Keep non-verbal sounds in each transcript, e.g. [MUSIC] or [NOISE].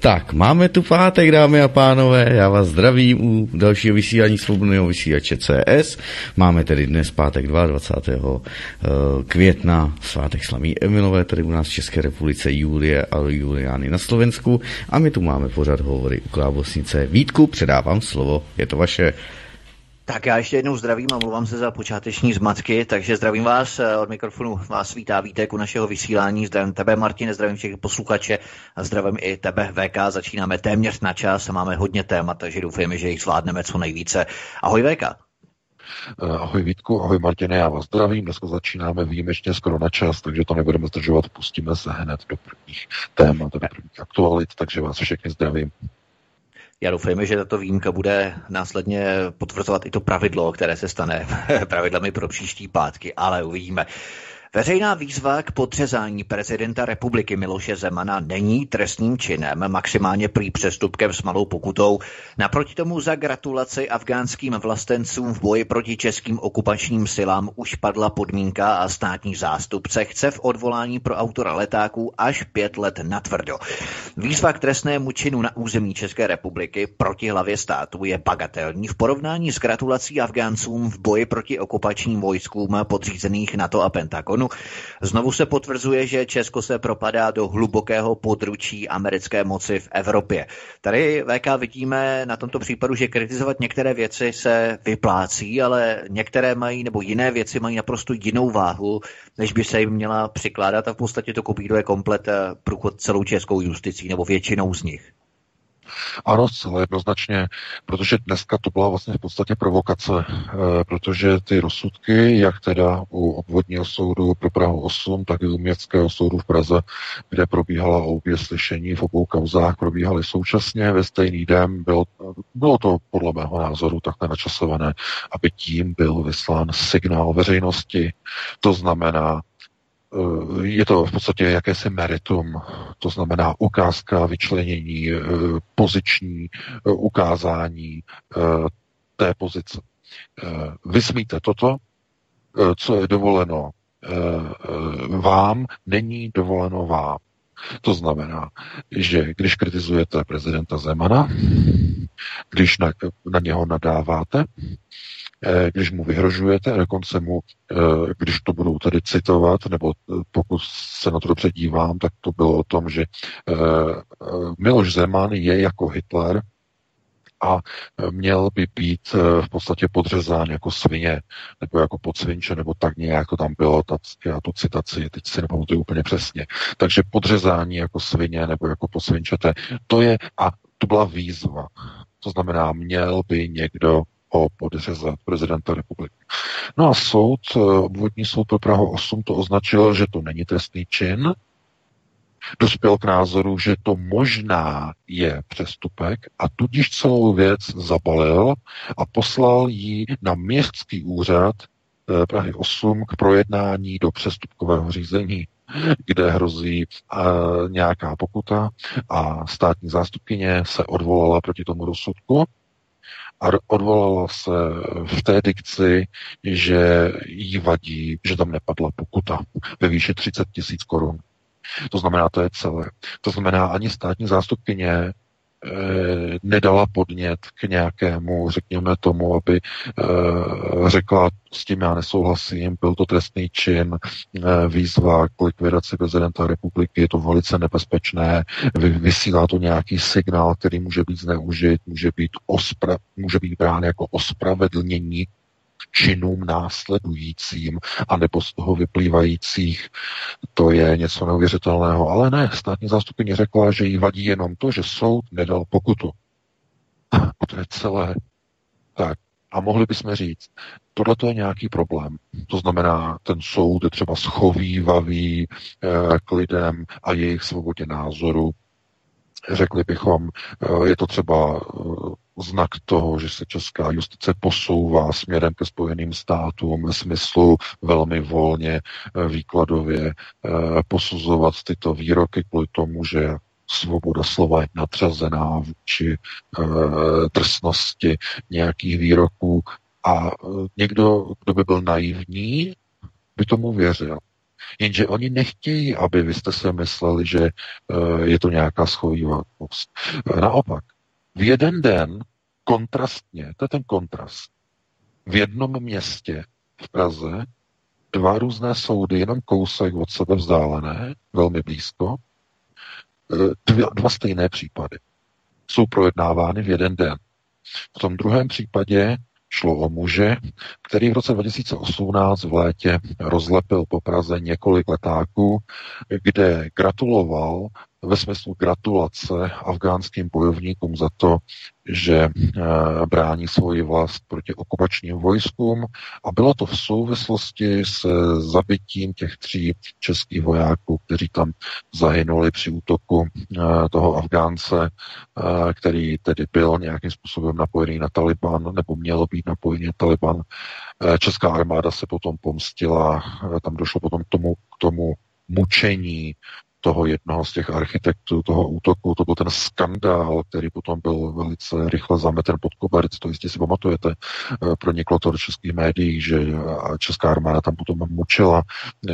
Tak, máme tu pátek, dámy a pánové, já vás zdravím u dalšího vysílání svobodného vysílače CS. Máme tedy dnes pátek 22. Eh, května, svátek slaví Emilové, tady u nás v České republice Julie a Juliány na Slovensku a my tu máme pořád hovory u Klábosnice. Vítku, předávám slovo, je to vaše. Tak já ještě jednou zdravím a mluvám se za počáteční zmatky, takže zdravím vás eh, od mikrofonu, vás vítá Vítek u našeho vysílání, zdravím tebe Martine, zdravím všech posluchače a zdravím i tebe VK, začínáme téměř na čas a máme hodně témat, takže doufujeme, že jich zvládneme co nejvíce. Ahoj VK. Eh, ahoj Vítku, ahoj Martine, já vás zdravím. Dneska začínáme výjimečně skoro na čas, takže to nebudeme zdržovat, pustíme se hned do prvních témat, do prvních aktualit, takže vás všechny zdravím. Já doufejme, že tato výjimka bude následně potvrzovat i to pravidlo, které se stane [LAUGHS] pravidlami pro příští pátky, ale uvidíme. Veřejná výzva k podřezání prezidenta republiky Miloše Zemana není trestným činem, maximálně prý přestupkem s malou pokutou. Naproti tomu za gratulaci afgánským vlastencům v boji proti českým okupačním silám už padla podmínka a státní zástupce chce v odvolání pro autora letáků až pět let natvrdo. Výzva k trestnému činu na území České republiky proti hlavě státu je bagatelní v porovnání s gratulací Afgáncům v boji proti okupačním vojskům podřízených NATO a Pentagon regionu. Znovu se potvrzuje, že Česko se propadá do hlubokého područí americké moci v Evropě. Tady VK vidíme na tomto případu, že kritizovat některé věci se vyplácí, ale některé mají nebo jiné věci mají naprosto jinou váhu, než by se jim měla přikládat a v podstatě to kopíruje komplet eh, průchod celou českou justicí nebo většinou z nich. Ano, zcela jednoznačně, protože dneska to byla vlastně v podstatě provokace, eh, protože ty rozsudky, jak teda u obvodního soudu pro Prahu 8, tak i u městského soudu v Praze, kde probíhala obě slyšení v obou kauzách, probíhaly současně ve stejný den. Bylo, bylo to podle mého názoru tak načasované, aby tím byl vyslán signál veřejnosti. To znamená, je to v podstatě jakési meritum, to znamená ukázka, vyčlenění, eh, poziční eh, ukázání té pozice. Vysmíte toto, co je dovoleno vám, není dovoleno vám. To znamená, že když kritizujete prezidenta Zemana, když na, na něho nadáváte, Eh, když mu vyhrožujete a dokonce mu, eh, když to budou tady citovat, nebo eh, pokud se na to dobře dívám, tak to bylo o tom, že Miloš Zeman je jako Hitler, a měl by být v podstatě podřezán jako svině, nebo jako podsvinče, nebo tak nějak to tam bylo, ta, já tu citaci teď si nepamatuju úplně přesně. Takže podřezání jako svině, nebo jako podsvinčete, to je, a to byla výzva. To znamená, měl by někdo o podřezat prezidenta republiky. No a soud, eh, obvodní soud pro Prahu 8 to označil, že to není trestný čin, dospěl k názoru, že to možná je přestupek a tudíž celou věc zabalil a poslal ji na městský úřad eh, Prahy 8 k projednání do přestupkového řízení kde hrozí uh, nějaká pokuta a státní zástupkyně se odvolala proti tomu rozsudku a odvolala se v té dikci, že jí vadí, že tam nepadla pokuta ve výši 30 tisíc korun. To znamená, to je celé. To znamená, ani státní zástupkyně nedala podnět k nějakému, řekněme tomu, aby eh, řekla, s tím já nesouhlasím, byl to trestný čin, eh, výzva k likvidaci prezidenta republiky, je to velice nebezpečné, vysílá to nějaký signál, který může být zneužit, může být, ospra- může být brán jako ospravedlnění činům následujícím a nebo z toho vyplývajících. To je něco neuvěřitelného. Ale ne, státní zástupkyně řekla, že jí vadí jenom to, že soud nedal pokutu. [LAUGHS] To je celé. Tak, a mohli bychom říct, tohle to je nějaký problém. To znamená, ten soud je třeba schovývavý eh, k lidem a jejich svobodě názoru, Řekli bychom, je to třeba znak toho, že se česká justice posouvá směrem ke Spojeným státům ve smyslu velmi volně výkladově posuzovat tyto výroky kvůli tomu, že svoboda slova je nadřazená vůči drsnosti nějakých výroků a někdo, kdo by byl naivní, by tomu věřil. Jenže oni nechtějí, aby vy jste se mysleli, že e, je to nějaká schovývavost. E, naopak, v jeden den kontrastně, to je ten kontrast, v jednom městě v Praze dva různé soudy, jenom kousek od sebe vzdálené, velmi blízko, dva, dva stejné případy jsou projednávány v jeden den. V tom druhém případě šlo o muže, který v roce 2018 v létě rozlepil po Praze několik letáků, kde gratuloval ve smyslu gratulace afgánským bojovníkům za to, že eh, brání svoji vlast proti okupačním vojskům a bylo to v souvislosti s zabitím těch tří českých vojáků, kteří tam zahynuli při útoku eh, toho Afgánce, eh, který tedy byl nějakým způsobem napojený na Taliban, nebo mělo být napojený na Taliban. Česká armáda se potom pomstila, tam došlo potom k tomu, k tomu mučení toho jednoho z těch architektů toho útoku. To byl ten skandál, který potom byl velice rychle zameten pod koberec. To jistě si pamatujete. Eh, proniklo to do českých médií, že česká armáda tam potom mučila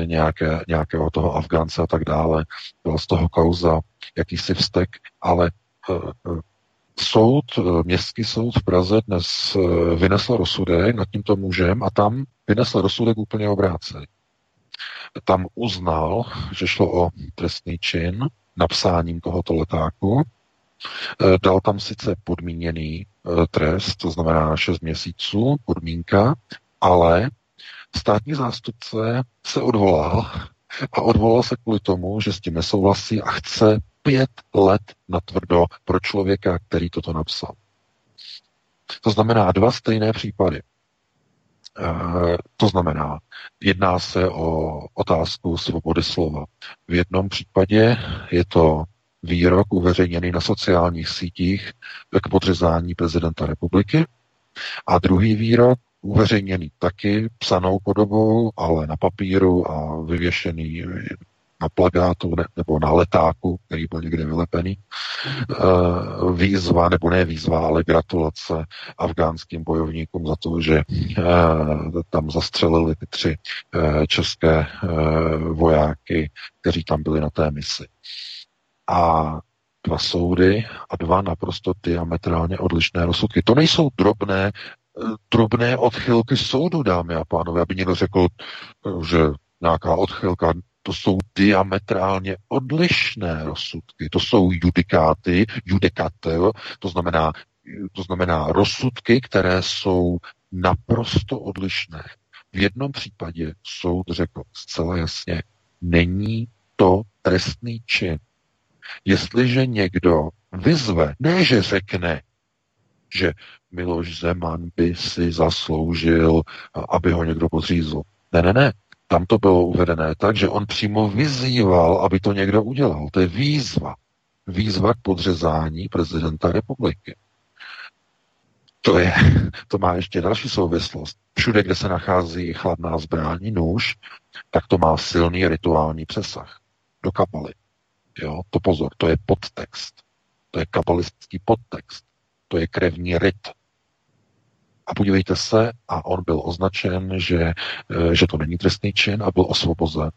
nějaké, nějakého toho Afgánce a tak dále. Byla z toho kauza jakýsi vztek, ale eh, soud, eh, městský soud v Praze dnes vynesl rozsudek nad tímto mužem a tam vynesl rozsudek úplně obrácený tam uznal, že šlo o trestný čin napsáním tohoto letáku. Eh, dal tam sice podmíněný eh, trest, to znamená 6 měsíců, podmínka, ale státní zástupce se odvolal a odvolal se kvůli tomu, že s tím nesouhlasí a chce pět let na tvrdo pro člověka, který toto napsal. To znamená dva stejné případy. Eh, to znamená, jedná se o otázku svobody slova. V jednom případě je to výrok uveřejněný na sociálních sítích k podřezání prezidenta republiky a druhý výrok uveřejněný taky psanou podobou, ale na papíru a vyvěšený na plagátu ne, nebo na letáku, který byl někde vylepený. Uh, výzva, nebo ne výzva, ale gratulace afgánským bojovníkům za to, že uh, tam zastřelili ty tři uh, české vojáky, kteří tam byli na té misi. A dva soudy a dva naprosto diametrálně odlišné rozsudky. To nejsou drobné drobné odchylky soudu, dámy a pánové, aby někdo řekl, že nějaká odchylka to jsou diametrálně odlišné rozsudky. To jsou judikáty, judikatel, to znamená, to znamená rozsudky, které jsou naprosto odlišné. V jednom případě soud řekl zcela jasně, není to trestný čin. Jestliže někdo vyzve, ne že řekne, že Miloš Zeman by si zasloužil, aby ho někdo podřízl. Ne, ne, ne. Tam to bylo uvedené tak, že on přímo vyzýval, aby to někdo udělal. To je výzva. Výzva k podřezání prezidenta republiky. To, je, [LAUGHS] to má ještě další souvislost. Všude, kde se nachází chladná zbrání, nůž, tak to má silný rituální přesah. Do kapaly. Jo, to pozor, to je podtext. To je kabalistický podtext. To je krevní ryt. A podívejte se, a on byl označen, že, eh, že to není trestný čin a byl osvobozen.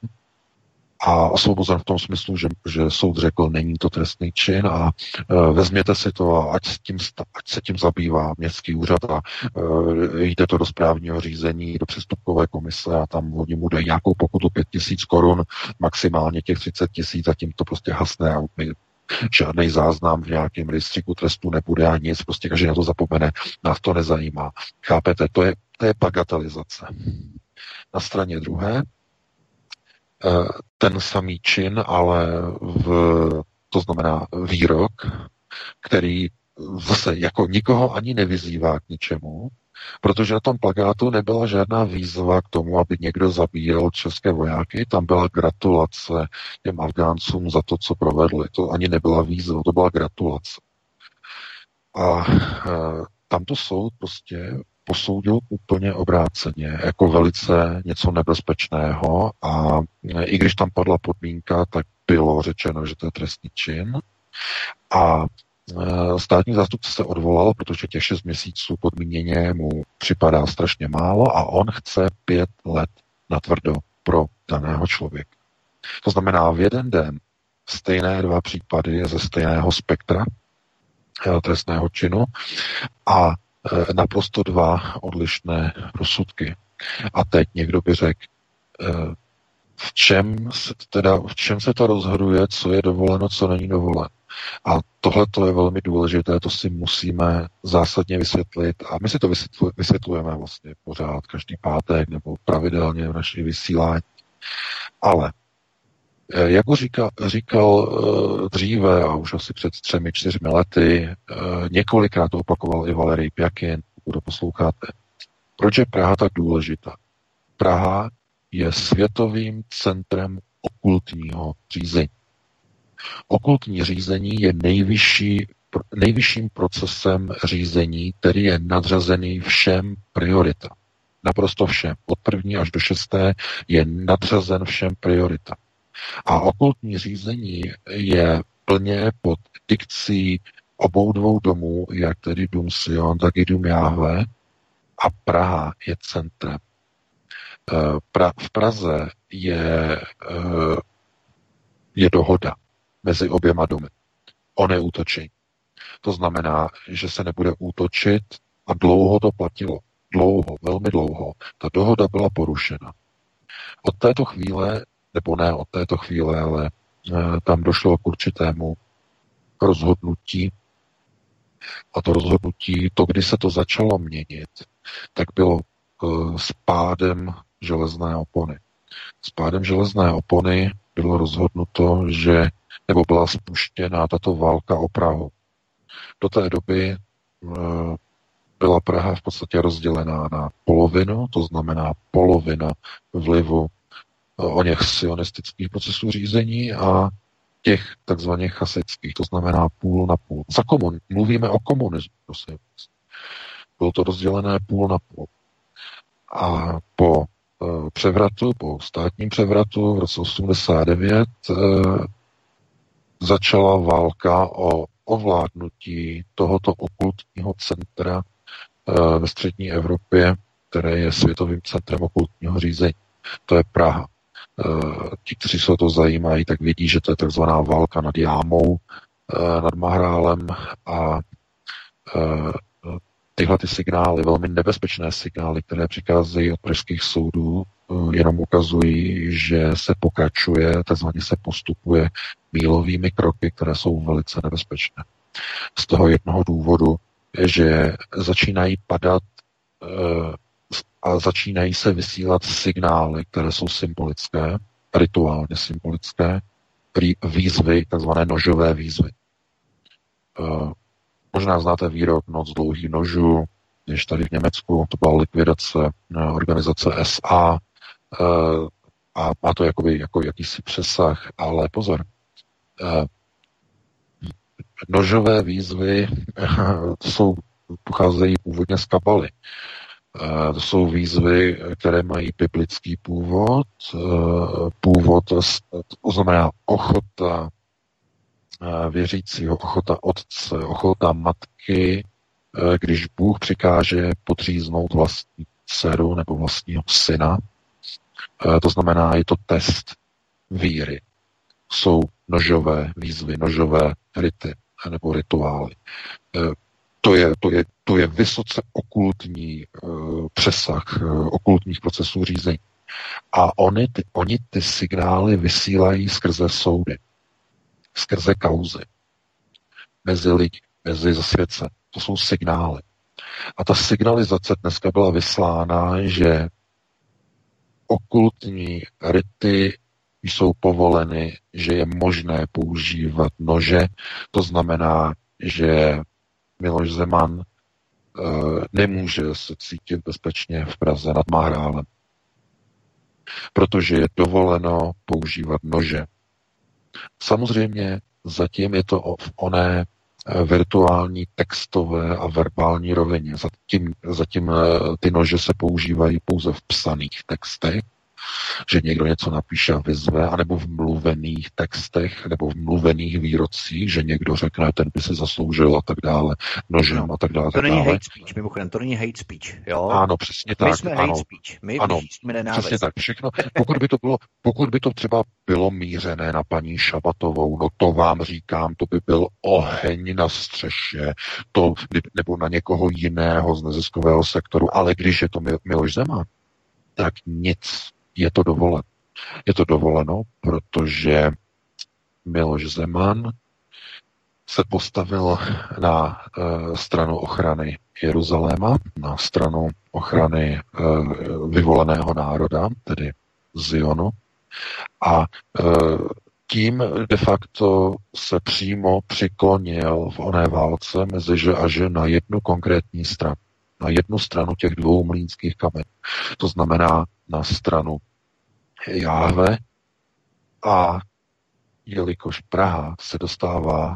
A osvobozen v tom smyslu, že, že soud řekl, není to trestný čin a e, vezměte si to a ať, s tím, ať se tím zabývá městský úřad a e, jde to do správního řízení, do přestupkové komise a tam oni mu dají nějakou pokutu 5 tisíc korun, maximálně těch 30 tisíc a tím to prostě hasne a my žádný záznam v nějakém rejstříku trestu nebude a nic, prostě každý na to zapomene, nás to nezajímá. Chápete, to je, to je bagatelizace. Na straně druhé, eh, ten samý čin, ale v, to znamená výrok, který zase jako nikoho ani nevyzývá k ničemu, Protože na tom plagátu nebyla žádná výzva k tomu, aby někdo zabíjel české vojáky, tam byla gratulace těm Afgáncům za to, co provedli. To ani nebyla výzva, to byla gratulace. A e, tamto soud prostě posoudil úplně obráceně, jako velice něco nebezpečného a i když tam padla podmínka, tak bylo řečeno, že to je trestný čin. A e, státní zástupce se odvolal, protože těch šest měsíců podmíněně mu připadá strašně málo a on chce pět let na tvrdo pro daného člověka. To znamená v jeden den stejné dva případy ze stejného spektra e, trestného činu a e, naprosto dva odlišné rozsudky. A teď někdo by řekl, v čem, se, teda, v čem se to rozhoduje, co je dovoleno, co není dovoleno. A tohle to je velmi důležité, to si musíme zásadně vysvětlit a my si to vysvětlujeme vlastně pořád, každý pátek nebo pravidelně v naší vysílání. Ale eh, jak už říkal, říkal eh, dříve, a už asi před třemi, čtyřmi lety, eh, několikrát to opakoval i Valery Pjakin, pokud posloucháte. Proč je Praha tak důležitá? Praha je světovým centrem okultního řízení. Okultní řízení je nejvyšší, nejvyšším procesem řízení, který je nadřazený všem prioritám. Naprosto všem. Od první až do šesté je nadřazen všem prioritám. A okultní řízení je plně pod dikcí obou dvou domů, jak tedy Dům Sion, tak i Dům Jáhve. A Praha je centrem. Eh, v Praze je, eh, je dohoda mezi oběma domy o neútočení. To znamená, že se nebude útočit a dlouho to platilo. Dlouho, velmi dlouho. Ta dohoda byla porušena. Od této chvíle, nebo ne od této chvíle, ale e, tam došlo k určitému rozhodnutí. A to rozhodnutí, to, kdy se to začalo měnit, tak bylo e, s pádem železné opony. S pádem železné opony bylo rozhodnuto, že nebo byla spuštěna tato válka o Prahu. Do té doby e, byla Praha v podstatě rozdělená na polovinu, to znamená polovina vlivu e, o něch sionistických procesů řízení a těch takzvaných chasických, to znamená půl na půl. Za komun, mluvíme o komunismu, prosím. Bylo to rozdělené půl na půl. A po e, převratu, po státním převratu v roce 89 začala válka o ovládnutí tohoto okultního centra eh, ve střední Evropě, které je světovým centrem okultního řízení. To je Praha. Eh, ti, kteří se o to zajímají, tak vidí, že to je takzvaná válka nad Jámou, eh, nad Mahrálem a tyhle ty signály, velmi nebezpečné signály, které přicházejí od pražských soudů, jenom ukazují, že se pokračuje, takzvaně se postupuje mílovými kroky, které jsou velice nebezpečné. Z toho jednoho důvodu, že začínají padat eh, a začínají se vysílat signály, které jsou symbolické, rituálně symbolické, výzvy, takzvané nožové výzvy. Eh, možná znáte výrok Noc dlouhých nožů, když tady v Německu to byla likvidace organizace SA, Eh, a má to jakoby, jako jakýsi přesah, ale pozor, eh, nožové výzvy to jsou, pocházejí původně z kabaly. Eh, to jsou výzvy, které mají biblický původ. Původ, to znamená ochota věřícího, ochota otce, ochota matky, když Bůh přikáže potříznout vlastní dceru nebo vlastního syna, Eh, to znamená, je to test víry. Jsou nožové výzvy, nožové rity nebo rituály. Eh, to je, to je, to je vysoce okultní uh, přesah okultních procesů řízení. A oni ty, oni ty signály vysílají skrze soudy, skrze kauzy, mezi lidi, mezi zasvědce. To jsou signály. A ta signalizace dneska byla vyslána, že okultní rity jsou povoleny, že je možné používat nože. To znamená, že Miloš Zeman nemůže se cítit bezpečně v Praze nad Mahrálem, protože je dovoleno používat nože. Samozřejmě zatím je to v oné eh, virtuální textové a verbální rovině. Zatím, zatím ty nože se používají pouze v psaných textech, že někdo něco napíše a vyzve, anebo v mluvených textech, nebo v mluvených výrocích, že někdo řekne, ten by si zasloužil a tak dále, nožem a tak dále. To není dále. hate speech, mimochodem, to není hate speech, jo? Ano, přesně tak. My jsme ano, hate speech, my ano, jsme Přesně tak, všechno. Pokud by to bylo, pokud by to třeba bylo mířené na paní Šabatovou, no to vám říkám, to by byl oheň na střeše, to, nebo na někoho jiného z neziskového sektoru, ale když je to Miloš Zeman, tak nic je to dovoleno. Je to dovoleno, protože Miloš Zeman se postavil na uh, stranu ochrany Jeruzaléma, na stranu ochrany uh, vyvoleného národa, tedy Zionu, a uh, tím de facto se přímo přiklonil v oné válce mezi že a že na jednu konkrétní stranu. Na jednu stranu těch dvou mlínských kamenů. To znamená na stranu Jáhve a jelikož Praha se dostává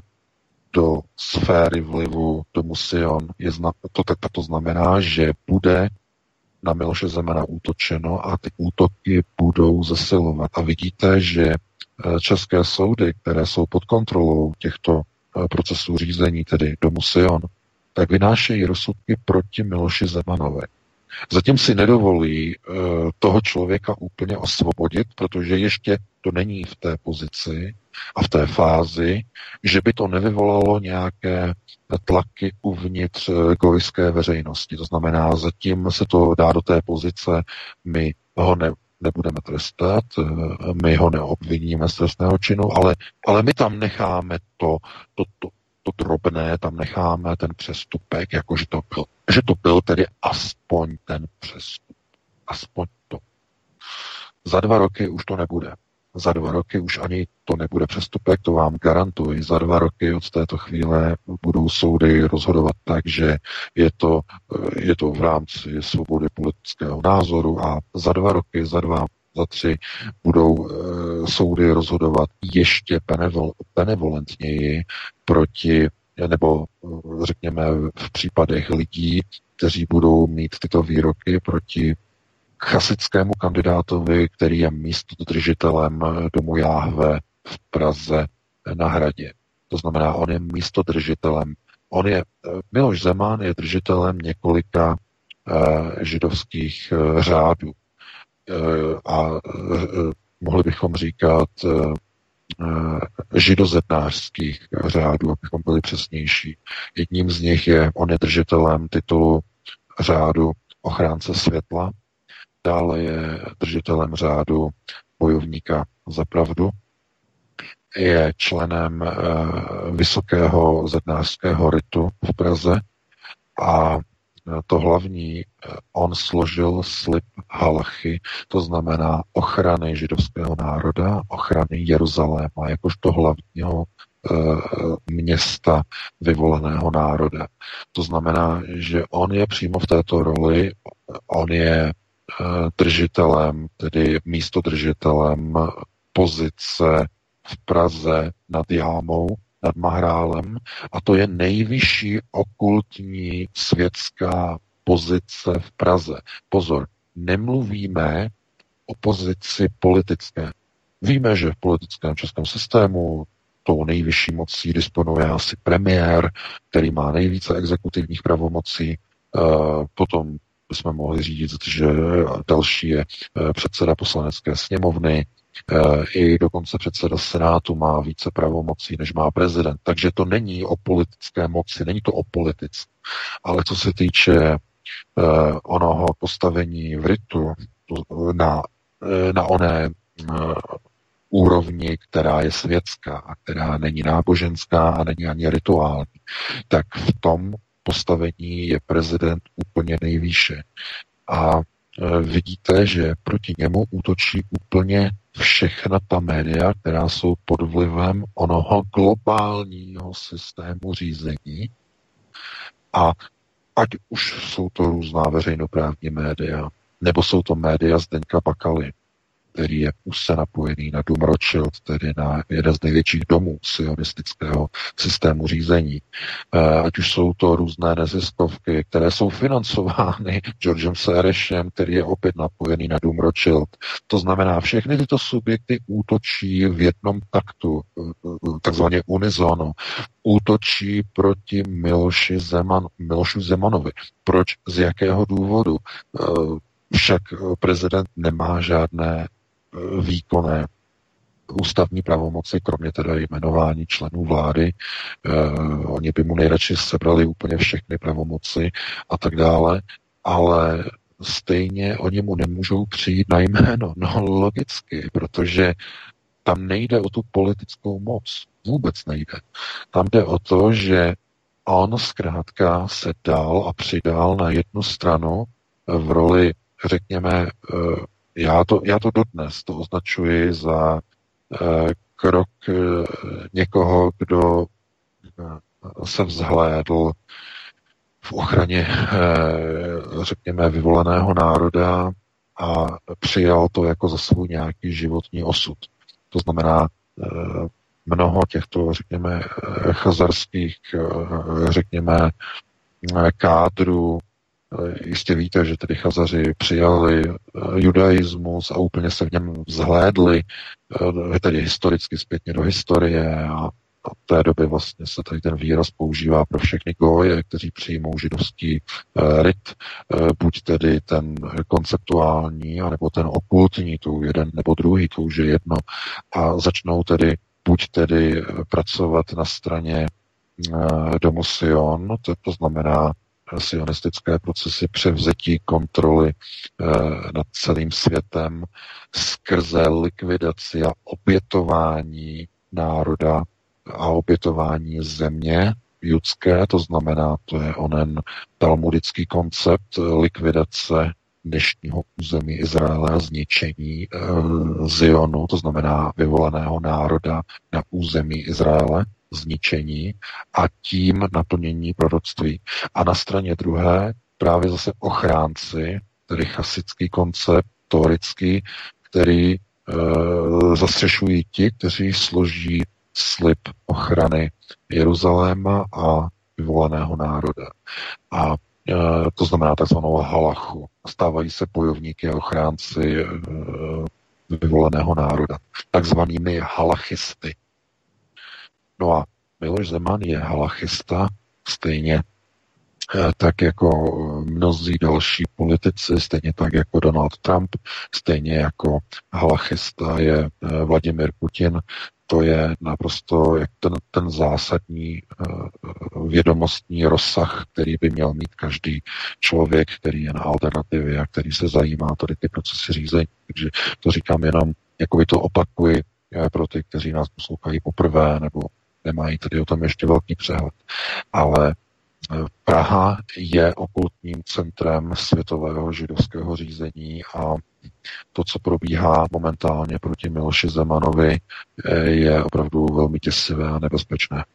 do sféry vlivu do Musion, je zna, to, to, to znamená, že bude na Miloše Zemana útočeno a ty útoky budou zesilovat. A vidíte, že eh, české soudy, které jsou pod kontrolou těchto eh, procesů řízení, tedy do Musion, tak vynášejí rozsudky proti Miloši Zemanovi. Zatím si nedovolí uh, toho člověka úplně osvobodit, protože ještě to není v té pozici a v té fázi, že by to nevyvolalo nějaké tlaky uvnitř eh, gojské veřejnosti. To znamená, zatím se to dá do té pozice, my ho ne, nebudeme trestat, eh, my ho neobviníme z trestného činu, ale, ale my tam necháme to, to, to, to drobné tam necháme, ten přestupek, jako že to byl, že to byl tedy aspoň ten přestup. Aspoň to. Za dva roky už to nebude. Za dva roky už ani to nebude přestupek, to vám garantuji. Za dva roky od této chvíle budou soudy rozhodovat tak, že je to, je to v rámci svobody politického názoru a za dva roky, za dva za tři budou e, soudy rozhodovat ještě benevol, benevolentněji proti, nebo eh, řekněme v případech lidí, kteří budou mít tyto výroky proti chasickému kandidátovi, který je místodržitelem domu Jáhve v Praze na hradě. To znamená, on je místodržitelem. On je, eh, Miloš Zeman je držitelem několika eh, židovských eh, řádů. Eh, a eh, mohli bychom říkat eh, židozednářských řádů, abychom byli přesnější. Jedním z nich je, on je držitelem titulu řádu ochránce světla, dále je držitelem řádu bojovníka za pravdu, je členem Vysokého zednářského ritu v Praze. A to hlavní, eh, on složil slib halachy, to znamená ochrany židovského národa, ochrany Jeruzaléma, jakožto hlavního e, města vyvoleného národa. To znamená, že on je přímo v této roli, on je držitelem, tedy místodržitelem pozice v Praze nad Jámou, Mahrálem a to je nejvyšší okultní světská pozice v Praze. Pozor, nemluvíme o pozici politické. Víme, že v politickém českém systému tou nejvyšší mocí disponuje asi premiér, který má nejvíce exekutivních pravomocí. E, potom bychom mohli říct, že další je e, předseda poslanecké sněmovny, Eh, I dokonce předseda Senátu má více pravomocí, než má prezident. Takže to není o politické moci, není to o politice. Ale co se týče eh, onoho postavení v ritu na, eh, na oné úrovni, která je světská a která není náboženská a není ani rituální, tak v tom postavení je prezident úplně nejvýše. A vidíte, že proti němu útočí úplně všechna ta média, která jsou pod vlivem onoho globálního systému řízení. A ať už jsou to různá veřejnoprávní média, nebo jsou to média Zdeňka Bakaly, který je úzce napojený na Dům Rothschild, tedy na jeden z největších domů sionistického systému řízení. Eh, ať už jsou to různé neziskovky, které jsou financovány [LAUGHS] Georgem Serešem, který je opět napojený na Dům Rothschild. To znamená, všechny tyto subjekty útočí v jednom taktu, eh, takzvaně unizono, útočí proti Miloši Zeman, Milošu Zemanovi. Proč? Z jakého důvodu? Eh, však prezident nemá žádné výkonné ústavní pravomoci, kromě teda jmenování členů vlády. Eh, oni by mu nejradši sebrali úplně všechny pravomoci a tak dále, ale stejně oni mu nemůžou přijít na jméno. No logicky, protože tam nejde o tu politickou moc. Vůbec nejde. Tam jde o to, že on zkrátka se dal a přidal na jednu stranu v roli, řekněme, eh, já to, já to dodnes to označuji za eh, krok eh, někoho, kdo eh, se vzhlédl v ochraně, řekněme, vyvoleného národa a přijal to jako za svůj nějaký životní osud. To znamená, mnoho těchto, řekněme, chazarských, řekněme, kádrů jistě víte, že tedy Chazaři přijali eh, judaismus a úplně se v něm vzhlédli, eh, tedy historicky zpětně do historie a od té doby vlastně se tady ten výraz používá pro všechny goje, kteří přijmou židovský ryt, buď tedy ten konceptuální, anebo ten okultní, tu jeden nebo druhý, to už je jedno, a začnou tedy buď tedy pracovat na straně domu Sion, to, to znamená sionistické procesy převzetí kontroly eh, nad celým světem skrze likvidaci a obětování národa a obětování země judské, to znamená, to je onen talmudický koncept likvidace dnešního území Izraele zničení e, Zionu, to znamená vyvoleného národa na území Izraele zničení a tím naplnění proroctví. A na straně druhé právě zase ochránci, tedy chasický koncept, torický, který e, zastřešují ti, kteří složí slib ochrany Jeruzaléma a vyvoleného národa. A e, to znamená takzvanou halachu. Stávají se bojovníky a ochránci e, vyvoleného národa, takzvanými halachisty. No a Miloš Zeman je halachista, stejně eh, tak jako mnozí další politici, stejně tak jako Donald Trump, stejně jako halachista je eh, Vladimir Putin, to je naprosto jak ten, ten zásadní uh, vědomostní rozsah, který by měl mít každý člověk, který je na alternativě a který se zajímá tady ty procesy řízení. Takže to říkám jenom, jako by to opakuji pro ty, kteří nás poslouchají poprvé nebo nemají tedy o tom ještě velký přehled. Ale eh, Praha je okultním centrem světového židovského řízení a to, co probíhá momentálně proti Miloši Zemanovi, eh, je opravdu velmi těsivé a nebezpečné.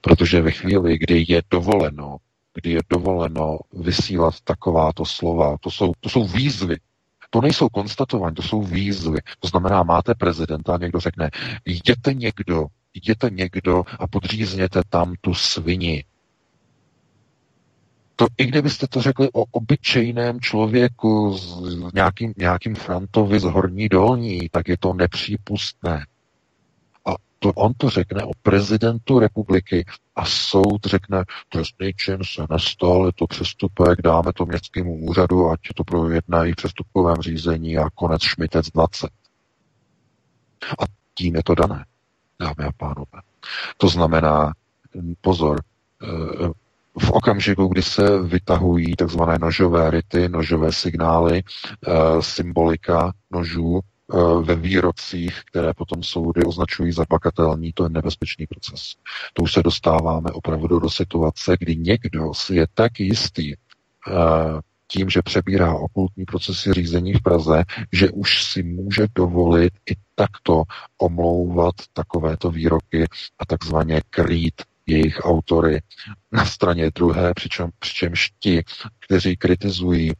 Protože ve chvíli, kdy je dovoleno, kdy je dovoleno vysílat takováto slova, to jsou, to jsou výzvy, to nejsou konstatování, to jsou výzvy. To znamená, máte prezidenta a někdo řekne, jděte někdo jděte někdo a podřízněte tam tu svini. To, I kdybyste to řekli o obyčejném člověku s nějakým, nějakým Frantovi z Horní dolní, tak je to nepřípustné. A to on to řekne o prezidentu republiky a soud řekne, trestný čin se nestal, je to přestupek, dáme to městskému úřadu, ať to projednají v přestupkovém řízení a konec šmitec 20. A tím je to dané dámy a pánové. To znamená, pozor, eh, v okamžiku, kdy se vytahují takzvané nožové ryty, nožové signály, eh, symbolika nožů eh, ve výrocích, které potom soudy označují za bakatelní, to je nebezpečný proces. To už se dostáváme opravdu do situace, kdy někdo si je tak jistý tím, že přebírá okultní procesy řízení v Praze, že už si může dovolit i takto omlouvat takovéto výroky a takzvaně krýt jejich autory na straně druhé, přičem, přičemž ti, kteří kritizují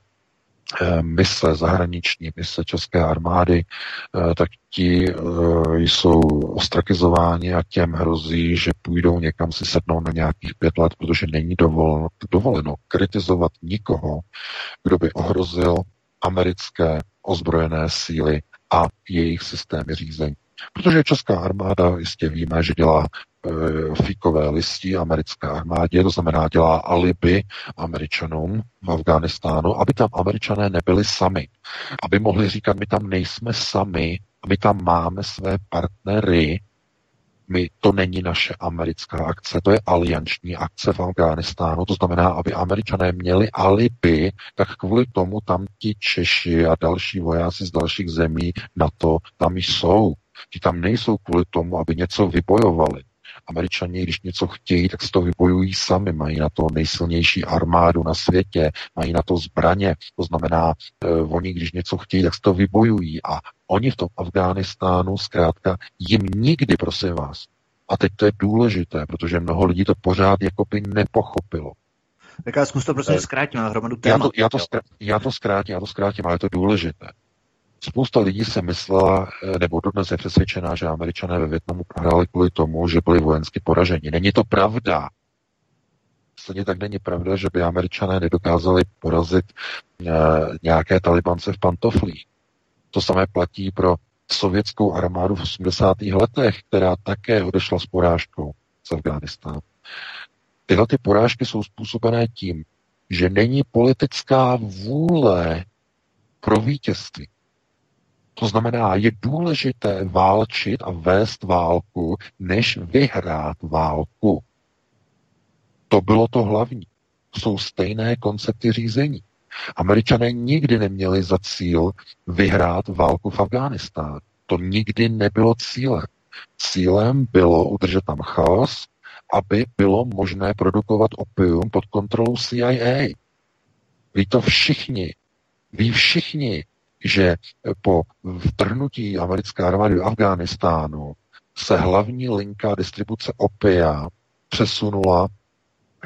Eh, mise, zahraniční mise České armády, eh, tak ti eh, jsou ostrakizováni a těm hrozí, že půjdou někam si sednout na nějakých pět let, protože není dovoleno, dovoleno kritizovat nikoho, kdo by ohrozil americké ozbrojené síly a jejich systémy řízení. Protože Česká armáda, jistě víme, že dělá e, fíkové listí americké armádě, to znamená dělá alibi američanům v Afghánistánu, aby tam američané nebyli sami. Aby mohli říkat, my tam nejsme sami, my tam máme své partnery, my, to není naše americká akce, to je alianční akce v Afghánistánu, to znamená, aby američané měli alibi, tak kvůli tomu tam ti Češi a další vojáci z dalších zemí na to tam jsou. Ti tam nejsou kvůli tomu, aby něco vybojovali. Američani, když něco chtějí, tak si to vybojují sami. Mají na to nejsilnější armádu na světě, mají na to zbraně. To znamená, eh, oni, když něco chtějí, tak si to vybojují. A oni v tom Afghánistánu zkrátka jim nikdy, prosím vás, a teď to je důležité, protože mnoho lidí to pořád jako by nepochopilo. Tak já zkus to prostě zkrátím na hromadu témat. Já to, já, to zkrátím, já to zkrátím, já to zkrátím, ale je to důležité. Spousta lidí se myslela, eh, nebo dodnes je přesvědčená, že američané ve Větnamu prohráli kvůli tomu, že byli vojensky poraženi. Není to pravda. Stejně tak není pravda, že by američané nedokázali porazit e, nějaké talibance v pantoflích. To samé platí pro sovětskou armádu v 80. letech, která také odešla s porážkou z Afghánistánu. Tyhle ty porážky jsou způsobené tím, že není politická vůle pro vítězství. To znamená, je důležité válčit a vést válku, než vyhrát válku. To bylo to hlavní. Jsou stejné koncepty řízení. Američané nikdy neměli za cíl vyhrát válku v Afghánistánu. To nikdy nebylo cílem. Cílem bylo udržet tam chaos, aby bylo možné produkovat opium pod kontrolou CIA. Ví to všichni. Ví všichni, že po vtrhnutí americké armády do Afghánistánu se hlavní linka distribuce opia přesunula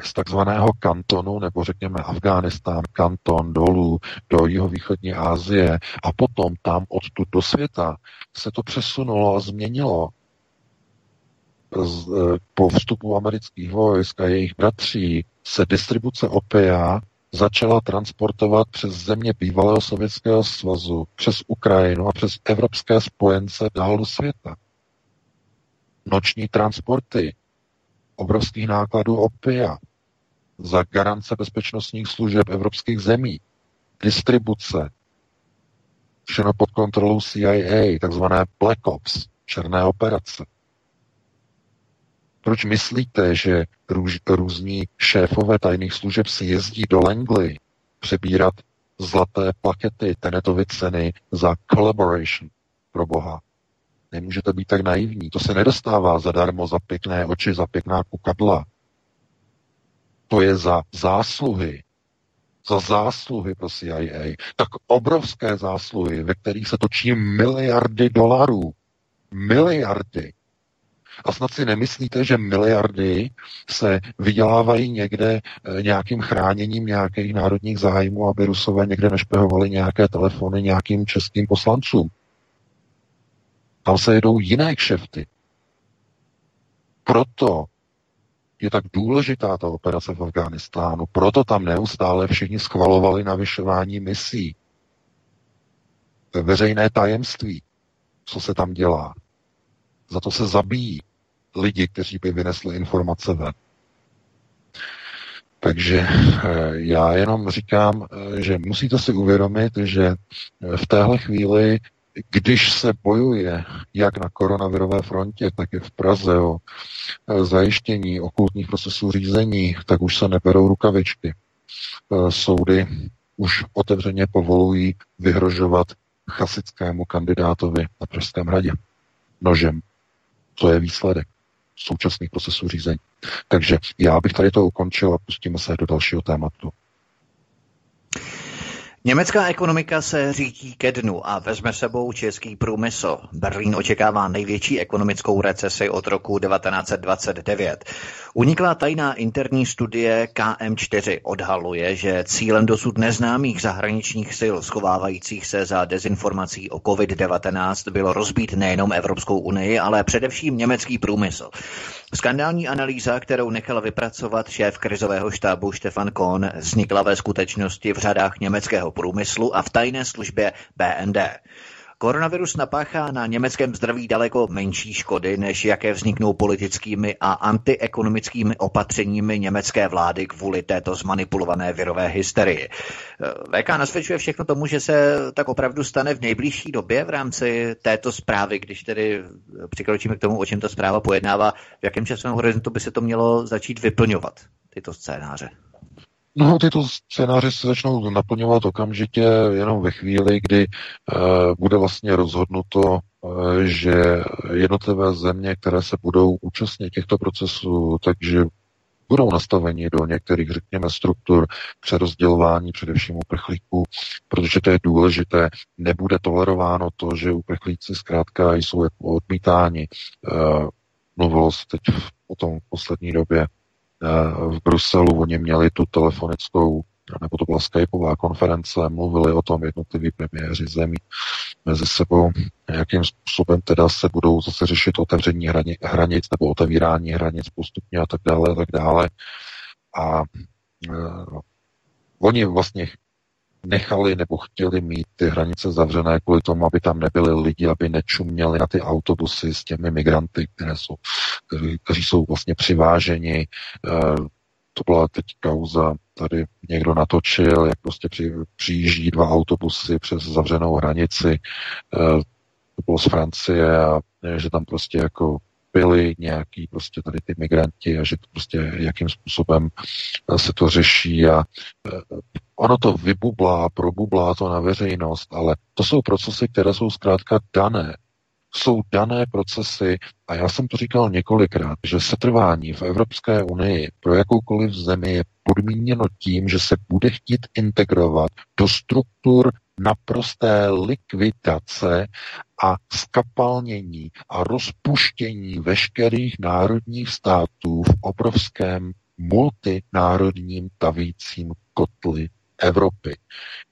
z takzvaného kantonu, nebo řekněme Afghánistán, kanton dolů do jihovýchodní Asie a potom tam odtud do světa se to přesunulo a změnilo. E, po vstupu amerických vojsk a jejich bratří se distribuce opia začala transportovat přes země bývalého Sovětského svazu, přes Ukrajinu a přes evropské spojence dál do světa. Noční transporty, obrovských nákladů opia, za garance bezpečnostních služeb evropských zemí, distribuce, všechno pod kontrolou CIA, takzvané Black Ops, černé operace. Proč myslíte, že růž, různí šéfové tajných služeb si jezdí do Langley přebírat zlaté plakety, Tenetovy ceny za collaboration pro Boha? Nemůžete být tak naivní. To se nedostává zadarmo za pěkné oči, za pěkná kukadla. To je za zásluhy. Za zásluhy pro CIA. Tak obrovské zásluhy, ve kterých se točí miliardy dolarů. Miliardy. A snad si nemyslíte, že miliardy se vydělávají někde eh, nějakým chráněním nějakých národních zájmů, aby Rusové někde nešpehovali nějaké telefony nějakým českým poslancům. Tam se jedou jiné kšefty. Proto je tak důležitá ta operace v Afghánistánu. Proto tam neustále všichni schvalovali navyšování misí. Veřejné tajemství, co se tam dělá. Za to se zabíjí lidi, kteří by vynesli informace ven. Takže eh, já jenom říkám, eh, že musíte si uvědomit, že eh, v téhle chvíli, když se bojuje jak na koronavirové frontě, tak i v Praze o zajištění okultních procesů řízení, tak už se neberou rukavičky. Soudy už otevřeně povolují vyhrožovat chasickému kandidátovi na Pražském hradě nožem. To je výsledek současných procesů řízení. Takže já bych tady to ukončil a pustíme se do dalšího tématu. Německá ekonomika se řídí ke dnu a vezme sebou český průmysl. Berlín očekává největší ekonomickou recesi od roku 1929. Uniklá tajná interní studie KM4 odhaluje, že cílem dosud neznámých zahraničních sil schovávajících se za dezinformací o COVID-19 bylo rozbít nejenom Evropskou unii, ale především německý průmysl. Skandální analýza, kterou nechal vypracovat šéf krizového štábu Stefan Kohn, vznikla ve skutečnosti v řadách německého průmyslu a v tajné službě BND. Koronavirus napáchá na německém zdraví daleko menší škody, než jaké vzniknou politickými a antiekonomickými opatřeními německé vlády kvůli této zmanipulované virové hysterii. VK nasvědčuje všechno tomu, že se tak opravdu stane v nejbližší době v rámci této zprávy, když tedy přikročíme k tomu, o čem ta zpráva pojednává, v jakém časovém horizontu by se to mělo začít vyplňovat, tyto scénáře. No, tyto scénáře se začnou naplňovat okamžitě jenom ve chvíli, kdy uh, bude vlastně rozhodnuto, uh, že jednotlivé země, které se budou účastnit těchto procesů, takže budou nastaveni do některých, řekněme, struktur přerozdělování především uprchlíků, protože to je důležité. Nebude tolerováno to, že uprchlíci zkrátka jsou jako odmítáni. Uh, mluvilo se teď o tom v poslední době v Bruselu, oni měli tu telefonickou, nebo to byla skypová konference, mluvili o tom jednotliví premiéři zemí mezi sebou, jakým způsobem teda se budou zase řešit otevření hranic nebo otevírání hranic postupně a tak dále a tak dále. A uh, oni vlastně nechali nebo chtěli mít ty hranice zavřené kvůli tomu, aby tam nebyli lidi, aby nečuměli na ty autobusy s těmi migranty, které jsou, kteří, jsou vlastně přiváženi. Eh, to byla teď kauza, tady někdo natočil, jak prostě při, přijíždí dva autobusy přes zavřenou hranici. Eh, to bylo z Francie a že tam prostě jako byli nějaký prostě tady ty migranti a že to prostě jakým způsobem se to řeší a ono to vybublá, probublá to na veřejnost, ale to jsou procesy, které jsou zkrátka dané. Jsou dané procesy, a já jsem to říkal několikrát, že setrvání v Evropské unii pro jakoukoliv zemi je podmíněno tím, že se bude chtít integrovat do struktur naprosté likvidace a skapalnění a rozpuštění veškerých národních států v obrovském multinárodním tavícím kotli Evropy,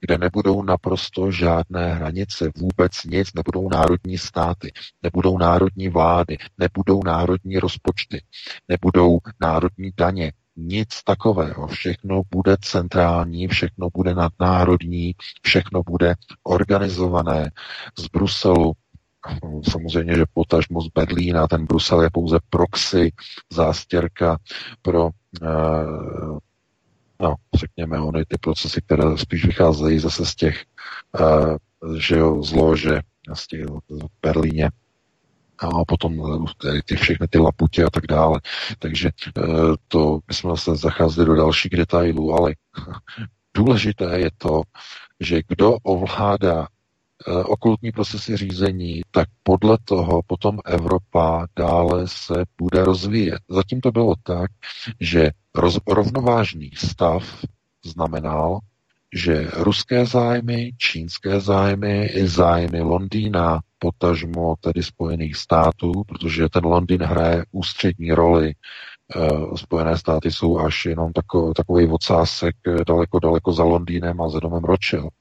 kde nebudou naprosto žádné hranice, vůbec nic, nebudou národní státy, nebudou národní vlády, nebudou národní rozpočty, nebudou národní daně, nic takového. Všechno bude centrální, všechno bude nadnárodní, všechno bude organizované z Bruselu. Samozřejmě, že potažmo z Berlína, ten Brusel je pouze proxy, zástěrka pro uh, no, řekněme, ony ty procesy, které spíš vycházejí zase z těch, uh, že jo, zlože, z těch v Berlíně, a potom eh, ty všechny ty laputě a tak dále. Takže eh, to my jsme zase zacházeli do dalších detailů, ale [LAUGHS] důležité je to, že kdo ovládá okultní procesy řízení, tak podle toho potom Evropa dále se bude rozvíjet. Zatím to bylo tak, že rovnovážný stav znamenal, že ruské zájmy, čínské zájmy i zájmy Londýna, potažmo tedy Spojených států, protože ten Londýn hraje ústřední roli eh, Spojené státy jsou až jenom tako, takový ocásek daleko, daleko za Londýnem a za domem Rothschild.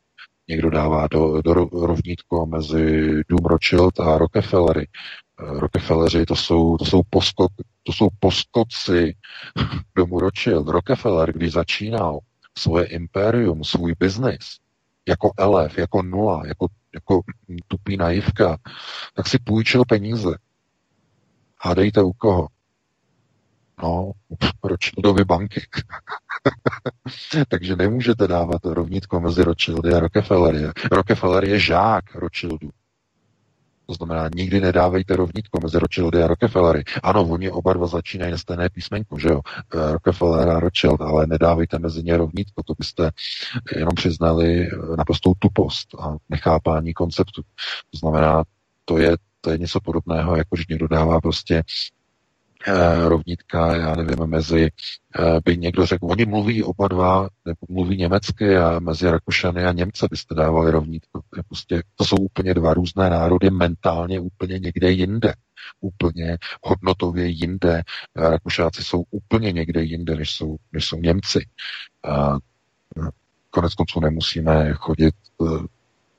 Někdo dává do, do rovnítko mezi Dům Rothschild a Rockefellery. Eh, Rockefelleři to jsou, to jsou, poskok, to jsou poskoci [LAUGHS] domu Rothschild. Rockefeller, když začínal svoje impérium, svůj biznis, jako elef, jako nula, jako, jako tupý naivka, tak si půjčil peníze. Hádejte u koho? No, Rothschildovy banky. [LAUGHS] Takže nemůžete dávat rovnítko mezi Rothschildy a Rockefellery. Rockefeller je žák Rothschildu. To znamená, nikdy nedávejte rovnítko mezi Rothschildy a Rockefellery. Ano, oni oba dva začínají na stejné písmenko, že jo? Eh, Rockefeller a Rothschild, ale nedávejte mezi ně rovnítko, to byste jenom přiznali naprostou tupost a nechápání konceptu. To znamená, to je, to je něco podobného, jako že někdo dává prostě eh, rovnítka, já nevím, mezi, eh, by někdo řekl, oni mluví oba dva, nebo mluví německy a mezi Rakušany a Němce byste dávali rovnítko. Prostě, to jsou úplně dva různé národy, mentálně úplně někde jinde. Úplně hodnotově jinde. Rakušáci jsou úplně někde jinde, než jsou, než jsou Němci. A konec konců nemusíme chodit eh,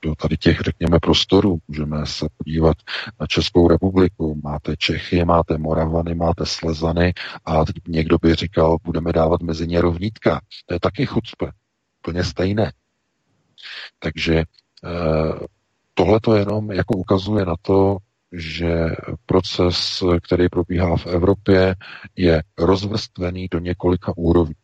do tady těch, řekněme, prostorů. Můžeme se podívat na Českou republiku. Máte Čechy, máte Moravany, máte Slezany a teď někdo by říkal, budeme dávat mezi ně rovnítka. To je taky chucpe. Plně stejné. Takže eh, tohle to jenom jako ukazuje na to, že proces, který probíhá v Evropě, je rozvrstvený do několika úrovní.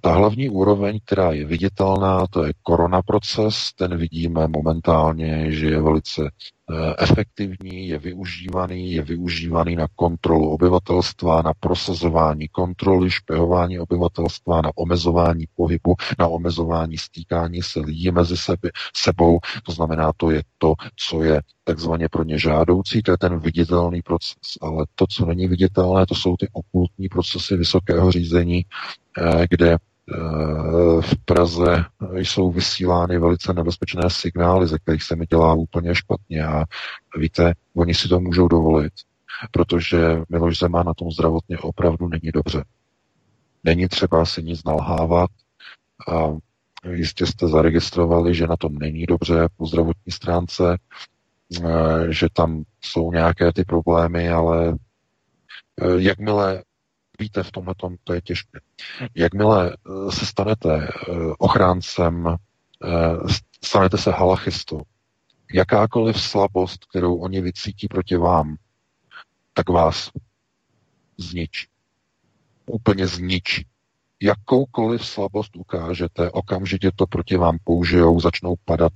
Ta hlavní úroveň, která je viditelná, to je korona proces, ten vidíme momentálně, že je velice eh, efektivní, je využívaný, je využívaný na kontrolu obyvatelstva, na prosazování kontroly, špehování obyvatelstva, na omezování pohybu, na omezování stýkání se lidí mezi sebe, sebou. To znamená, to je to, co je takzvaně pro ně žádoucí, to je ten viditelný proces. Ale to, co není viditelné, to jsou ty okultní procesy vysokého řízení, kde eh, v Praze jsou vysílány velice nebezpečné signály, ze kterých se mi dělá úplně špatně. A víte, oni si to můžou dovolit, protože Miloš Zeman na tom zdravotně opravdu není dobře. Není třeba si nic nalhávat. A jistě jste zaregistrovali, že na tom není dobře po zdravotní stránce, eh, že tam jsou nějaké ty problémy, ale jakmile víte, v tomhle to je těžké. Jakmile eh, se stanete eh, ochráncem, eh, stanete se halachistou, jakákoliv slabost, kterou oni vycítí proti vám, tak vás zničí. Úplně zničí. Jakoukoliv slabost ukážete, okamžitě to proti vám použijou, začnou padat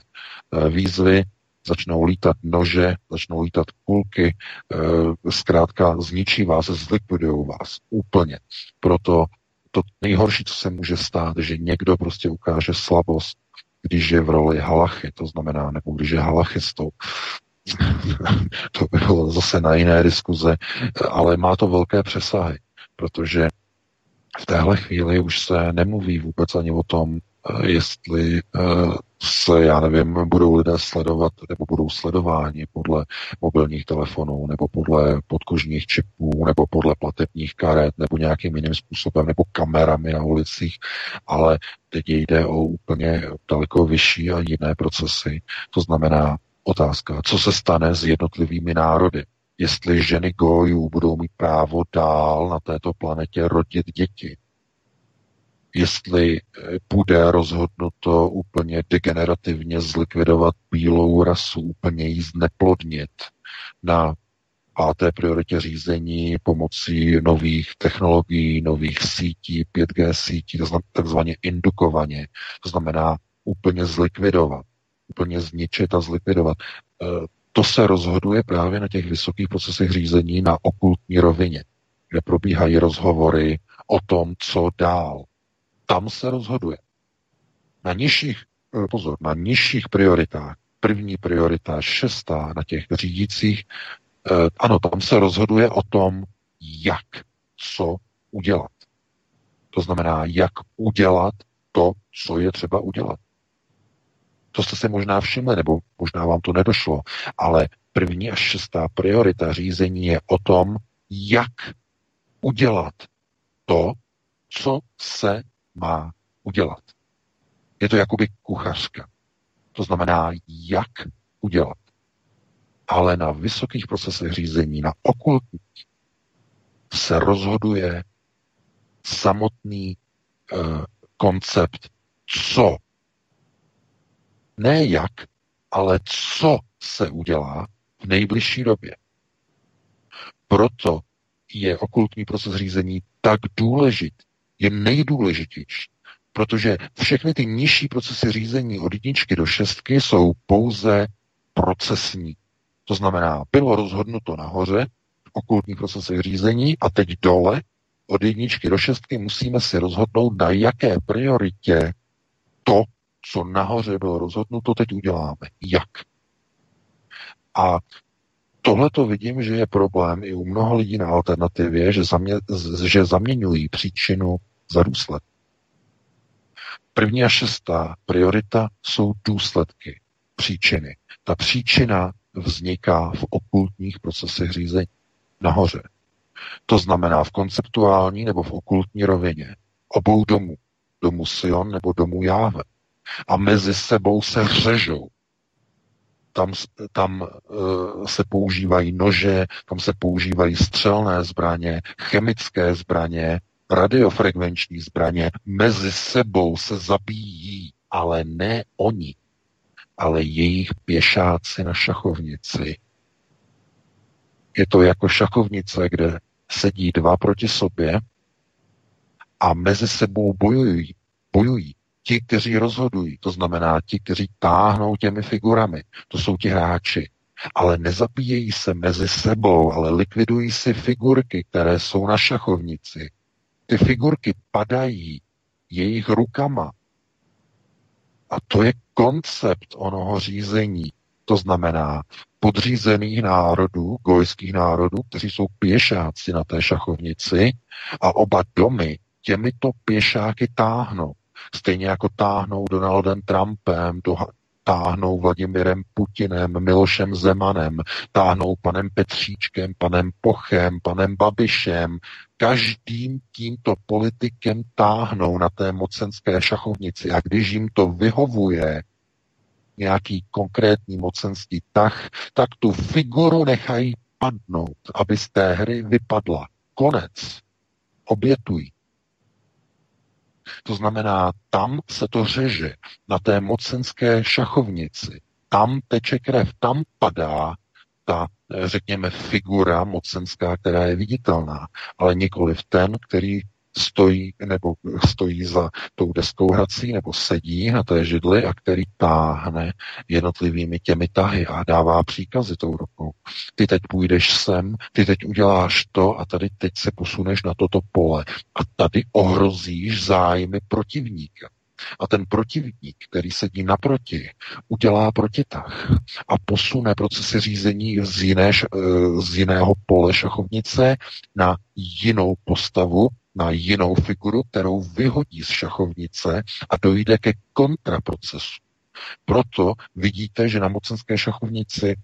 výzvy, začnou lítat nože, začnou lítat kulky, e, zkrátka zničí vás, zlikvidují vás úplně. Proto to nejhorší, co se může stát, že někdo prostě ukáže slabost, když je v roli halachy, to znamená, nebo když je halachistou. [LAUGHS] to by bylo zase na jiné diskuze, ale má to velké přesahy, protože v téhle chvíli už se nemluví vůbec ani o tom, Eh, jestli eh, se, já nevím, budou lidé sledovat nebo budou sledováni podle mobilních telefonů nebo podle podkožních čipů nebo podle platebních karet nebo nějakým jiným způsobem nebo kamerami na ulicích, ale teď jde o úplně daleko vyšší a jiné procesy. To znamená otázka, co se stane s jednotlivými národy, jestli ženy gojů budou mít právo dál na této planetě rodit děti, jestli eh, bude rozhodnuto úplně degenerativně zlikvidovat bílou rasu, úplně jí zneplodnit na páté prioritě řízení pomocí nových technologií, nových sítí, 5G sítí, takzvaně indukovaně. To znamená úplně zlikvidovat, úplně zničit a zlikvidovat. Eh, to se rozhoduje právě na těch vysokých procesech řízení na okultní rovině, kde probíhají rozhovory o tom, co dál tam se rozhoduje. Na nižších, eh, pozor, na nižších prioritách, první priorita, šestá na těch řídících, eh, ano, tam se rozhoduje o tom, jak, co udělat. To znamená, jak udělat to, co je třeba udělat. To jste si možná všimli, nebo možná vám to nedošlo, ale první až šestá priorita řízení je o tom, jak udělat to, co se má udělat. Je to jakoby kuchařka. To znamená, jak udělat. Ale na vysokých procesech řízení, na okultních, se rozhoduje samotný uh, koncept, co. Ne jak, ale co se udělá v nejbližší době. Proto je okultní proces řízení tak důležitý, je nejdůležitější. Protože všechny ty nižší procesy řízení od jedničky do šestky jsou pouze procesní. To znamená, bylo rozhodnuto nahoře, okultní procesy řízení a teď dole od jedničky do šestky musíme si rozhodnout, na jaké prioritě to, co nahoře bylo rozhodnuto, teď uděláme. Jak? A Tohle to vidím, že je problém i u mnoha lidí na alternativě, že, zamě, že zaměňují příčinu za důsledek. První a šestá priorita jsou důsledky, příčiny. Ta příčina vzniká v okultních procesech řízení nahoře. To znamená v konceptuální nebo v okultní rovině obou domů. Domu Sion nebo domu Jáve. A mezi sebou se řežou. Tam, tam uh, se používají nože, tam se používají střelné zbraně, chemické zbraně, radiofrekvenční zbraně. Mezi sebou se zabíjí, ale ne oni, ale jejich pěšáci na šachovnici. Je to jako šachovnice, kde sedí dva proti sobě a mezi sebou bojují. Bojují. Ti, kteří rozhodují, to znamená ti, kteří táhnou těmi figurami, to jsou ti hráči. Ale nezabíjejí se mezi sebou, ale likvidují si figurky, které jsou na šachovnici. Ty figurky padají jejich rukama. A to je koncept onoho řízení. To znamená podřízených národů, gojských národů, kteří jsou pěšáci na té šachovnici a oba domy těmito pěšáky táhnou. Stejně jako táhnou Donaldem Trumpem, táhnou Vladimirem Putinem, Milošem Zemanem, táhnou panem Petříčkem, panem Pochem, panem Babišem. Každým tímto politikem táhnou na té mocenské šachovnici a když jim to vyhovuje, nějaký konkrétní mocenský tah, tak tu figuru nechají padnout, aby z té hry vypadla. Konec. Obětují. To znamená, tam se to řeže, na té mocenské šachovnici. Tam teče krev, tam padá ta, řekněme, figura mocenská, která je viditelná, ale nikoli v ten, který stojí nebo stojí za tou deskou hrací nebo sedí na té židli a který táhne jednotlivými těmi tahy a dává příkazy tou rukou. Ty teď půjdeš sem, ty teď uděláš to a tady teď se posuneš na toto pole a tady ohrozíš zájmy protivníka. A ten protivník, který sedí naproti, udělá protitah a posune procesy řízení z, jiné, z jiného pole šachovnice na jinou postavu, na jinou figuru, kterou vyhodí z šachovnice a dojde ke kontraprocesu. Proto vidíte, že na mocenské šachovnici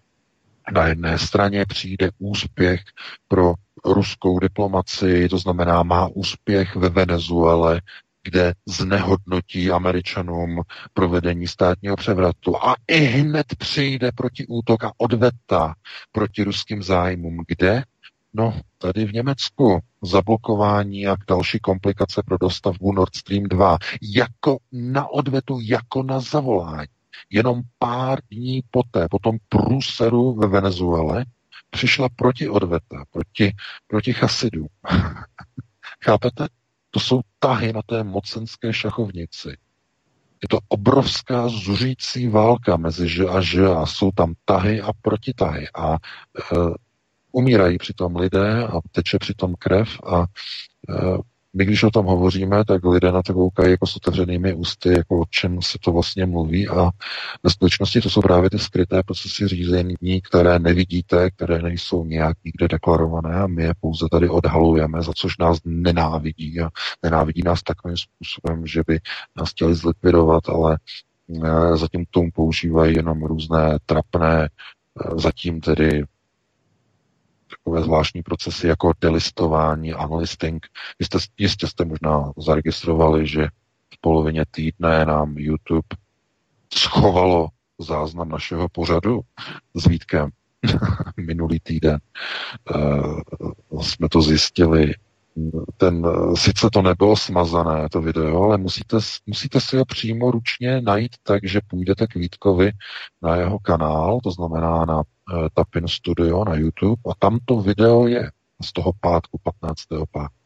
na jedné straně přijde úspěch pro ruskou diplomaci, to znamená má úspěch ve Venezuele, kde znehodnotí Američanům provedení státního převratu a i hned přijde proti útok a odveta proti ruským zájmům. Kde? No, tady v Německu zablokování a další komplikace pro dostavbu Nord Stream 2. Jako na odvetu, jako na zavolání. Jenom pár dní poté, po tom průseru ve Venezuele, přišla proti odveta, proti, proti chasidům. [LAUGHS] Chápete? To jsou tahy na té mocenské šachovnici. Je to obrovská zuřící válka mezi Ž a Ž a jsou tam tahy a protitahy. A e, umírají přitom lidé a teče přitom krev a e, my, když o tom hovoříme, tak lidé na to koukají jako s otevřenými ústy, jako o čem se to vlastně mluví. A ve skutečnosti to jsou právě ty skryté procesy řízení, které nevidíte, které nejsou nějak nikde deklarované. A my je pouze tady odhalujeme, za což nás nenávidí. A nenávidí nás takovým způsobem, že by nás chtěli zlikvidovat, ale e, zatím k tomu používají jenom různé trapné, e, zatím tedy takové zvláštní procesy jako delistování, unlisting. Jste, jistě jste možná zaregistrovali, že v polovině týdne nám YouTube schovalo záznam našeho pořadu s Vítkem [LAUGHS] minulý týden. Uh, jsme to zjistili ten, sice to nebylo smazané, to video, ale musíte, musíte si ho přímo ručně najít tak, že půjdete k Vítkovi na jeho kanál, to znamená na Tapin Studio na YouTube a tam to video je z toho pátku 15. pátku.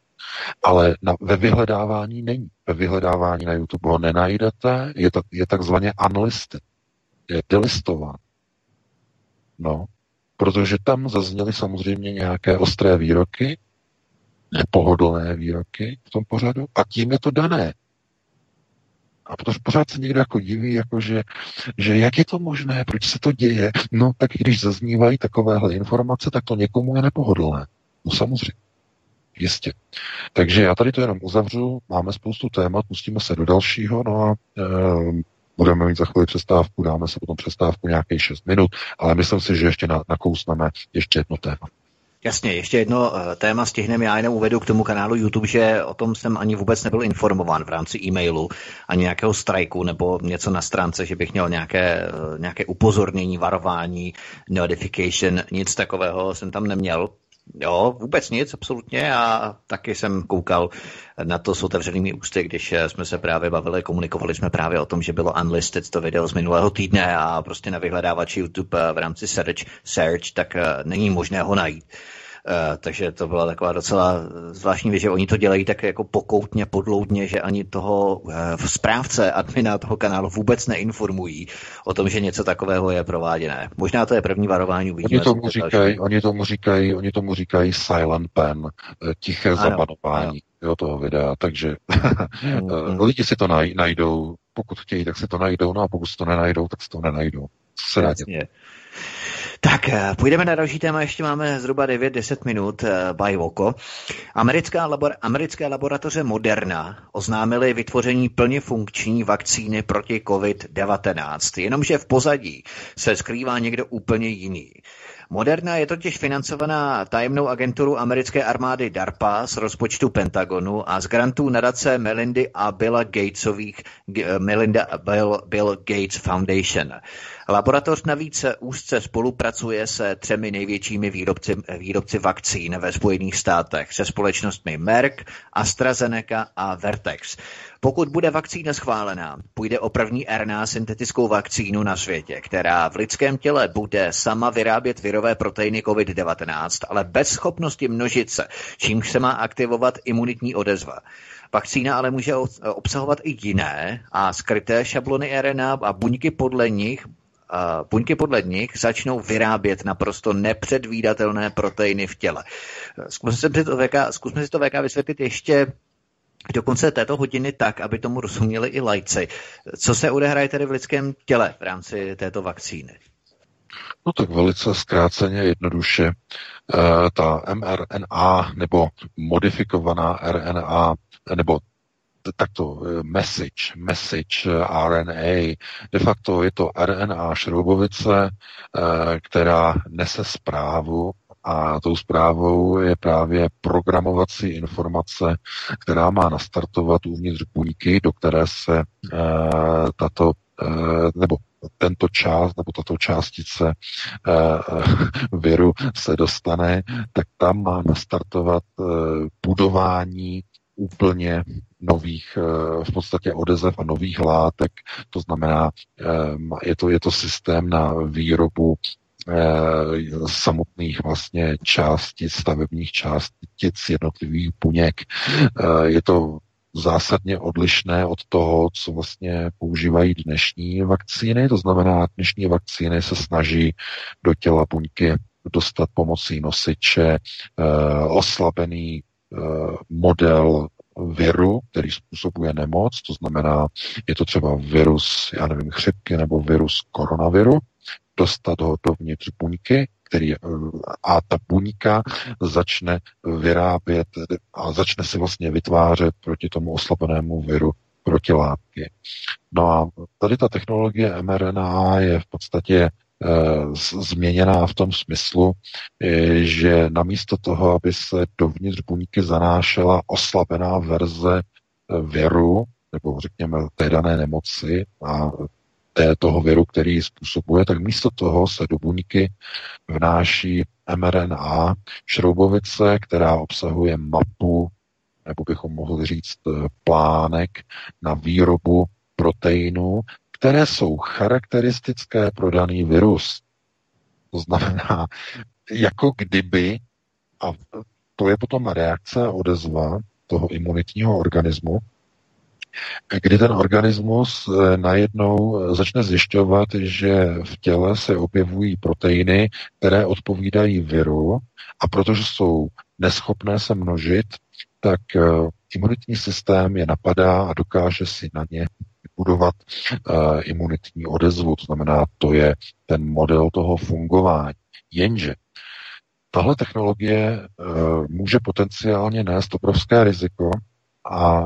Ale na, ve vyhledávání není. Ve vyhledávání na YouTube ho nenajdete, je, to, je takzvaně unlisted, je delistován. No, protože tam zazněly samozřejmě nějaké ostré výroky, nepohodlné výroky v tom pořadu a tím je to dané. A protože pořád se někdo jako diví, jako že, že jak je to možné, proč se to děje. No tak když zaznívají takovéhle informace, tak to někomu je nepohodlné. No samozřejmě. Jistě. Takže já tady to jenom uzavřu, máme spoustu témat, pustíme se do dalšího, no a e, budeme mít za chvíli přestávku, dáme se potom přestávku nějakých 6 minut, ale myslím si, že ještě na, nakousneme ještě jedno téma. Jasně, ještě jedno eh, téma stihneme. Já jenom uvedu k tomu kanálu YouTube, že o tom jsem ani vůbec nebyl informován v rámci e-mailu, ani nějakého strajku nebo něco na stránce, že bych měl nějaké, eh, nějaké upozornění, varování, notification, nic takového jsem tam neměl. Jo, vůbec nic, absolutně. A taky jsem koukal na to s otevřenými ústy, když eh, jsme se právě bavili, komunikovali jsme právě o tom, že bylo unlisted to video z minulého týdne a prostě na vyhledávači YouTube v rámci search, search tak není možné ho najít. Uh, takže to byla taková docela zvláštní věc, že oni to dělají tak jako pokoutně, podloudně, že ani toho uh, správce admina toho kanálu vůbec neinformují o tom, že něco takového je prováděné. Možná to je první varování. Uvidíme, oni tomu, říkají, oni tomu říkají, oni tomu říkají silent pen, eh, tiché ano, zabanování ano. Jo, toho videa, takže [LAUGHS] mm, lidi si to naj, najdou, pokud chtějí, tak si to najdou, no a pokud si to nenajdou, tak si to nenajdou. Co se Jasně. Tak eh, půjdeme na další téma, ještě máme zhruba 9-10 minut uh, by Voko. Americká labor- americké laboratoře Moderna oznámily vytvoření plně funkční vakcíny proti COVID-19, jenomže v pozadí se skrývá někdo úplně jiný. Moderna je totiž financovaná tajemnou agenturu americké armády DARPA z rozpočtu Pentagonu a z grantů nadace Melindy a Billa Gatesových Melinda Bill, Bill Gates Foundation. Laboratoř navíc úzce spolupracuje se třemi největšími výrobci, výrobci vakcín ve Spojených státech, se společnostmi Merck, AstraZeneca a Vertex. Pokud bude vakcína schválená, půjde o první RNA syntetickou vakcínu na světě, která v lidském těle bude sama vyrábět virové proteiny COVID-19, ale bez schopnosti množit se, čímž se má aktivovat imunitní odezva. Vakcína ale může obsahovat i jiné a skryté šablony RNA a buňky podle nich buňky podle nich začnou vyrábět naprosto nepředvídatelné proteiny v těle. Zkusme si to VK, zkusme si to VK vysvětlit ještě do konce této hodiny tak, aby tomu rozuměli i lajci. Co se odehraje tedy v lidském těle v rámci této vakcíny? No tak velice zkráceně, jednoduše, eh, ta mRNA nebo modifikovaná RNA nebo takto eh, message, message eh, RNA, de facto je to RNA šroubovice, která nese zprávu a tou zprávou je právě programovací informace, která má nastartovat uvnitř buňky, do které se e, tato, e, nebo tento část nebo tato částice e, [LAUGHS] viru se dostane, tak tam má nastartovat e, budování úplně nových v podstatě odezev a nových látek. To znamená, je to, je to systém na výrobu samotných vlastně částic, stavebních částic jednotlivých buněk. Eh, je to zásadně odlišné od toho, co vlastně používají dnešní vakcíny. To znamená, dnešní vakcíny se snaží do těla buňky dostat pomocí nosiče eh, oslabený model viru, který způsobuje nemoc, to znamená, je to třeba virus, já nevím, chřipky nebo virus koronaviru, dostat ho dovnitř buňky, který, a ta buňka začne vyrábět a začne si vlastně vytvářet proti tomu oslabenému viru protilátky. No a tady ta technologie mRNA je v podstatě e, změněná v tom smyslu, e, že namísto toho, aby se dovnitř buňky zanášela oslabená verze viru, nebo řekněme té dané nemoci a té, toho viru, který způsobuje, tak místo toho se do buňky vnáší mRNA šroubovice, která obsahuje mapu, nebo bychom mohli říct eh, plánek na výrobu proteinů, které jsou charakteristické pro daný virus. To znamená, jako kdyby, a to je potom reakce a odezva toho imunitního organismu, kdy ten organismus eh, najednou eh, začne zjišťovat, že v těle se objevují proteiny, které odpovídají viru a protože jsou neschopné se množit, tak eh, imunitní systém je napadá a dokáže si na ně vybudovat uh, imunitní odezvu, to znamená, to je ten model toho fungování. Jenže tahle technologie uh, může potenciálně nést obrovské riziko, a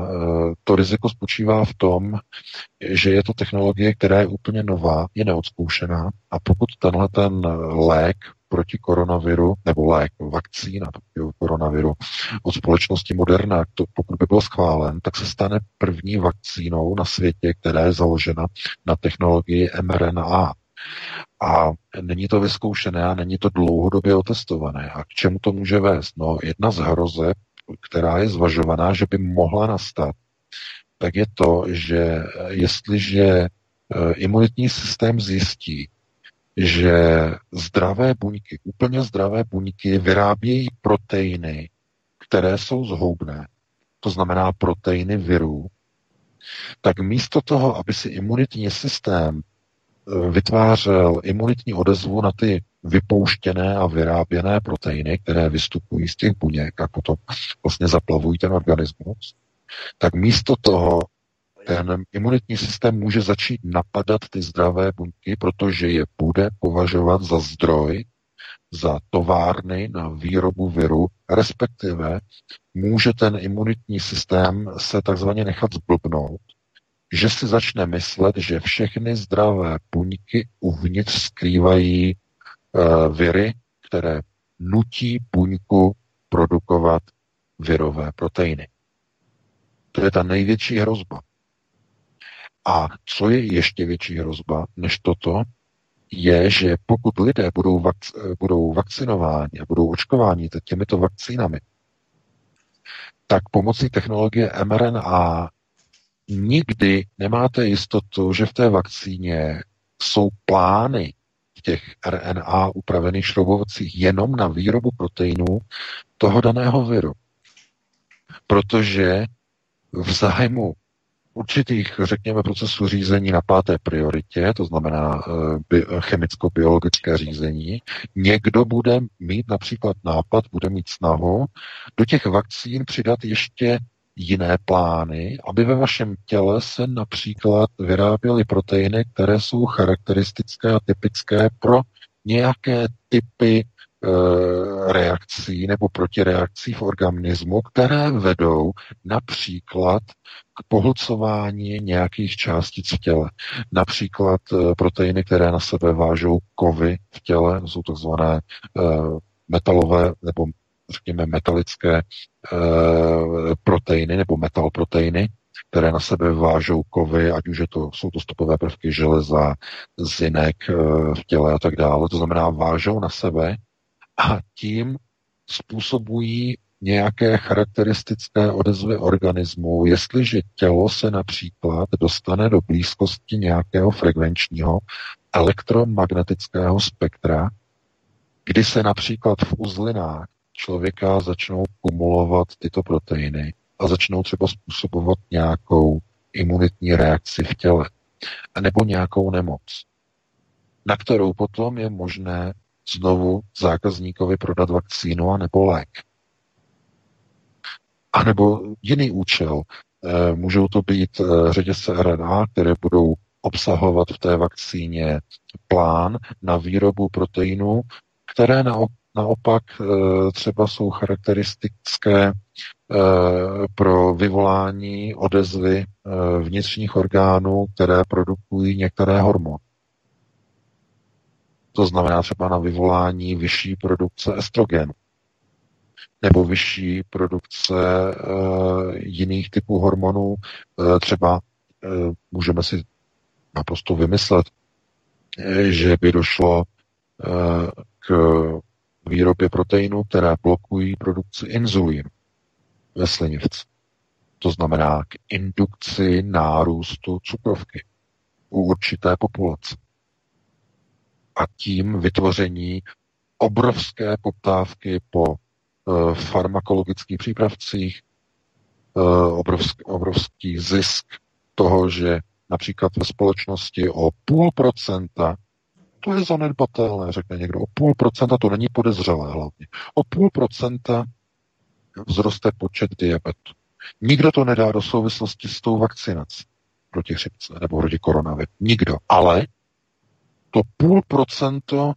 to riziko spočívá v tom, že je to technologie, která je úplně nová, je neodzkoušená a pokud tenhle ten lék proti koronaviru, nebo lék, vakcína proti koronaviru od společnosti Moderna, to, pokud by byl schválen, tak se stane první vakcínou na světě, která je založena na technologii mRNA. A není to vyzkoušené a není to dlouhodobě otestované. A k čemu to může vést? No, jedna z hrozeb, která je zvažovaná, že by mohla nastat, tak je to, že jestliže eh, imunitní systém zjistí, že zdravé buňky, úplně zdravé buňky vyrábějí proteiny, které jsou zhoubné, to znamená proteiny virů, tak místo toho, aby si imunitní systém eh, vytvářel imunitní odezvu na ty vypouštěné a vyráběné proteiny, které vystupují z těch buněk a potom vlastně zaplavují ten organismus, tak místo toho ten imunitní systém může začít napadat ty zdravé buňky, protože je bude považovat za zdroj, za továrny na výrobu viru, respektive může ten imunitní systém se takzvaně nechat zblbnout, že si začne myslet, že všechny zdravé buňky uvnitř skrývají viry, které nutí buňku produkovat virové proteiny. To je ta největší hrozba. A co je ještě větší hrozba než toto, je, že pokud lidé budou, vak- budou vakcinováni a budou očkováni těmito vakcínami, tak pomocí technologie mRNA nikdy nemáte jistotu, že v té vakcíně jsou plány těch RNA upravených šroubovacích jenom na výrobu proteinů toho daného viru. Protože v zájmu určitých, řekněme, procesů řízení na páté prioritě, to znamená eh, bi- chemicko-biologické řízení, někdo bude mít například nápad, bude mít snahu do těch vakcín přidat ještě jiné plány, aby ve vašem těle se například vyráběly proteiny, které jsou charakteristické a typické pro nějaké typy Eh, reakcí nebo protireakcí v organismu, které vedou například k pohlcování nějakých částic v těle. Například eh, proteiny, které na sebe vážou kovy v těle, jsou takzvané eh, metalové nebo řekněme metalické proteiny nebo metalproteiny, které na sebe vážou kovy, ať už je to, jsou to stopové prvky železa, zinek v těle a tak dále. To znamená, vážou na sebe a tím způsobují nějaké charakteristické odezvy organismu, jestliže tělo se například dostane do blízkosti nějakého frekvenčního elektromagnetického spektra, kdy se například v uzlinách člověka začnou kumulovat tyto proteiny a začnou třeba způsobovat nějakou imunitní reakci v těle, nebo nějakou nemoc, na kterou potom je možné znovu zákazníkovi prodat vakcínu a nebo lék. A nebo jiný účel. Eh, můžou to být eh, řetězce RNA, které budou obsahovat v té vakcíně plán na výrobu proteinů, které naopak eh, třeba jsou charakteristické pro vyvolání odezvy vnitřních orgánů, které produkují některé hormony. To znamená třeba na vyvolání vyšší produkce estrogenu nebo vyšší produkce jiných typů hormonů. Třeba můžeme si naprosto vymyslet, že by došlo k výrobě proteinů, které blokují produkci inzulínu ve slinivci. To znamená k indukci nárůstu cukrovky u určité populace a tím vytvoření obrovské poptávky po uh, farmakologických přípravcích, uh, obrovský, obrovský zisk toho, že například ve společnosti o půl procenta, to je zanedbatelné, řekne někdo, o půl procenta, to není podezřelé hlavně, o půl procenta vzroste počet diabetu. Nikdo to nedá do souvislosti s tou vakcinací. proti chřipce nebo proti koronaviru. Nikdo. Ale to půl procento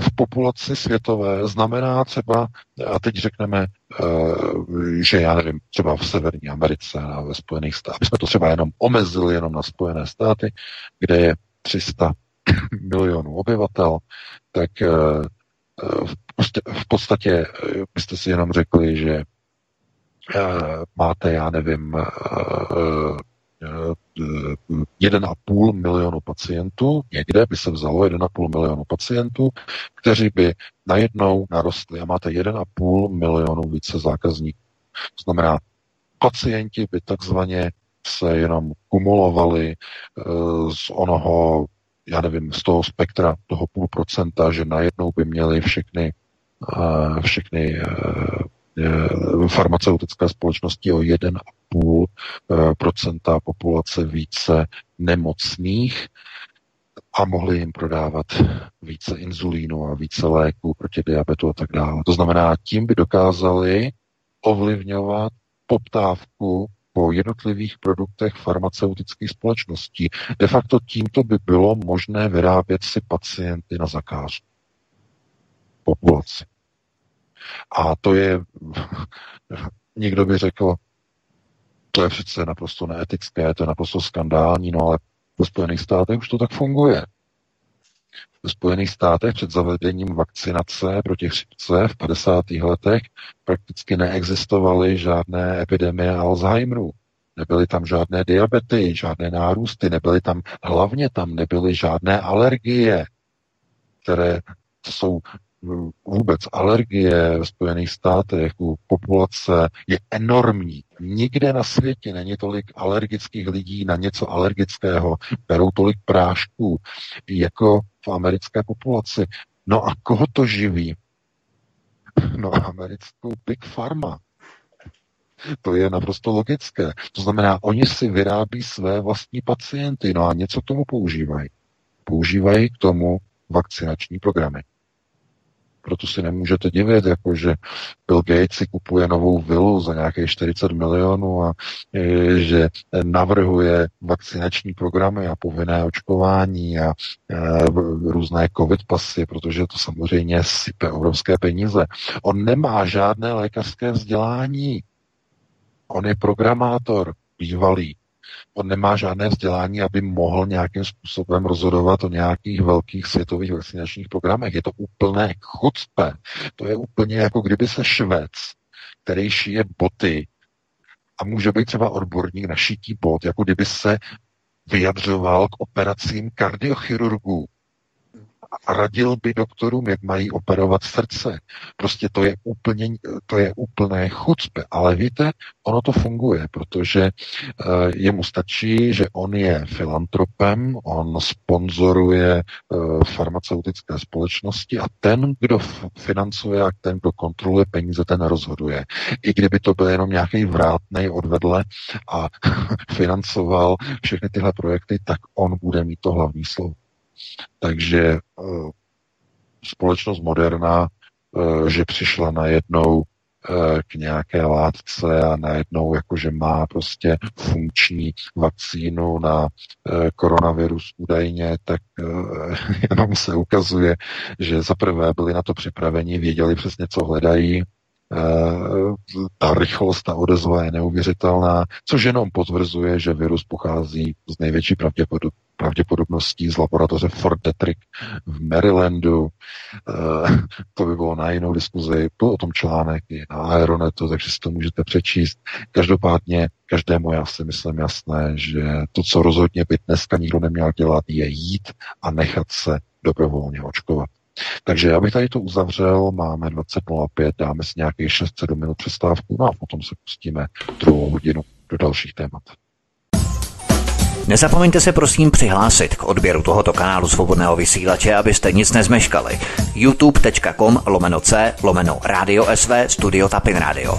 v populaci světové znamená třeba, a teď řekneme, eh, že já nevím, třeba v Severní Americe a ve Spojených státech, jsme to třeba jenom omezili jenom na Spojené státy, kde je 300 [COUGHS] milionů obyvatel, tak eh, eh, v podstatě byste si jenom řekli, že máte, já nevím, 1,5 milionu pacientů, někde by se vzalo 1,5 milionu pacientů, kteří by najednou narostli a máte 1,5 milionu více zákazníků. To znamená, pacienti by takzvaně se jenom kumulovali eh, z onoho, já nevím, z toho spektra toho půl procenta, že najednou by měli všechny, eh, všechny eh, farmaceutické společnosti o 1,5% populace více nemocných a mohli jim prodávat více inzulínu a více léků proti diabetu a tak dále. To znamená, tím by dokázali ovlivňovat poptávku po jednotlivých produktech farmaceutických společností. De facto tímto by bylo možné vyrábět si pacienty na zakázku. Populaci. A to je, někdo by řekl, to je přece naprosto neetické, to je naprosto skandální, no ale ve Spojených státech už to tak funguje. Spojených státech před zavedením vakcinace proti chřipce v 50. letech prakticky neexistovaly žádné epidemie Alzheimeru. Nebyly tam žádné diabety, žádné nárůsty, nebyly tam, hlavně tam nebyly žádné alergie, které jsou vůbec alergie v Spojených státech u populace je enormní. Nikde na světě není tolik alergických lidí na něco alergického, berou tolik prášků jako v americké populaci. No a koho to živí? No americkou Big Pharma. To je naprosto logické. To znamená, oni si vyrábí své vlastní pacienty, no a něco k tomu používají. Používají k tomu vakcinační programy. Proto si nemůžete divit, jako že Bill Gates si kupuje novou vilu za nějakých 40 milionů a e, že navrhuje vakcinační programy a povinné očkování a e, různé covid pasy, protože to samozřejmě sype obrovské peníze. On nemá žádné lékařské vzdělání. On je programátor bývalý. On nemá žádné vzdělání, aby mohl nějakým způsobem rozhodovat o nějakých velkých světových vakcinačních programech. Je to úplné chucpe. To je úplně jako kdyby se švec, který šije boty a může být třeba odborník na šití bot, jako kdyby se vyjadřoval k operacím kardiochirurgů radil by doktorům, jak mají operovat srdce. Prostě to je úplně, to je úplné chucpe. Ale víte, ono to funguje, protože uh, jemu stačí, že on je filantropem, on sponzoruje uh, farmaceutické společnosti a ten, kdo financuje a ten, kdo kontroluje peníze, ten rozhoduje. I kdyby to byl jenom nějaký vrátnej odvedle a [LAUGHS] financoval všechny tyhle projekty, tak on bude mít to hlavní slovo. Takže eh, společnost moderna, eh, že přišla najednou eh, k nějaké látce a najednou jakože má prostě funkční vakcínu na koronavirus údajně, tak [LAUGHS] jenom se ukazuje, že za prvé byli na to připraveni, věděli přesně, co hledají, ta rychlost, ta odezva je neuvěřitelná, což jenom potvrzuje, že virus pochází z největší pravděpodobností z laboratoře Fort Detrick v Marylandu. To by bylo na jinou diskuzi, byl o tom článek i na Aeronetu, takže si to můžete přečíst. Každopádně každému já si myslím jasné, že to, co rozhodně by dneska nikdo neměl dělat, je jít a nechat se dobrovolně očkovat. Takže já bych tady to uzavřel, máme 20.05, dáme si nějakých 6-7 minut přestávku, no a potom se pustíme druhou hodinu do dalších témat. Nezapomeňte se prosím přihlásit k odběru tohoto kanálu svobodného vysílače, abyste nic nezmeškali. youtube.com lomeno c lomeno radio sv studio tapin radio.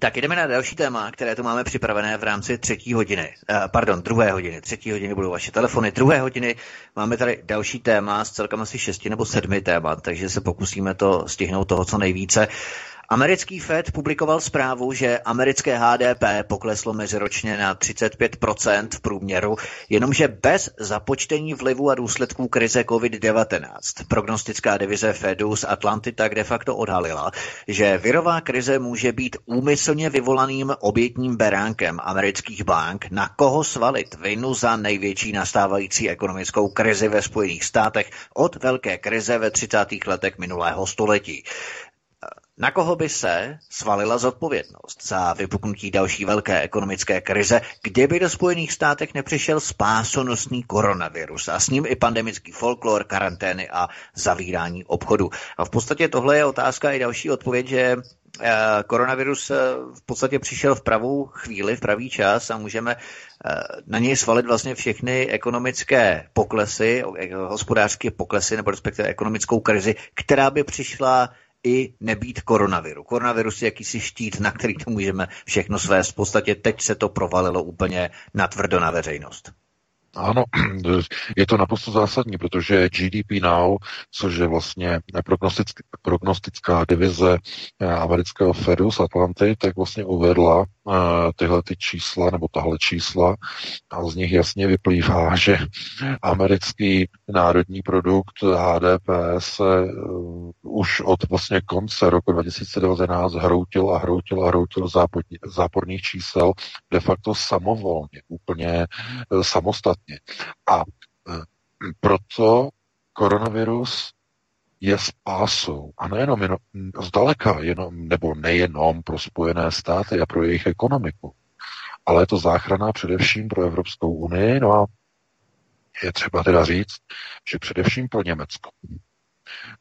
Tak jdeme na další téma, které tu máme připravené v rámci třetí hodiny. Uh, pardon, druhé hodiny. Třetí hodiny budou vaše telefony. Druhé hodiny máme tady další téma s celkem asi šesti nebo sedmi témat, takže se pokusíme to stihnout toho co nejvíce. Americký Fed publikoval zprávu, že americké HDP pokleslo meziročně na 35% v průměru, jenomže bez započtení vlivu a důsledků krize COVID-19. Prognostická divize Fedu z Atlanty tak de facto odhalila, že virová krize může být úmyslně vyvolaným obětním beránkem amerických bank, na koho svalit vinu za největší nastávající ekonomickou krizi ve Spojených státech od velké krize ve 30. letech minulého století. Na koho by se svalila zodpovědnost za vypuknutí další velké ekonomické krize, kdyby do Spojených státech nepřišel spásonosný koronavirus a s ním i pandemický folklor, karantény a zavírání obchodu. A v podstatě tohle je otázka i další odpověď, že eh, koronavirus eh, v podstatě přišel v pravou chvíli, v pravý čas a můžeme eh, na něj svalit vlastně všechny ekonomické poklesy, hospodářské poklesy nebo respektive ekonomickou krizi, která by přišla i nebýt koronaviru. Koronavirus je jakýsi štít, na který to můžeme všechno svést. V podstatě teď se to provalilo úplně natvrdo na veřejnost. Ano, [CLEARS THROAT] je to naprosto zásadní, protože GDP Now, což je vlastně prognostická, divize eh, amerického Fedu z Atlanty, tak vlastně uvedla tyhle ty čísla, nebo tahle čísla, a z nich jasně vyplývá, že americký národní produkt HDP se uh, už od vlastně konce roku 2019 hroutil a hroutil a hroutil záporných čísel de facto samovolně, úplně uh, samostatně. A e, proto koronavirus je spásou. A nejenom jenom, zdaleka jenom, nebo nejenom pro Spojené státy a pro jejich ekonomiku, ale je to záchrana především pro Evropskou unii, no a je třeba teda říct, že především pro Německo.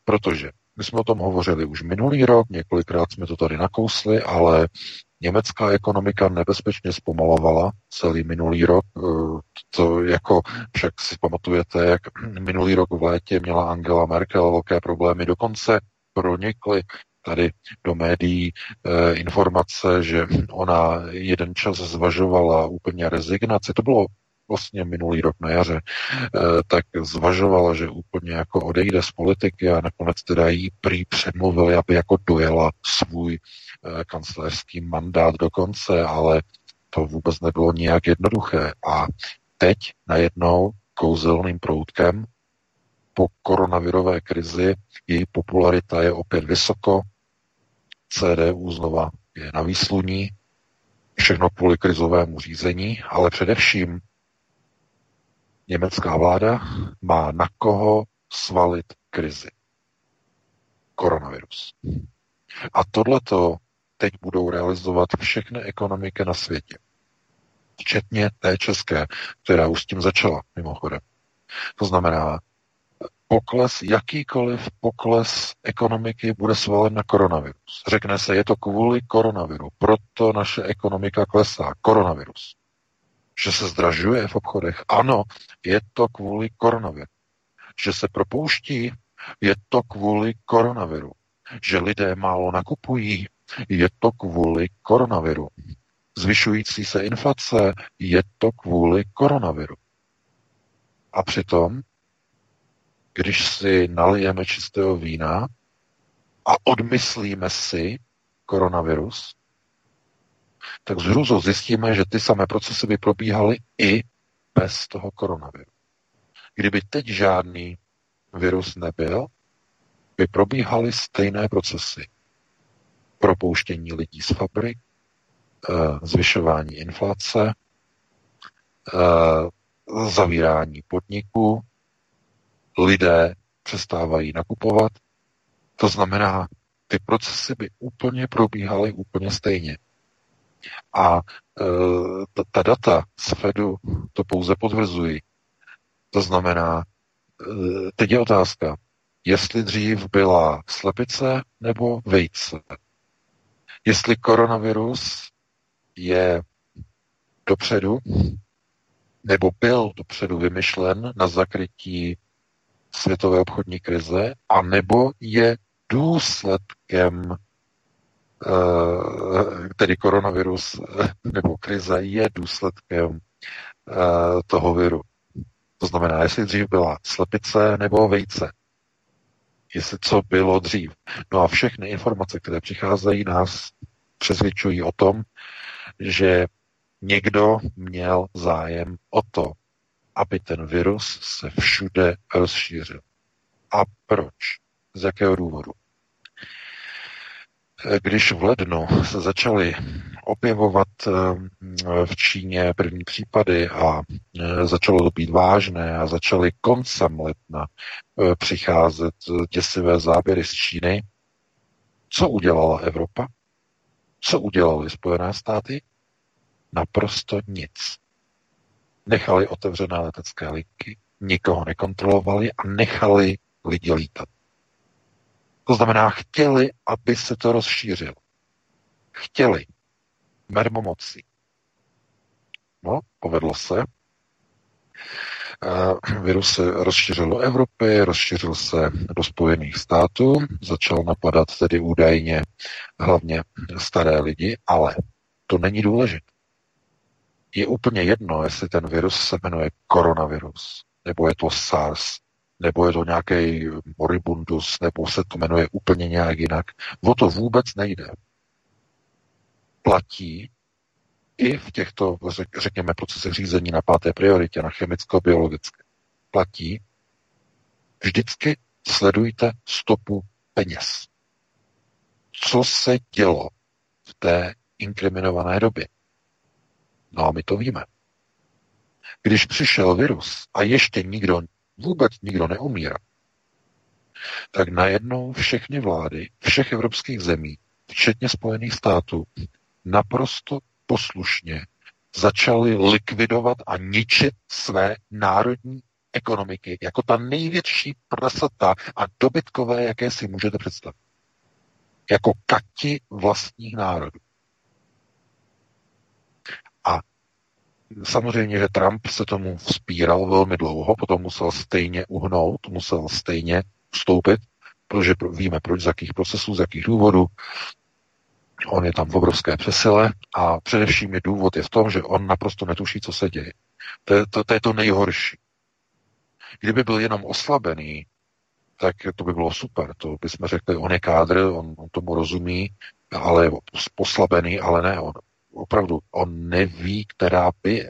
Protože my jsme o tom hovořili už minulý rok, několikrát jsme to tady nakousli, ale Německá ekonomika nebezpečně zpomalovala celý minulý rok. Eh, to jako, však si pamatujete, jak minulý rok v létě měla Angela Merkel velké problémy, dokonce pronikly tady do médií e, informace, že ona jeden čas zvažovala úplně rezignaci. To bylo vlastně minulý rok na jaře, e, tak zvažovala, že úplně jako odejde z politiky a nakonec teda jí prý předmluvili, aby jako dojela svůj Eh, kancléřský mandát do konce, ale to vůbec nebylo nijak jednoduché. A teď najednou kouzelným proutkem po koronavirové krizi její popularita je opět vysoko, CDU znova je na výsluní, všechno kvůli krizovému řízení, ale především německá vláda má na koho svalit krizi. Koronavirus. A tohleto teď budou realizovat všechny ekonomiky na světě. Včetně té české, která už s tím začala, mimochodem. To znamená, pokles, jakýkoliv pokles ekonomiky bude svalen na koronavirus. Řekne se, je to kvůli koronaviru, proto naše ekonomika klesá. Koronavirus. Že se zdražuje v obchodech. Ano, je to kvůli koronaviru. Že se propouští, je to kvůli koronaviru. Že lidé málo nakupují, je to kvůli koronaviru. Zvyšující se inflace je to kvůli koronaviru. A přitom, když si nalijeme čistého vína a odmyslíme si koronavirus, tak z zjistíme, že ty samé procesy by probíhaly i bez toho koronaviru. Kdyby teď žádný virus nebyl, by probíhaly stejné procesy propouštění lidí z fabrik, eh, zvyšování inflace, eh, zavírání podniků, lidé přestávají nakupovat. To znamená, ty procesy by úplně probíhaly úplně stejně. A e, ta, ta data z Fedu to pouze potvrzují. To znamená, e, teď je otázka, jestli dřív byla slepice nebo vejce jestli koronavirus je dopředu, nebo byl dopředu vymyšlen na zakrytí světové obchodní krize, a nebo je důsledkem tedy koronavirus nebo krize je důsledkem toho viru. To znamená, jestli dřív byla slepice nebo vejce. Jestli co bylo dřív. No a všechny informace, které přicházejí, nás přesvědčují o tom, že někdo měl zájem o to, aby ten virus se všude rozšířil. A proč? Z jakého důvodu? Když v lednu se začaly objevovat eh, v Číně první případy a eh, začalo to být vážné a začaly koncem ledna eh, přicházet děsivé záběry z Číny, co udělala Evropa? Co udělali Spojené státy? Naprosto nic. Nechali otevřené letecké linky, nikoho nekontrolovali a nechali lidi lítat. To znamená, chtěli, aby se to rozšířilo. Chtěli. Mermomocí. No, povedlo se. Uh, virus se rozšířil do Evropy, rozšířil se do Spojených států, začal napadat tedy údajně hlavně staré lidi, ale to není důležité. Je úplně jedno, jestli ten virus se jmenuje koronavirus, nebo je to SARS, nebo je to nějaký moribundus, nebo se to jmenuje úplně nějak jinak. O to vůbec nejde. Platí i v těchto, řekněme, procesech řízení na páté prioritě, na chemicko-biologické. Platí. Vždycky sledujte stopu peněz. Co se dělo v té inkriminované době? No a my to víme. Když přišel virus a ještě nikdo vůbec nikdo neumírá, tak najednou všechny vlády všech evropských zemí, včetně Spojených států, naprosto poslušně začaly likvidovat a ničit své národní ekonomiky jako ta největší prasata a dobytkové, jaké si můžete představit. Jako kati vlastních národů. Samozřejmě, že Trump se tomu vzpíral velmi dlouho, potom musel stejně uhnout, musel stejně vstoupit, protože víme proč, z jakých procesů, z jakých důvodů. On je tam v obrovské přesile a především je důvod je v tom, že on naprosto netuší, co se děje. To je to, to, je to nejhorší. Kdyby byl jenom oslabený, tak to by bylo super. To bychom řekli, on je kádr, on, on tomu rozumí, ale je poslabený, ale ne, on opravdu, on neví, která bije.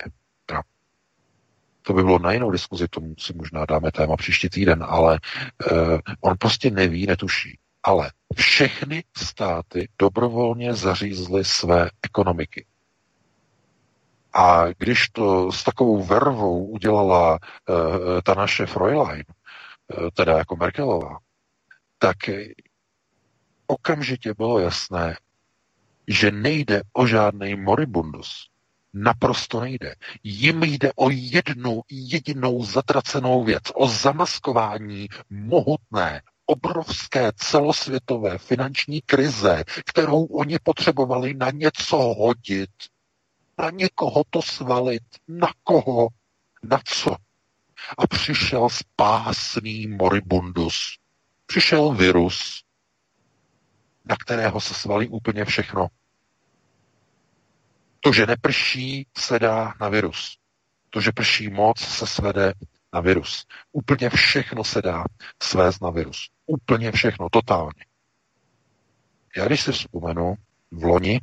To by bylo na jinou diskuzi, tomu si možná dáme téma příští týden, ale uh, on prostě neví, netuší. Ale všechny státy dobrovolně zařízly své ekonomiky. A když to s takovou vervou udělala uh, ta naše Fräulein, uh, teda jako Merkelová, tak okamžitě bylo jasné, že nejde o žádný moribundus. Naprosto nejde. Jim jde o jednu jedinou zatracenou věc, o zamaskování mohutné, obrovské celosvětové finanční krize, kterou oni potřebovali na něco hodit, na někoho to svalit, na koho, na co. A přišel spásný moribundus. Přišel virus, na kterého se svalí úplně všechno. To, že neprší, se dá na virus. To, že prší moc, se svede na virus. Úplně všechno se dá svést na virus. Úplně všechno, totálně. Já když si vzpomenu v loni,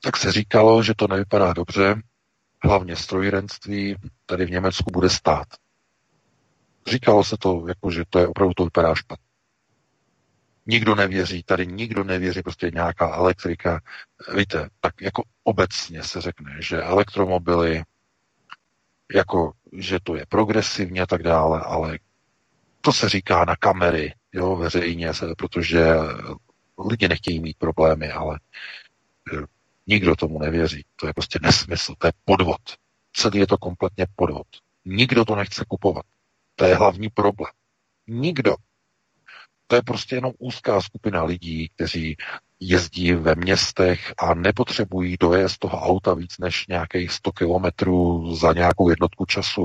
tak se říkalo, že to nevypadá dobře, hlavně strojírenství tady v Německu bude stát. Říkalo se to, jako, že to je opravdu to vypadá špatně. Nikdo nevěří, tady nikdo nevěří, prostě nějaká elektrika. Víte, tak jako obecně se řekne, že elektromobily, jako, že to je progresivně a tak dále, ale to se říká na kamery, jo, veřejně, protože lidi nechtějí mít problémy, ale eh, nikdo tomu nevěří. To je prostě nesmysl, to je podvod. Celý je to kompletně podvod. Nikdo to nechce kupovat. To je hlavní problém. Nikdo. To je prostě jenom úzká skupina lidí, kteří jezdí ve městech a nepotřebují dojezd toho auta víc než nějakých 100 kilometrů za nějakou jednotku času.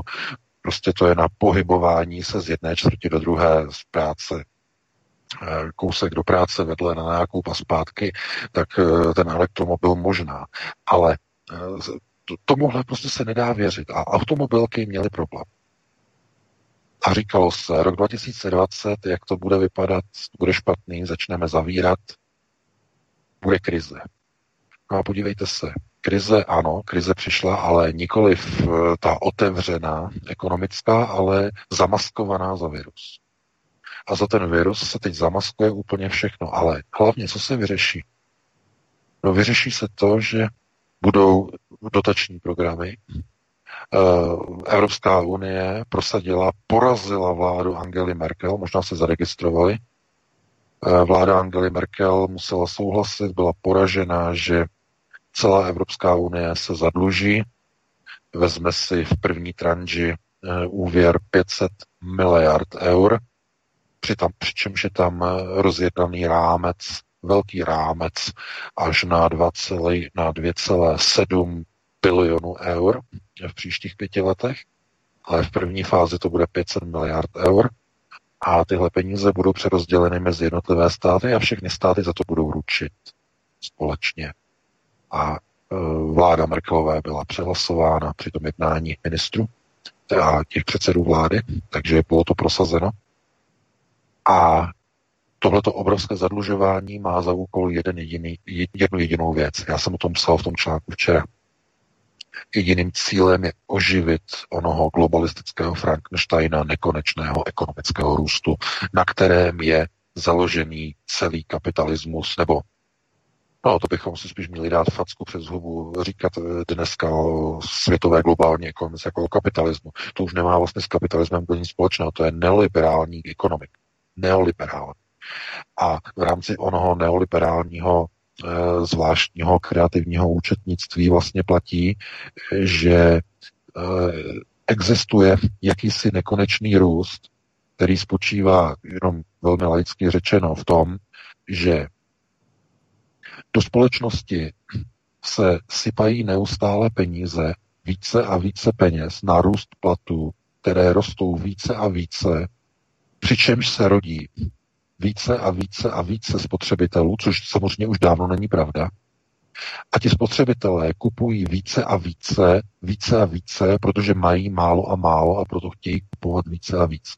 Prostě to je na pohybování se z jedné čtvrti do druhé z práce kousek do práce vedle na nějakou paspátky, tak ten elektromobil možná. Ale tomuhle prostě se nedá věřit. A automobilky měly problém. A říkalo se, rok 2020, jak to bude vypadat, bude špatný, začneme zavírat, bude krize. No a podívejte se, krize ano, krize přišla, ale nikoli v ta otevřená ekonomická, ale zamaskovaná za virus. A za ten virus se teď zamaskuje úplně všechno. Ale hlavně, co se vyřeší? No vyřeší se to, že budou dotační programy. Eh, Evropská unie prosadila, porazila vládu Angely Merkel, možná se zaregistrovali. Eh, vláda Angely Merkel musela souhlasit, byla poražena, že celá Evropská unie se zadluží, vezme si v první tranži eh, úvěr 500 miliard eur, přitom, přičemž je tam rozjednaný rámec velký rámec až na 2,7 bilionů eur v příštích pěti letech, ale v první fázi to bude 500 miliard eur a tyhle peníze budou přerozděleny mezi jednotlivé státy a všechny státy za to budou ručit společně. A e, vláda Merkelové byla přehlasována při tom jednání ministru a těch předsedů vlády, takže bylo to prosazeno. A tohleto obrovské zadlužování má za úkol jeden jediný, jednu jedinou věc. Já jsem o tom psal v tom článku včera. Jediným cílem je oživit onoho globalistického Frankensteina nekonečného ekonomického růstu, na kterém je založený celý kapitalismus, nebo No, to bychom si spíš měli dát facku přes hubu, říkat eh, dneska o světové globální ekonomice jako o kapitalismu. To už nemá vlastně s kapitalismem nic společného, to je neoliberální ekonomik. Neoliberální. A v rámci onoho neoliberálního zvláštního kreativního účetnictví vlastně platí, že e, existuje jakýsi nekonečný růst, který spočívá jenom velmi laicky řečeno v tom, že do společnosti se sypají neustále peníze, více a více peněz na růst platů, které rostou více a více, přičemž se rodí více a více a více spotřebitelů, což samozřejmě už dávno není pravda. A ti spotřebitelé kupují více a více, více a více, protože mají málo a málo a proto chtějí kupovat více a více.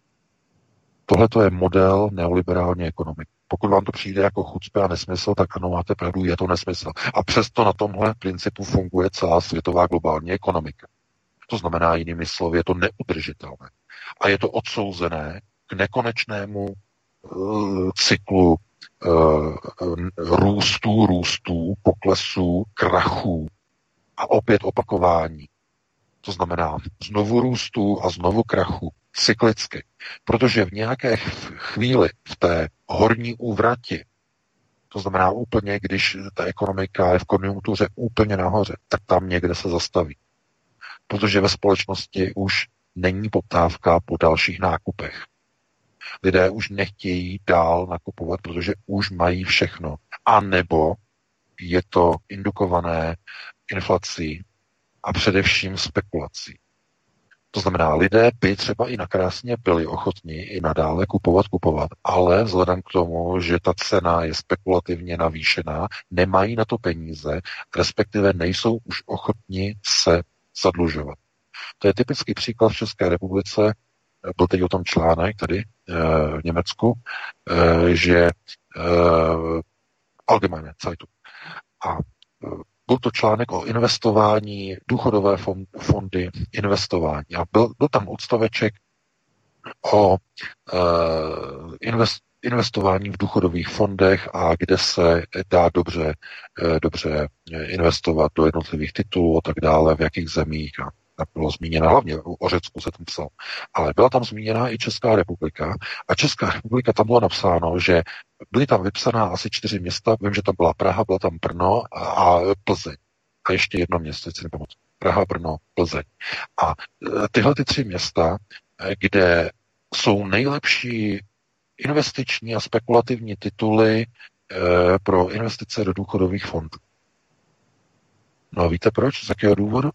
Tohle to je model neoliberální ekonomiky. Pokud vám to přijde jako chucpe a nesmysl, tak ano, máte pravdu, je to nesmysl. A přesto na tomhle principu funguje celá světová globální ekonomika. To znamená, jinými slovy, je to neudržitelné. A je to odsouzené k nekonečnému cyklu růstů, růstů, poklesů, krachů a opět opakování. To znamená znovu růstů a znovu krachu, cyklicky. Protože v nějaké chvíli v té horní úvrati, to znamená úplně, když ta ekonomika je v konjunktuře úplně nahoře, tak tam někde se zastaví. Protože ve společnosti už není poptávka po dalších nákupech. Lidé už nechtějí dál nakupovat, protože už mají všechno. A nebo je to indukované inflací a především spekulací. To znamená, lidé by třeba i nakrásně byli ochotní i nadále kupovat, kupovat, ale vzhledem k tomu, že ta cena je spekulativně navýšená, nemají na to peníze, respektive nejsou už ochotni se zadlužovat. To je typický příklad v České republice, byl teď o tom článek tady v Německu, eh, že eh, Allgemeine Zeitung. A byl to článek o investování, důchodové fondy, investování. A byl, byl tam odstaveček o invest, investování v důchodových fondech a kde se dá dobře, dobře investovat do jednotlivých titulů a tak dále, v jakých zemích a tak bylo zmíněna, hlavně o Řecku se tam psal, ale byla tam zmíněna i Česká republika a Česká republika tam bylo napsáno, že byly tam vypsaná asi čtyři města, vím, že tam byla Praha, byla tam Brno a, a Plzeň. A ještě jedno město, si nepamatuji. Praha, Brno, Plzeň. A e, tyhle ty tři města, e, kde jsou nejlepší investiční a spekulativní tituly e, pro investice do důchodových fondů. No a víte proč? Z jakého důvodu?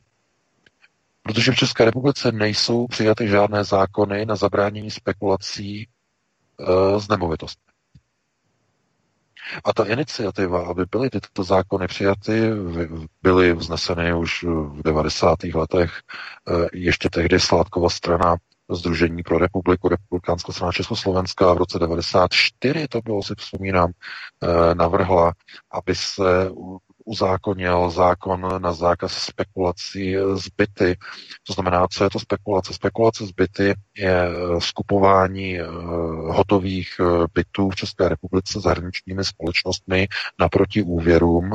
Protože v České republice nejsou přijaty žádné zákony na zabránění spekulací e, s nemovitostmi. A ta iniciativa, aby byly tyto zákony přijaty, byly vzneseny už v 90. letech. Eh, ještě tehdy Sládkova strana Združení pro republiku, republikánská strana Československa v roce 94, to bylo, si vzpomínám, eh, navrhla, aby se uzákonil zákon na zákaz spekulací z byty. To znamená, co je to spekulace? Spekulace z byty je eh, skupování eh, hotových eh, bytů v České republice zahraničními společnostmi naproti úvěrům,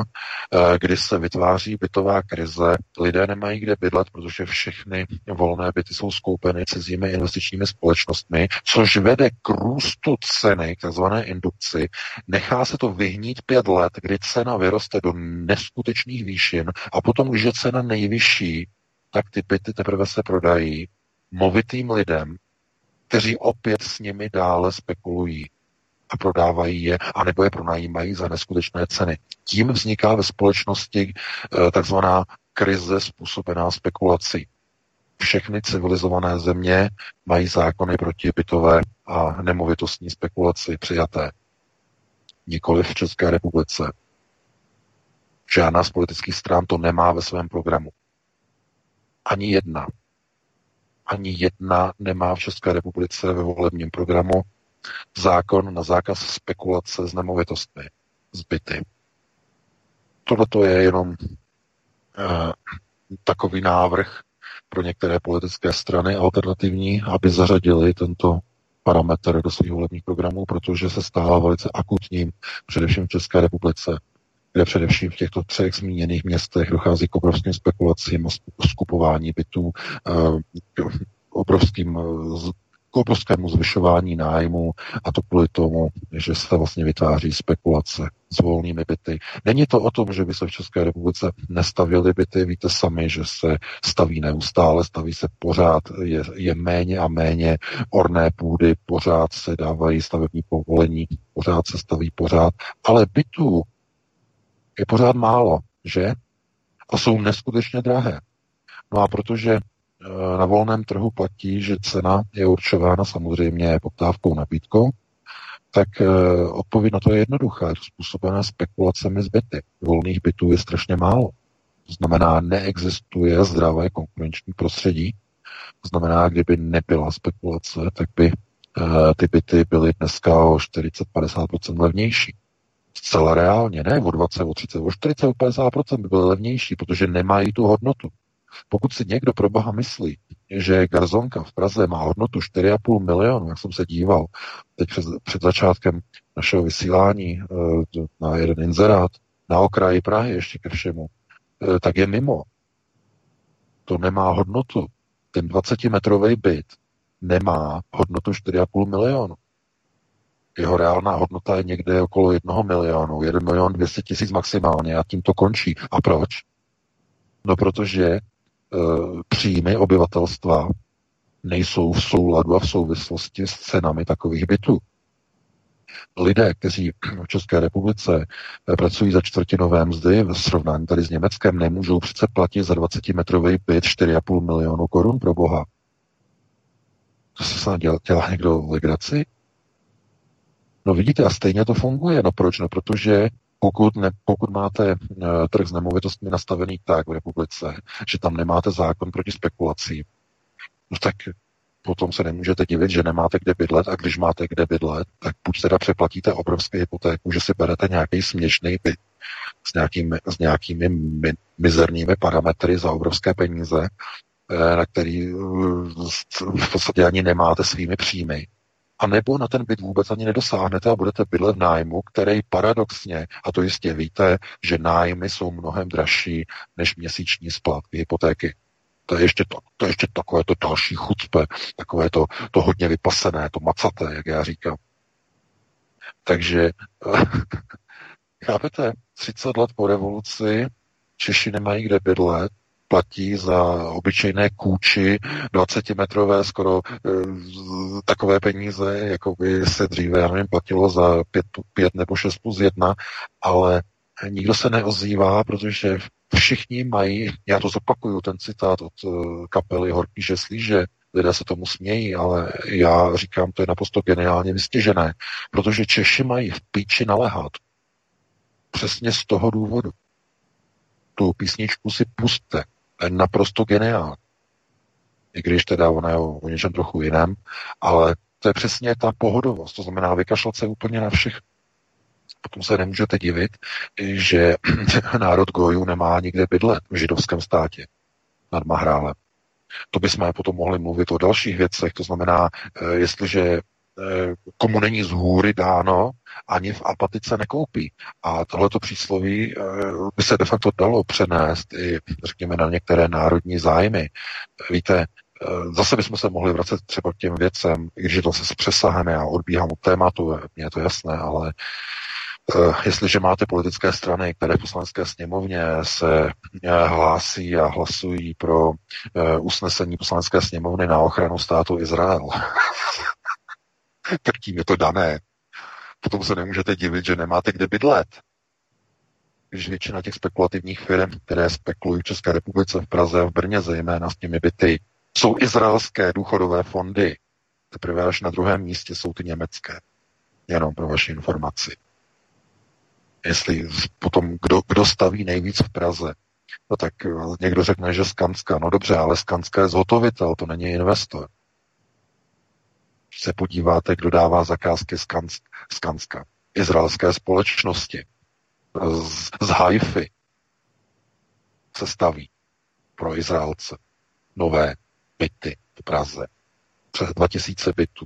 kdy se vytváří bytová krize. Lidé nemají kde bydlet, protože všechny volné byty jsou skoupeny cizími investičními společnostmi, což vede k růstu ceny, k takzvané indukci. Nechá se to vyhnít pět let, kdy cena vyroste do neskutečných výšin a potom, když je cena nejvyšší, tak ty byty teprve se prodají movitým lidem, kteří opět s nimi dále spekulují a prodávají je, anebo je pronajímají za neskutečné ceny. Tím vzniká ve společnosti eh, takzvaná krize způsobená spekulací. Všechny civilizované země mají zákony proti bytové a nemovitostní spekulaci přijaté. Nikoli v České republice. Žádná z politických stran to nemá ve svém programu. Ani jedna. Ani jedna nemá v České republice ve volebním programu zákon na zákaz spekulace s nemovitostmi, zbyty. Tohle to je jenom uh, takový návrh pro některé politické strany alternativní, aby zařadili tento parametr do svých volebních programů, protože se stává velice akutním, především v České republice kde především v těchto třech zmíněných městech dochází k obrovským spekulacím skupování bytů, eh, obrovským eh, k obrovskému zvyšování nájmu a to kvůli tomu, že se vlastně vytváří spekulace s volnými byty. Není to o tom, že by se v České republice nestavily byty, víte sami, že se staví neustále, staví se pořád, je, je méně a méně orné půdy, pořád se dávají stavební povolení, pořád se staví pořád, ale bytů je pořád málo, že? A jsou neskutečně drahé. No a protože e, na volném trhu platí, že cena je určována samozřejmě poptávkou nabídkou, tak e, odpověď na to je jednoduchá. Je to způsobené spekulacemi z byty. Volných bytů je strašně málo. To znamená, neexistuje zdravé konkurenční prostředí. To znamená, kdyby nebyla spekulace, tak by e, ty byty byly dneska o 40-50% levnější. Zcela reálně, ne o 20, o 30, o 40, o 50% by byly levnější, protože nemají tu hodnotu. Pokud si někdo pro boha myslí, že garzonka v Praze má hodnotu 4,5 milionu, jak jsem se díval teď před, před začátkem našeho vysílání eh, na jeden inzerát na okraji Prahy ještě ke všemu, eh, tak je mimo. To nemá hodnotu. Ten 20-metrový byt nemá hodnotu 4,5 milionu. Jeho reálná hodnota je někde okolo jednoho milionu, 1 milion 200 tisíc maximálně a tím to končí. A proč? No protože e, příjmy obyvatelstva nejsou v souladu a v souvislosti s cenami takových bytů. Lidé, kteří v České republice e, pracují za čtvrtinové mzdy v srovnání tady s Německem, nemůžou přece platit za 20-metrový byt 4,5 milionu korun pro boha. To se snad dělá, dělá někdo legraci? No vidíte, a stejně to funguje. No proč? No protože pokud, ne, pokud máte uh, trh s nemovitostmi nastavený tak v republice, že tam nemáte zákon proti spekulacím, no tak potom se nemůžete divit, že nemáte kde bydlet a když máte kde bydlet, tak buď teda přeplatíte obrovské hypotéku, že si berete nějaký směšný byt s nějakými, s nějakými mi, mizernými parametry za obrovské peníze, eh, na který eh, v podstatě ani nemáte svými příjmy a nebo na ten byt vůbec ani nedosáhnete a budete bydlet v nájmu, který paradoxně, a to jistě víte, že nájmy jsou mnohem dražší než měsíční splátky hypotéky. To je ještě, to, to je ještě takové to další chucpe, takové to, to hodně vypasené, to macaté, jak já říkám. Takže, [LAUGHS] chápete, 30 let po revoluci Češi nemají kde bydlet, platí za obyčejné kůči 20-metrové skoro e, takové peníze, jako by se dříve, já nevím, platilo za 5, 5 nebo 6 plus 1, ale nikdo se neozývá, protože všichni mají, já to zopakuju, ten citát od e, kapely Horký žeslí, že lidé se tomu smějí, ale já říkám, to je naprosto geniálně vystěžené, protože Češi mají v píči nalehat přesně z toho důvodu. Tu písničku si puste. Naprosto geniální. I když teda ona je o, něčem trochu jiném, ale to je přesně ta pohodovost. To znamená vykašlat se úplně na všech. Potom se nemůžete divit, že [CLEARS THROAT] národ Gojů nemá nikde bydlet v židovském státě nad Mahrálem. To bychom potom mohli mluvit o dalších věcech, to znamená, eh, jestliže komu není z hůry dáno, ani v apatice nekoupí. A tohleto přísloví eh, by se de facto dalo přenést i, řekněme, na některé národní zájmy. Víte, zase bychom se mohli vracet třeba k těm věcem, když to zase přesahané a odbíhám od tématu, mně je to jasné, ale Eh, jestliže máte politické strany, které v poslanecké sněmovně se eh, hlásí a hlasují pro eh, usnesení poslanecké sněmovny na ochranu státu Izrael, [LAUGHS] [LAUGHS] tak tím je to dané. Potom se nemůžete divit, že nemáte kde bydlet. Když většina těch spekulativních firm, které spekulují v České republice, v Praze a v Brně, zejména s těmi byty, jsou izraelské důchodové fondy. Teprve až na druhém místě jsou ty německé. Jenom pro vaši informaci jestli potom kdo, kdo staví nejvíc v Praze, no tak eh, někdo řekne, že Skanska. No dobře, ale Skanska je zhotovitel, to není investor. Se podíváte, kdo dává zakázky Skanska, izraelské společnosti, z, z Haify se staví pro Izraelce nové byty v Praze. Přes 2000 bytů.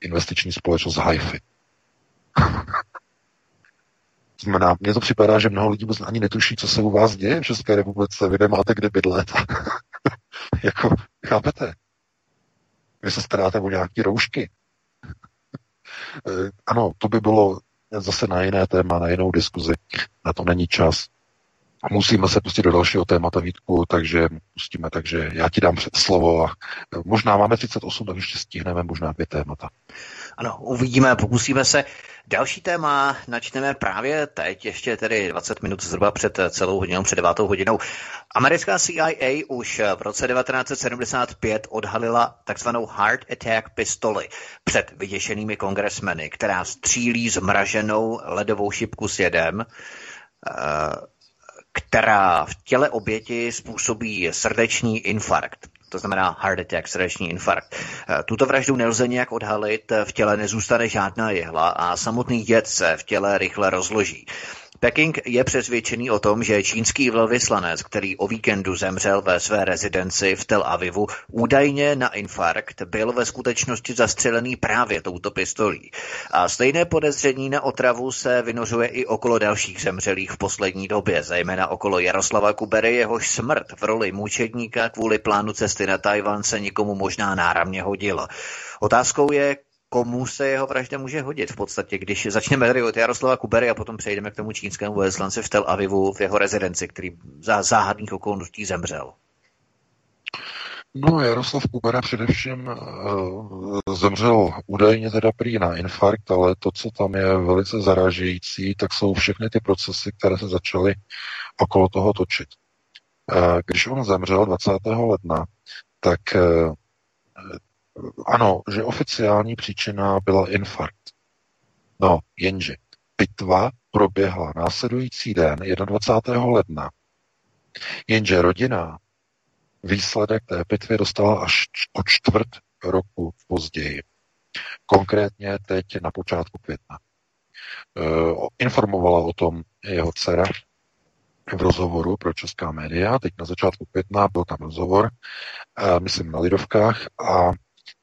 Investiční společnost Haify. [LAUGHS] Znamená, mně to připadá, že mnoho lidí vůbec ani netuší, co se u vás děje v České republice. Vy nemáte kde bydlet. [LAUGHS] jako, chápete? Vy se staráte o nějaké roušky. [LAUGHS] Eh, ano, to by bylo zase na jiné téma, na jinou diskuzi. Na to není čas. Musíme se pustit do dalšího témata, Vítku, takže pustíme, takže já ti dám před slovo a možná máme 38, tak ještě stihneme možná dvě témata. Ano, uvidíme, pokusíme se. Další téma načneme právě teď, ještě tedy 20 minut zhruba před celou hodinou, před 9 hodinou. Americká CIA už v roce 1975 odhalila takzvanou Heart Attack pistoli před vyděšenými kongresmeny, která střílí zmraženou ledovou šipku s jedem, eh, která v těle oběti způsobí srdeční infarkt to znamená heart attack, srdeční infarkt. Eh, tuto vraždu nelze nějak odhalit, v těle nezůstane žádná jehla a samotný jed se v těle rychle rozloží. Peking je přesvědčený o tom, že čínský velvyslanec, který o víkendu zemřel ve své rezidenci v Tel Avivu, údajně na infarkt byl ve skutečnosti zastřelený právě touto pistolí. A stejné podezření na otravu se vynořuje i okolo dalších zemřelých v poslední době, zejména okolo Jaroslava Kubery, jehož smrt v roli mučedníka kvůli plánu cesty na Tajvan se nikomu možná náramně hodila. Otázkou je, komu se jeho vražda může hodit v podstatě, když začneme tady od Jaroslava Kubery a potom přejdeme k tomu čínskému velvyslanci v Tel Avivu v jeho rezidenci, který za záhadných okolností zemřel. No, Jaroslav Kubera především uh, zemřel údajně teda prý na infarkt, ale to, co tam je velice zaražející, tak jsou všechny ty procesy, které se začaly okolo toho točit. Uh, když on zemřel 20. ledna, tak uh, ano, že oficiální příčina byla infarkt. No, jenže pitva proběhla následující den, 21. ledna. Jenže rodina výsledek té pitvy dostala až o čtvrt roku později. Konkrétně teď na počátku května. E, informovala o tom jeho dcera v rozhovoru pro česká média. Teď na začátku května byl tam rozhovor, e, myslím na Lidovkách, a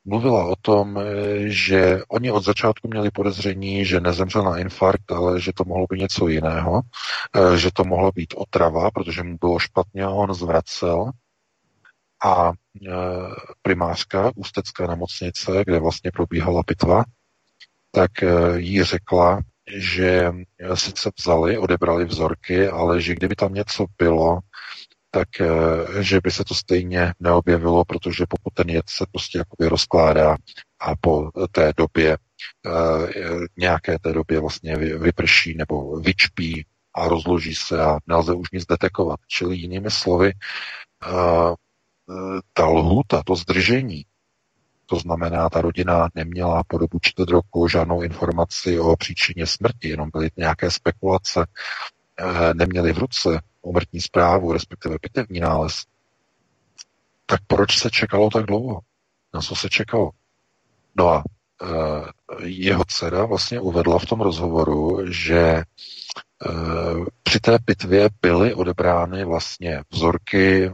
mluvila o tom, eh, že oni od začátku měli podezření, že nezemřel na infarkt, ale že to mohlo být něco jiného, eh, že to mohlo být otrava, protože mu bylo špatně a on zvracel. A eh, primářka Ústecké nemocnice, kde vlastně probíhala pitva, tak jí řekla, že sice vzali, odebrali vzorky, ale že kdyby tam něco bylo, tak eh, že by se to stejně neobjevilo, protože pokud ten jed se prostě jakoby rozkládá a po té době, eh, nějaké té době vlastně vyprší nebo vyčpí a rozloží se a nelze už nic detekovat. Čili jinými slovy, eh, ta lhůta, to zdržení To znamená, ta rodina neměla po dobu čtvrt roku žádnou informaci o příčině smrti, jenom byly nějaké spekulace, neměli v ruce umrtní zprávu, respektive pitevní nález. Tak proč se čekalo tak dlouho? Na co se čekalo? No a e, jeho dcera vlastně uvedla v tom rozhovoru, že e, při té pitvě byly odebrány vlastně vzorky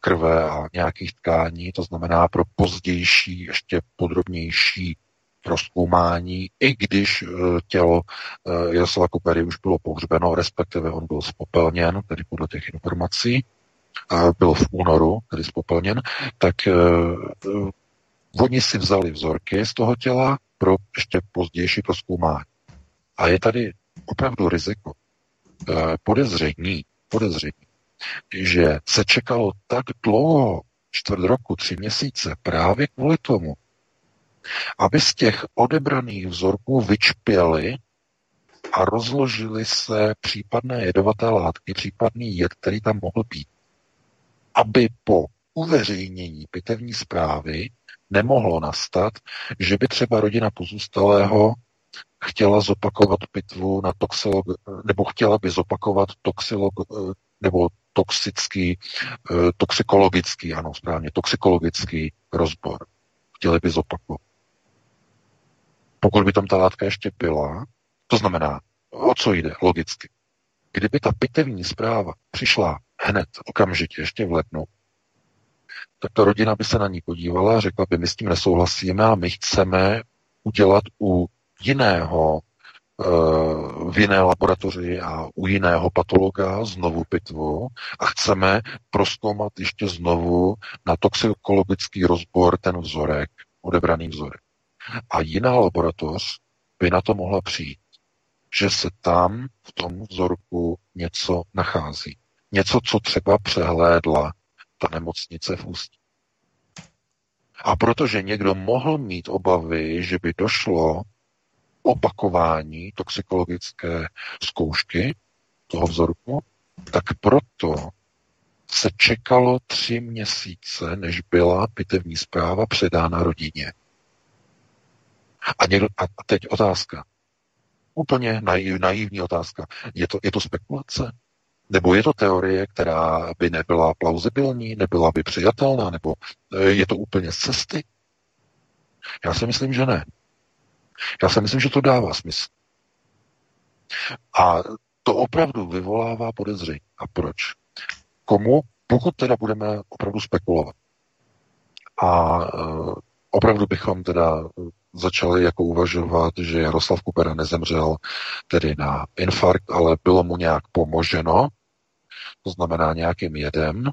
krve a nějakých tkání, to znamená pro pozdější, ještě podrobnější proskoumání, i když e, tělo Jaroslava Kupery už bylo pohřbeno, respektive on byl spopelněn, tedy podle těch informací, a byl v únoru, tedy spopelněn, tak Oni si vzali vzorky z toho těla pro ještě pozdější proskoumání. A je tady opravdu riziko, eh, podezření, podezření, že se čekalo tak dlouho, čtvrt roku, tři měsíce, právě kvůli tomu, aby z těch odebraných vzorků vyčpěli a rozložili se případné jedovaté látky, případný jed, který tam mohl být. Aby po uveřejnění pitevní zprávy nemohlo nastat, že by třeba rodina pozůstalého chtěla zopakovat pitvu na toxilog, nebo chtěla by zopakovat toxilog, nebo toxický, toxikologický, ano, správně, toxikologický rozbor. Chtěli by zopakovat. Pokud by tam ta látka ještě byla, to znamená, o co jde, logicky. Kdyby ta pitevní zpráva přišla hned, okamžitě, ještě v lednu, tak ta rodina by se na ní podívala a řekla by, my s tím nesouhlasíme a my chceme udělat u jiného eh, v jiné laboratoři a u jiného patologa znovu pitvu a chceme proskoumat ještě znovu na toxikologický rozbor ten vzorek, odebraný vzorek. A jiná laboratoř by na to mohla přijít, že se tam v tom vzorku něco nachází. Něco, co třeba přehlédla ta nemocnice v Ústí. A protože někdo mohl mít obavy, že by došlo opakování toxikologické zkoušky toho vzorku, tak proto se čekalo tři měsíce, než byla pitevní zpráva předána rodině. A, někdo, a teď otázka. Úplně naivní otázka. Je to, je to spekulace? Nebo je to teorie, která by nebyla plauzibilní, nebyla by přijatelná, nebo e, je to úplně z cesty? Já si myslím, že ne. Já si myslím, že to dává smysl. A to opravdu vyvolává podezření. A proč? Komu? Pokud teda budeme opravdu spekulovat. A e, opravdu bychom teda začali jako uvažovat, že Jaroslav Kupera nezemřel tedy na infarkt, ale bylo mu nějak pomoženo, to znamená nějakým jedem,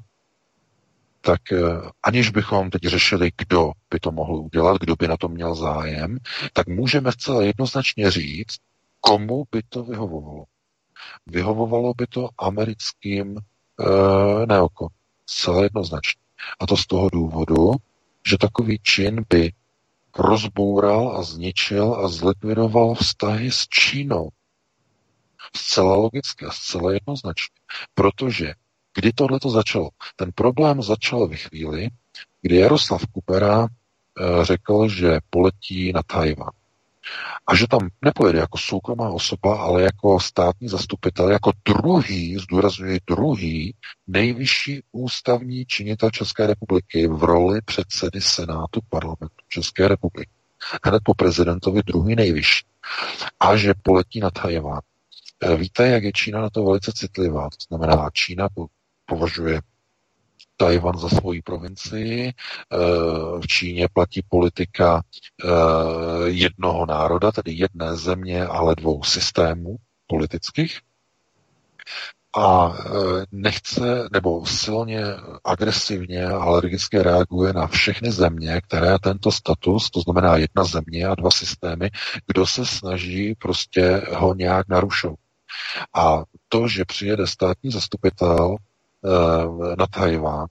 tak eh, aniž bychom teď řešili, kdo by to mohl udělat, kdo by na to měl zájem, tak můžeme zcela jednoznačně říct, komu by to vyhovovalo. Vyhovovalo by to americkým e, neoko. Zcela jednoznačně. A to z toho důvodu, že takový čin by rozboural a zničil a zlikvidoval vztahy s Čínou. Zcela logicky a zcela jednoznačně. Protože kdy tohle to začalo? Ten problém začal v chvíli, kdy Jaroslav Kupera eh, řekl, že poletí na Tajvan. A že tam nepojede jako soukromá osoba, ale jako státní zastupitel, jako druhý, zdůrazňuji druhý, nejvyšší ústavní činitel České republiky v roli předsedy Senátu parlamentu České republiky. Hned po prezidentovi druhý nejvyšší. A že poletí na Tajvan. Eh, víte, jak je Čína na to velice citlivá. To znamená, Čína považuje Tajvan za svoji provincii. Eh, v Číně platí politika eh, jednoho národa, tedy jedné země, ale dvou systémů politických. A nechce, nebo silně agresivně a alergicky reaguje na všechny země, které tento status, to znamená jedna země a dva systémy, kdo se snaží prostě ho nějak narušovat. A to, že přijede státní zastupitel eh, na Tajván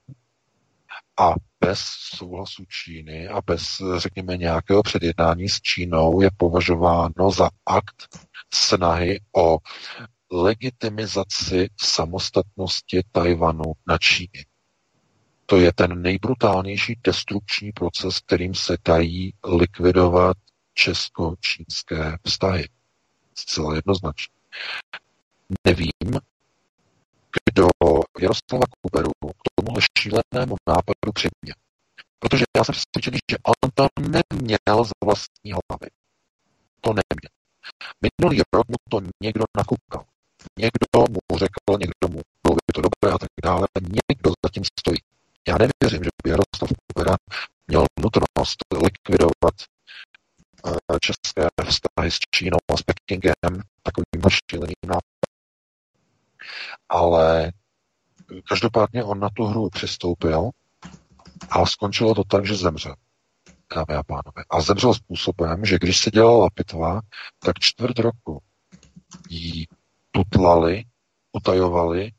a bez souhlasu Číny a bez, řekněme, nějakého předjednání s Čínou je považováno za akt snahy o legitimizaci samostatnosti Tajvanu na Číně. To je ten nejbrutálnější destrukční proces, kterým se dají likvidovat česko-čínské vztahy. Zcela jednoznačně. Nevím, kdo Jaroslava Kuberu k tomuhle šílenému nápadu přiměl. Protože já jsem přesvědčený, že on to neměl z vlastní hlavy. To neměl. Minulý rok mu to někdo nakukal. Někdo mu řekl, někdo mu bylo by to dobré a tak dále. Někdo zatím stojí. Já nevěřím, že by Jaroslav Kubera měl nutnost likvidovat eh, české vztahy s Čínou a s Pekingem takovým šíleným nápadem. Ale každopádně on na tu hru přistoupil a skončilo to tak, že zemřel. Dámy a pánové. A zemřel způsobem, že když se dělala pitva, tak čtvrt roku jí tutlali, utajovali,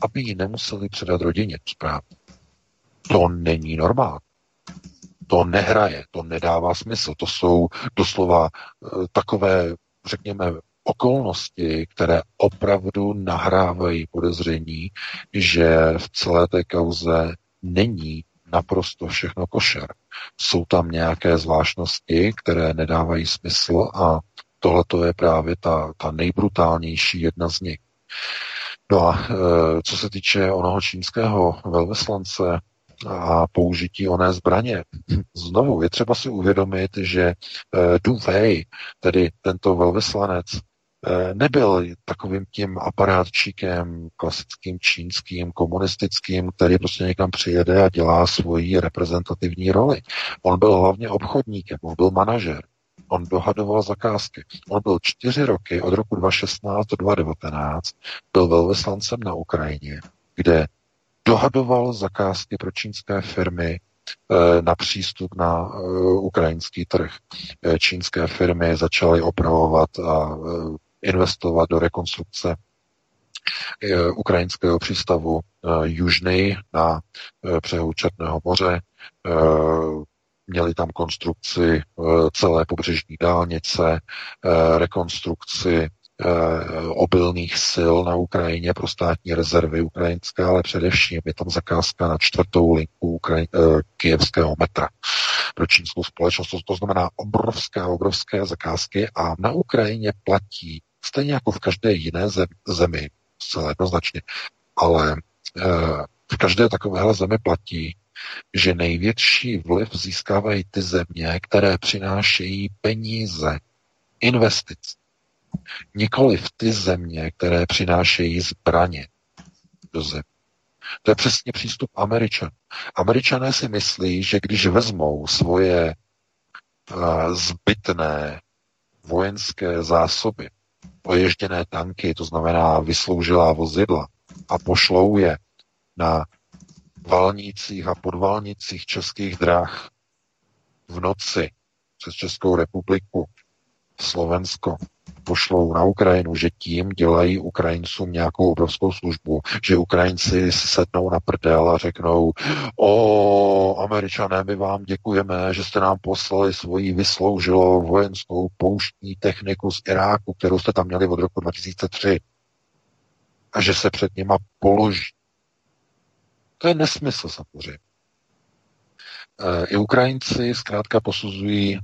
aby ji nemuseli předat rodině zprávu. To není normální. To nehraje, to nedává smysl. To jsou doslova e, takové, řekněme, okolnosti, které opravdu nahrávají podezření, že v celé té kauze není naprosto všechno košer. Jsou tam nějaké zvláštnosti, které nedávají smysl a tohle je právě ta, ta nejbrutálnější jedna z nich. No a e, co se týče onoho čínského velvyslance a použití oné zbraně, [CLEARS THROAT] znovu je třeba si uvědomit, že e, Du Wei, tedy tento velvyslanec, nebyl takovým tím aparátčíkem klasickým čínským, komunistickým, který prostě někam přijede a dělá svoji reprezentativní roli. On byl hlavně obchodníkem, on byl manažer, on dohadoval zakázky. On byl čtyři roky, od roku 2016 do 2019, byl velvyslancem na Ukrajině, kde dohadoval zakázky pro čínské firmy eh, na přístup na eh, ukrajinský trh. Čínské firmy začaly opravovat a investovat do rekonstrukce eh, ukrajinského přístavu eh, Južný na eh, břehu Černého moře. Měli tam konstrukci celé pobřežní dálnice, rekonstrukci obilných sil na Ukrajině pro státní rezervy ukrajinské, ale především je tam zakázka na čtvrtou linku Ukraj- kijevského metra pro čínskou společnost. To, znamená obrovské, obrovské zakázky a na Ukrajině platí Stejně jako v každé jiné zemi, zcela jednoznačně. Ale eh, v každé takovéhle zemi platí, že největší vliv získávají ty země, které přinášejí peníze, investic. Nikoli v ty země, které přinášejí zbraně do země. To je přesně přístup Američanů. Američané si myslí, že když vezmou svoje uh, zbytné vojenské zásoby oježděné tanky, to znamená vysloužilá vozidla, a pošlou je na valnicích a podvalnicích českých drah v noci přes Českou republiku, Slovensko, pošlou na Ukrajinu, že tím dělají Ukrajincům nějakou obrovskou službu, že Ukrajinci sednou na prdel a řeknou, o, američané, my vám děkujeme, že jste nám poslali svoji vysloužilou vojenskou pouštní techniku z Iráku, kterou jste tam měli od roku 2003 a že se před nima položí. To je nesmysl samozřejmě. E, I Ukrajinci zkrátka posuzují e,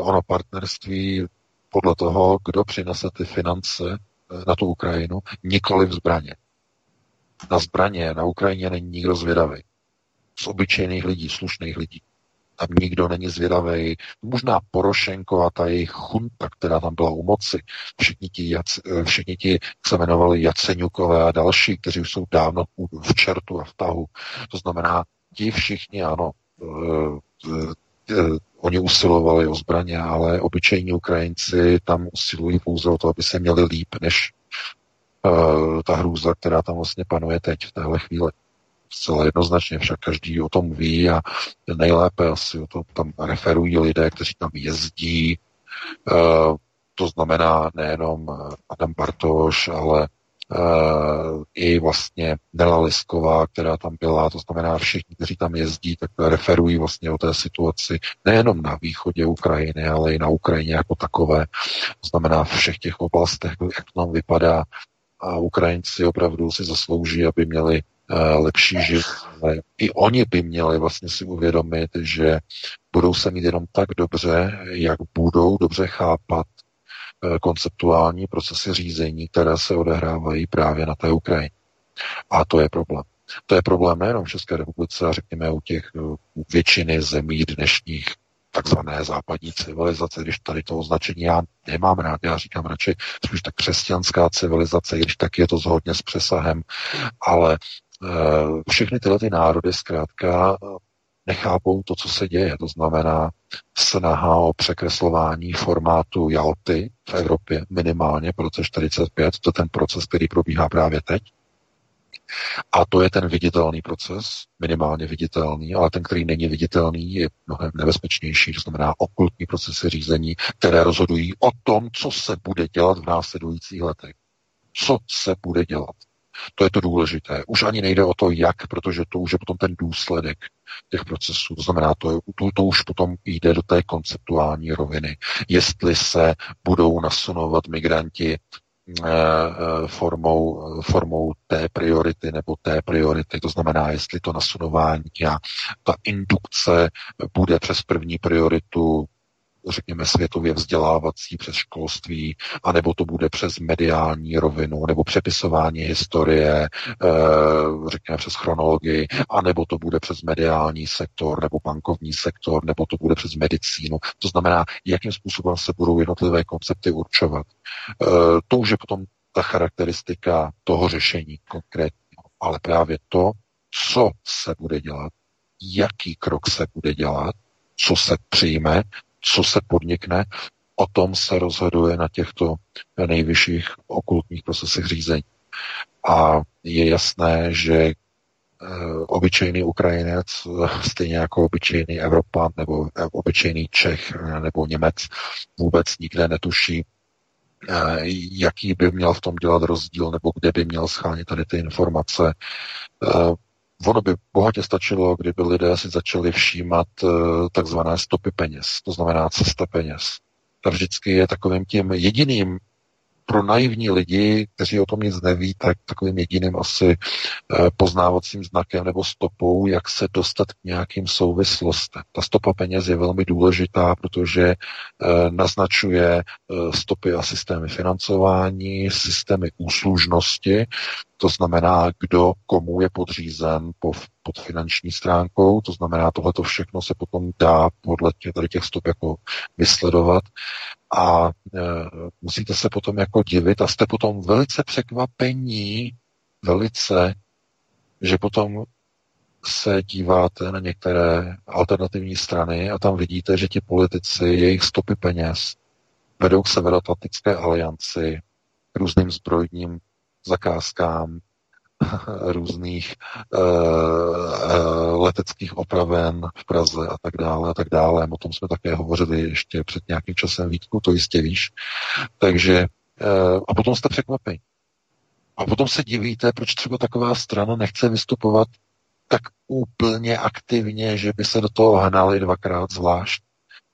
ono partnerství podle toho, kdo přinese ty finance eh, na tu Ukrajinu, nikoli v zbraně. Na zbraně na Ukrajině není nikdo zvědavý. Z obyčejných lidí, slušných lidí. Tam nikdo není zvědavý. Možná Porošenko a ta jejich chunta, která tam byla u moci. Všichni ti, eh, všichni ti se jmenovali Jaceňukové a další, kteří už jsou dávno v čertu a v tahu. To znamená, ti všichni, ano, eh, Oni usilovali o zbraně, ale obyčejní Ukrajinci tam usilují pouze o to, aby se měli líp, než uh, ta hrůza, která tam vlastně panuje teď v téhle chvíli. Zcela jednoznačně však každý o tom ví a nejlépe asi o tom tam referují lidé, kteří tam jezdí. Uh, to znamená nejenom Adam Bartoš, ale i vlastně Nela Lisková, která tam byla, to znamená všichni, kteří tam jezdí, tak referují vlastně o té situaci nejenom na východě Ukrajiny, ale i na Ukrajině jako takové. To znamená v všech těch oblastech, jak to tam vypadá. A Ukrajinci opravdu si zaslouží, aby měli lepší život. I oni by měli vlastně si uvědomit, že budou se mít jenom tak dobře, jak budou dobře chápat konceptuální procesy řízení, které se odehrávají právě na té Ukrajině. A to je problém. To je problém nejenom v České republice, a řekněme u těch u většiny zemí dnešních takzvané západní civilizace, když tady to označení já nemám rád, já říkám radši spíš tak křesťanská civilizace, když tak je to zhodně s přesahem, ale uh, všechny tyhle ty národy zkrátka eh, nechápou to, co se děje. To znamená snaha o překreslování formátu Jalty v Evropě minimálně po roce 45. To je ten proces, který probíhá právě teď. A to je ten viditelný proces, minimálně viditelný, ale ten, který není viditelný, je mnohem nebezpečnější, to znamená okultní procesy řízení, které rozhodují o tom, co se bude dělat v následujících letech. Co se bude dělat. To je to důležité. Už ani nejde o to, jak, protože to už je potom ten důsledek těch procesů. To znamená, to, to, to už potom jde do té konceptuální roviny. Jestli se budou nasunovat migranti Eh, eh, formou, formou té priority nebo té priority. To znamená, jestli to nasunování a ta indukce bude přes první prioritu řekněme, světově vzdělávací přes školství, anebo to bude přes mediální rovinu, nebo přepisování historie, eh, řekněme, přes chronologii, anebo to bude přes mediální sektor, nebo bankovní sektor, nebo to bude přes medicínu. To znamená, jakým způsobem se budou jednotlivé koncepty určovat. Eh, to už je potom ta charakteristika toho řešení konkrétního. Ale právě to, co se bude dělat, jaký krok se bude dělat, co se přijme, co se podnikne, o tom se rozhoduje na těchto nejvyšších okultních procesech řízení. A je jasné, že eh, obyčejný Ukrajinec, [LAUGHS] stejně jako obyčejný Evropan nebo eh, obyčejný Čech eh, nebo Němec vůbec nikde netuší, jaký by měl v tom dělat rozdíl nebo kde by měl schánit tady ty informace. Ono by bohatě stačilo, kdyby lidé si začali všímat uh, takzvané stopy peněz, to znamená cesta peněz. Ta vždycky je takovým tím jediným pro naivní lidi, kteří o tom nic neví, tak takovým jediným asi eh, poznávacím znakem nebo stopou, jak se dostat k nějakým souvislostem. Ta stopa peněz je velmi důležitá, protože eh, naznačuje eh, stopy a systémy financování, systémy úslužnosti, to znamená, kdo komu je podřízen po, pod finanční stránkou, to znamená, tohle všechno se potom dá podle těch, tady těch stop jako vysledovat. A e, musíte se potom jako divit a jste potom velice překvapení, velice, že potom se díváte na některé alternativní strany a tam vidíte, že ti politici, jejich stopy peněz vedou k Severoatlantické alianci, různým zbrojním zakázkám, [LAUGHS] různých uh, leteckých opraven v Praze a tak dále a tak dále. O tom jsme také hovořili ještě před nějakým časem Vítku, to jistě víš. Takže uh, a potom jste překvapení. A potom se divíte, proč třeba taková strana nechce vystupovat tak úplně aktivně, že by se do toho hnali dvakrát zvlášť.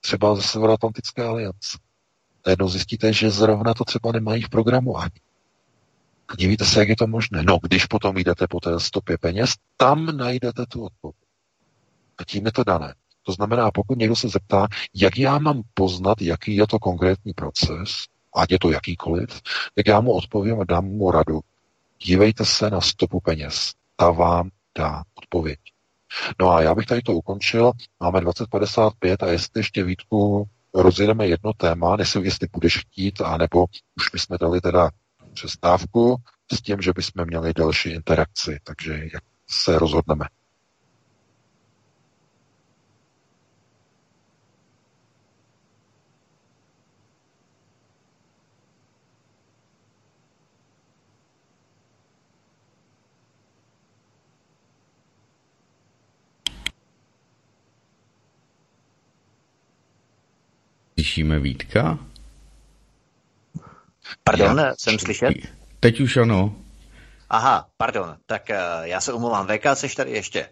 Třeba ze Severoatlantické aliance. Najednou zjistíte, že zrovna to třeba nemají v programu ani. Divíte se, jak je to možné. No, když potom jdete po té stopě peněz, tam najdete tu odpověď. A tím je to dané. To znamená, pokud někdo se zeptá, jak já mám poznat, jaký je to konkrétní proces, ať je to jakýkoliv, tak já mu odpovím a dám mu radu. Dívejte se na stopu peněz. Ta vám dá odpověď. No a já bych tady to ukončil. Máme 2055 a jestli ještě Vítku rozjedeme jedno téma, nesím, jestli budeš chtít, anebo už bychom dali teda přestávku s tím, že bychom měli další interakci. Takže jak se rozhodneme. Slyšíme Vítka? Pardon, já, jsem slyšet? Teď už ano. Aha, pardon, tak uh, já se omlouvám. VK, jsi tady ještě?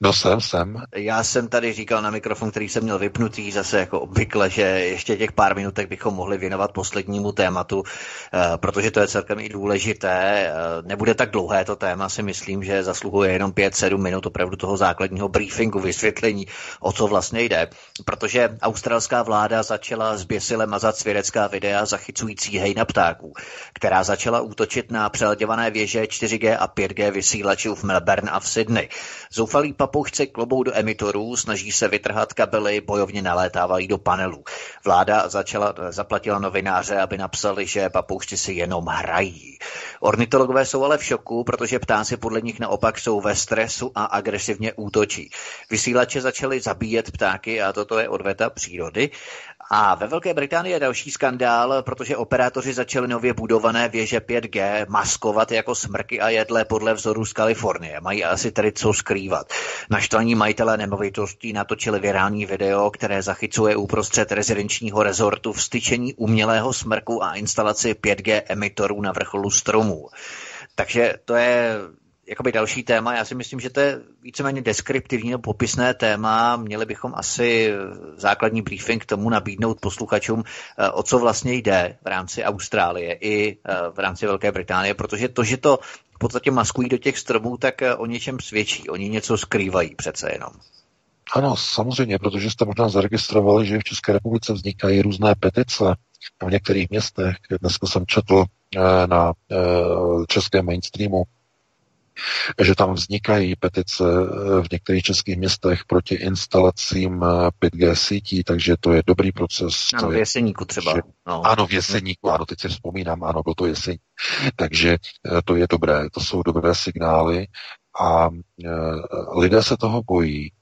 No jsem, jsem. Já jsem tady říkal na mikrofon, který jsem měl vypnutý, zase jako obvykle, že ještě těch pár minutek bychom mohli věnovat poslednímu tématu, eh, protože to je celkem i důležité. Eh, nebude tak dlouhé to téma, si myslím, že zasluhuje jenom 5-7 minut opravdu toho základního briefingu, vysvětlení, o co vlastně jde. Protože australská vláda začala zběsile mazat svědecká videa zachycující hejna ptáků, která začala útočit na přeletěvané věže 4G a 5G vysílačů v Melbourne a v Sydney. Zoufalí papoušci klobou do emitorů, snaží se vytrhat kabely, bojovně nalétávají do panelů. Vláda začala, zaplatila novináře, aby napsali, že papoušci si jenom hrají. Ornitologové jsou ale v šoku, protože ptáci podle nich naopak jsou ve stresu a agresivně útočí. Vysílače začaly zabíjet ptáky a toto je odveta přírody. A ve Velké Británii je další skandál, protože operátoři začali nově budované věže 5G maskovat jako smrky a jedle podle vzoru z Kalifornie. Mají asi tedy co skrývat. Naštvaní majitelé nemovitostí natočili virální video, které zachycuje uprostřed rezidenčního rezortu vstyčení umělého smrku a instalaci 5G emitorů na vrcholu stromů. Takže to je jakoby další téma. Já si myslím, že to je víceméně deskriptivní nebo popisné téma. Měli bychom asi základní briefing k tomu nabídnout posluchačům, eh, o co vlastně jde v rámci Austrálie i eh, v rámci Velké Británie, protože to, že to v podstatě maskují do těch stromů, tak eh, o něčem svědčí. Oni něco skrývají přece jenom. Ano, samozřejmě, protože jste možná zaregistrovali, že v České republice vznikají různé petice v některých městech. Dneska jsem četl na českém mainstreamu že tam vznikají petice eh, v některých českých městech proti instalacím 5G eh, sítí, takže to je dobrý proces. Ano, v Jeseníku třeba. Že, no. Ano, v Jeseníku, ano, teď si vzpomínám, ano, byl to Jeseník. Takže eh, to je dobré, to jsou dobré signály a lidé se toho bojí,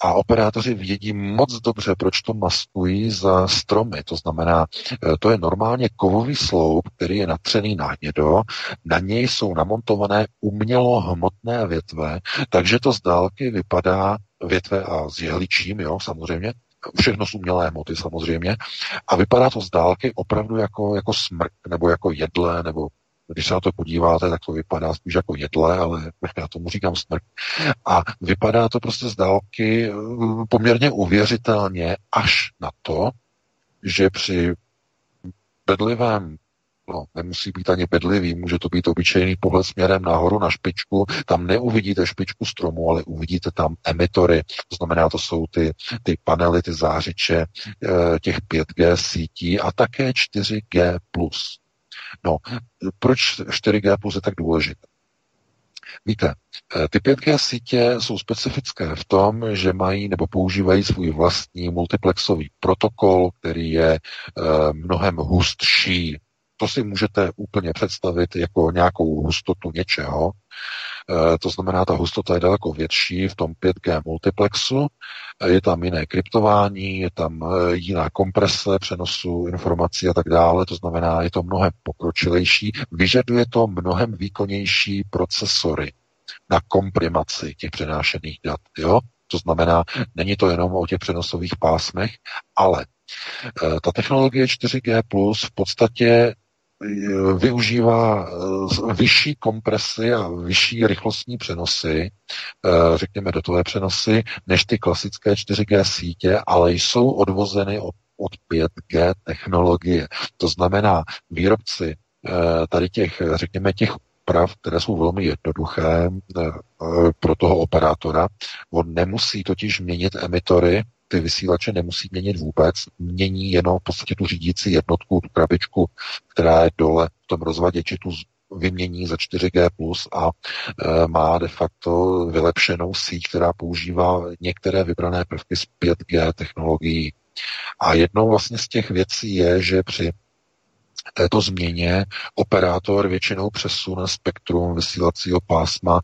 a operátoři vědí moc dobře, proč to maskují za stromy. To znamená, eh, to je normálně kovový sloup, který je natřený na hnědo, na něj jsou namontované umělo hmotné větve, takže to z dálky vypadá větve a s jehličím, jo, samozřejmě, všechno z umělé hmoty samozřejmě, a vypadá to z dálky opravdu jako, jako smrk, nebo jako jedle, nebo když se na to podíváte, tak to vypadá spíš jako jedle, ale já tomu říkám smrk. A vypadá to prostě z dálky eh, poměrně uvěřitelně až na to, že při bedlivém no, nemusí být ani bedlivý, může to být obyčejný pohled směrem nahoru na špičku, tam neuvidíte špičku stromu, ale uvidíte tam emitory, to znamená, to jsou ty, ty panely, ty zářiče eh, těch 5G sítí a také 4G+. No, proč 4G plus je tak důležité? Víte, eh, ty 5G sítě jsou specifické v tom, že mají nebo používají svůj vlastní multiplexový protokol, který je e, mnohem hustší to si můžete úplně představit jako nějakou hustotu něčeho. E, to znamená, ta hustota je daleko větší v tom 5G multiplexu, e, je tam jiné kryptování, je tam e, jiná komprese přenosu informací a tak dále, to znamená, je to mnohem pokročilejší, vyžaduje to mnohem výkonnější procesory na komprimaci těch přenášených dat. Jo? To znamená, není to jenom o těch přenosových pásmech, ale ta technologie 4G Plus v podstatě využívá eh, vyšší kompresy a vyšší rychlostní přenosy, eh, řekněme datové přenosy, než ty klasické 4G sítě, ale jsou odvozeny od, od 5G technologie. To znamená, výrobci eh, tady těch, řekněme, těch prav, které jsou velmi jednoduché pro toho operátora. On nemusí totiž měnit emitory, ty vysílače nemusí měnit vůbec, mění jenom v podstatě tu řídící jednotku, tu krabičku, která je dole v tom rozvaděči, tu vymění za 4G+, a e, má de facto vylepšenou síť, která používá některé vybrané prvky z 5G technologií. A jednou vlastně z těch věcí je, že při této změně operátor většinou přesune spektrum vysílacího pásma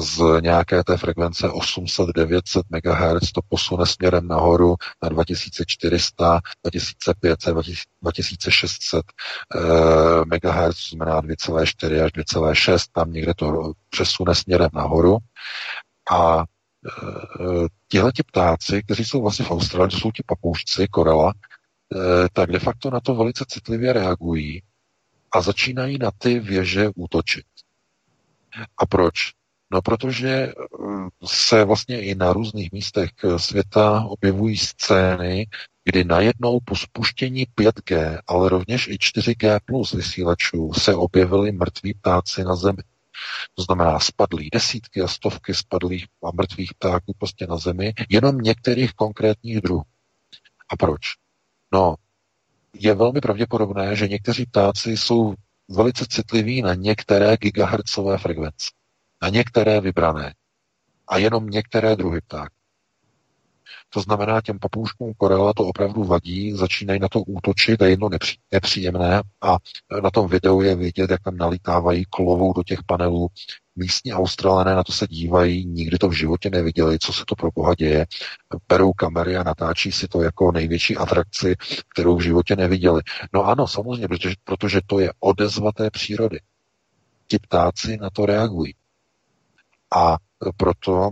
z nějaké té frekvence 800-900 MHz, to posune směrem nahoru na 2400, 2500, 2600 MHz, to znamená 2,4 až 2,6, tam někde to přesune směrem nahoru. A eh, tihle ptáci, kteří jsou vlastně v Austrálii, to jsou ti papoušci, korela, Eh, tak de facto na to velice citlivě reagují a začínají na ty věže útočit. A proč? No, protože se vlastně i na různých místech světa objevují scény, kdy najednou po spuštění 5G, ale rovněž i 4G plus vysílačů se objevili mrtví ptáci na Zemi. To znamená, spadlí desítky a stovky spadlých a mrtvých ptáků prostě na Zemi, jenom některých konkrétních druhů. A proč? No, je velmi pravděpodobné, že někteří ptáci jsou velice citliví na některé gigahertzové frekvence, na některé vybrané a jenom některé druhy ptáků. To znamená, těm papouškům Korela to opravdu vadí, začínají na to útočit a jedno nepří, nepříjemné a na tom videu je vidět, jak tam nalítávají kolovou do těch panelů. Místní australané na to se dívají, nikdy to v životě neviděli, co se to pro boha děje. Berou kamery a natáčí si to jako největší atrakci, kterou v životě neviděli. No ano, samozřejmě, protože, protože to je odezva té přírody. Ti ptáci na to reagují. A proto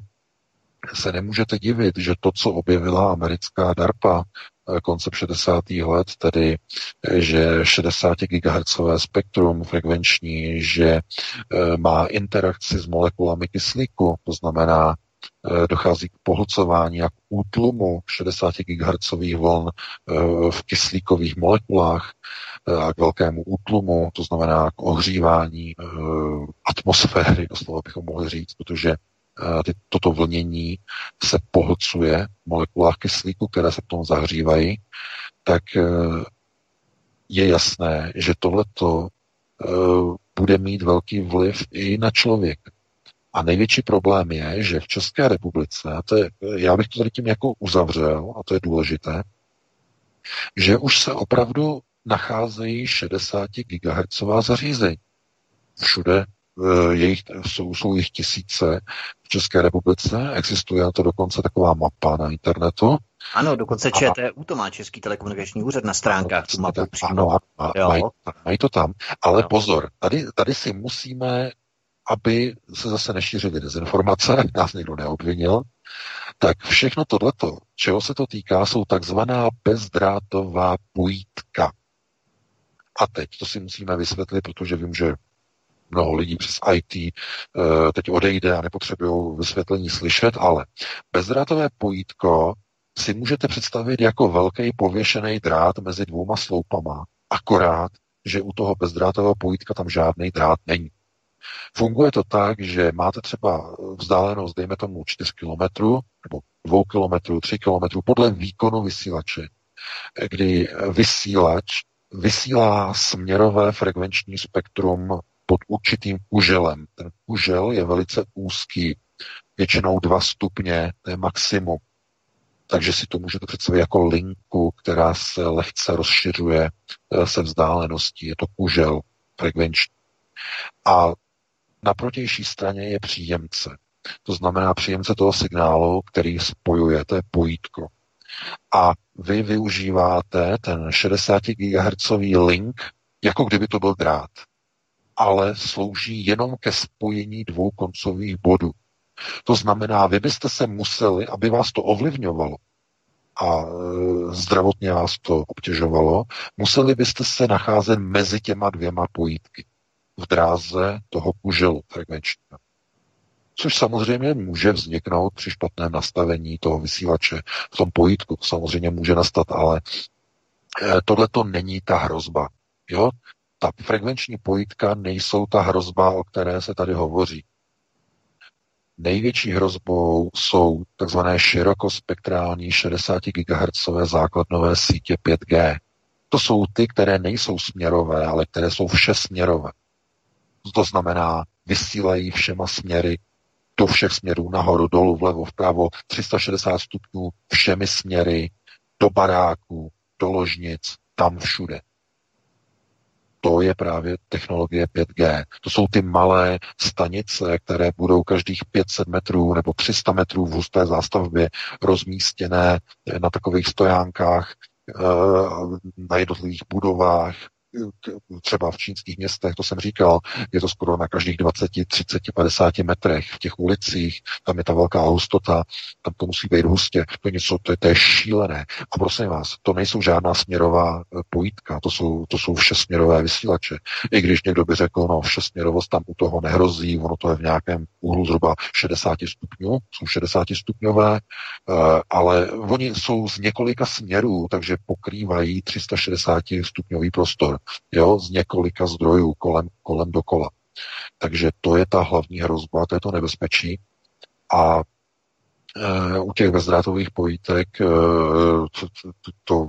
se nemůžete divit, že to, co objevila americká DARPA eh, koncem 60. let, tedy eh, že 60 GHz spektrum frekvenční, že eh, má interakci s molekulami kyslíku, to znamená, dochází k pohlcování a k útlumu 60 GHz vln v kyslíkových molekulách a k velkému útlumu, to znamená k ohřívání atmosféry, doslova bychom mohli říct, protože toto vlnění se pohlcuje v molekulách kyslíku, které se tom zahřívají, tak e, je jasné, že tohleto e, bude mít velký vliv i na člověka. A největší problém je, že v České republice, a to je, já bych to tady tím jako uzavřel, a to je důležité, že už se opravdu nacházejí 60 GHz zařízení. Všude Eh, jejich, jsou, jsou jich tisíce v České republice, existuje na to dokonce taková mapa na internetu. Ano, dokonce ČTU to má Český telekomunikační úřad na stránkách, tu mapu. Ano, ano mají, mají to tam. Ale jo. pozor, tady, tady si musíme, aby se zase nešířily dezinformace, [LAUGHS] nás někdo neobvinil, tak všechno tohleto, čeho se to týká, jsou takzvaná bezdrátová pojítka. A teď to si musíme vysvětlit, protože vím, že mnoho lidí přes IT eh, teď odejde a nepotřebují vysvětlení slyšet, ale bezdrátové pojítko si můžete představit jako velký pověšený drát mezi dvouma sloupama, akorát, že u toho bezdrátového pojítka tam žádný drát není. Funguje to tak, že máte třeba vzdálenost, dejme tomu 4 km, nebo 2 km, 3 km, podle výkonu vysílače, kdy vysílač vysílá směrové frekvenční spektrum pod určitým kuželem. Ten kužel je velice úzký, většinou dva stupně, to je maximum. Takže si to můžete představit jako linku, která se lehce rozšiřuje eh, se vzdáleností. Je to kužel frekvenční. A na protější straně je příjemce. To znamená příjemce toho signálu, který spojuje, to je pojítko. A vy využíváte ten 60 GHz link, jako kdyby to byl drát ale slouží jenom ke spojení dvou koncových bodů. To znamená, vy byste se museli, aby vás to ovlivňovalo a e, zdravotně vás to obtěžovalo, museli byste se nacházet mezi těma dvěma pojítky v dráze toho kuželu frekvenčního. Což samozřejmě může vzniknout při špatném nastavení toho vysílače v tom pojítku. Samozřejmě může nastat, ale e, tohle to není ta hrozba. Jo? Ta frekvenční pojitka nejsou ta hrozba, o které se tady hovoří. Největší hrozbou jsou tzv. širokospektrální 60 GHz základnové sítě 5G. To jsou ty, které nejsou směrové, ale které jsou všesměrové. To znamená, vysílají všema směry do všech směrů, nahoru, dolů, vlevo, vpravo, 360 stupňů všemi směry, do baráků, do ložnic, tam všude to je právě technologie 5G. To jsou ty malé stanice, které budou každých 500 metrů nebo 300 metrů v husté zástavbě rozmístěné na takových stojánkách eh, na jednotlivých budovách třeba v čínských městech, to jsem říkal, je to skoro na každých 20, 30, 50 metrech v těch ulicích, tam je ta velká hustota, tam to musí být hustě, to je něco, to je, to je šílené. A prosím vás, to nejsou žádná směrová eh, pojítka, to jsou, to jsou všesměrové vysílače. I když někdo by řekl, no všesměrovost tam u toho nehrozí, ono to je v nějakém úhlu zhruba 60 stupňů, jsou 60 stupňové, eh, ale oni jsou z několika směrů, takže pokrývají 360 stupňový prostor jo, z několika zdrojů kolem, kolem dokola. Takže to je ta hlavní hrozba, to je to nebezpečí. A e, u těch bezdrátových pojítek e, to, to, to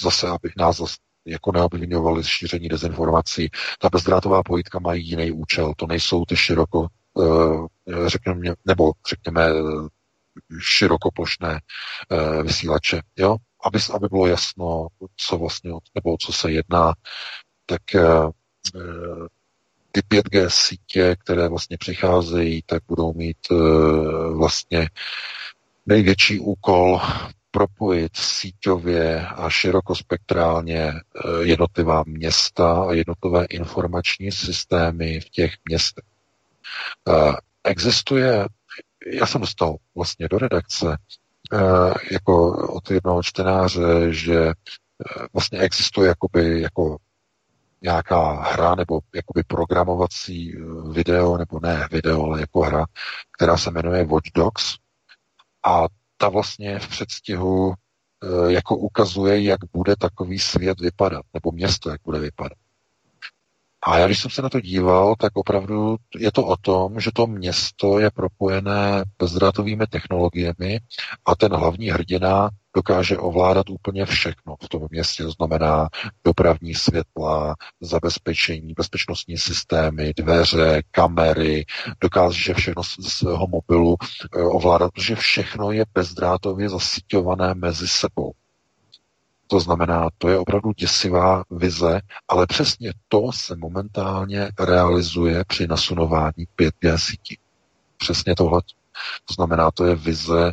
zase, aby nás zase jako neobvinovali šíření dezinformací. Ta bezdrátová pojítka mají jiný účel, to nejsou ty široko, e, řekněme, nebo řekněme širokoplošné e, vysílače. Jo? Aby, aby bylo jasno, co vlastně, nebo co se jedná, tak e, ty 5G sítě, které vlastně přicházejí, tak budou mít e, vlastně největší úkol propojit síťově a širokospektrálně jednotlivá města a jednotlivé informační systémy v těch městech. Existuje, já jsem dostal vlastně do redakce Eh, jako od jednoho čtenáře, že eh, vlastně existuje jakoby jako nějaká hra nebo jakoby programovací eh, video, nebo ne video, ale jako hra, která se jmenuje Watch Dogs a ta vlastně v předstihu jako ukazuje, jak bude takový svět vypadat, nebo město, jak bude vypadat. A já, když jsem se na to díval, tak opravdu je to o tom, že to město je propojené bezdrátovými technologiemi a ten hlavní hrdina dokáže ovládat úplně všechno v tom městě, to znamená dopravní světla, zabezpečení, bezpečnostní systémy, dveře, kamery, dokáže všechno z svého mobilu eh, ovládat, protože všechno je bezdrátově zasíťované mezi sebou. To znamená, to je opravdu děsivá vize, ale přesně to se momentálně realizuje při nasunování 5G sítí. Přesně tohle. To znamená, to je vize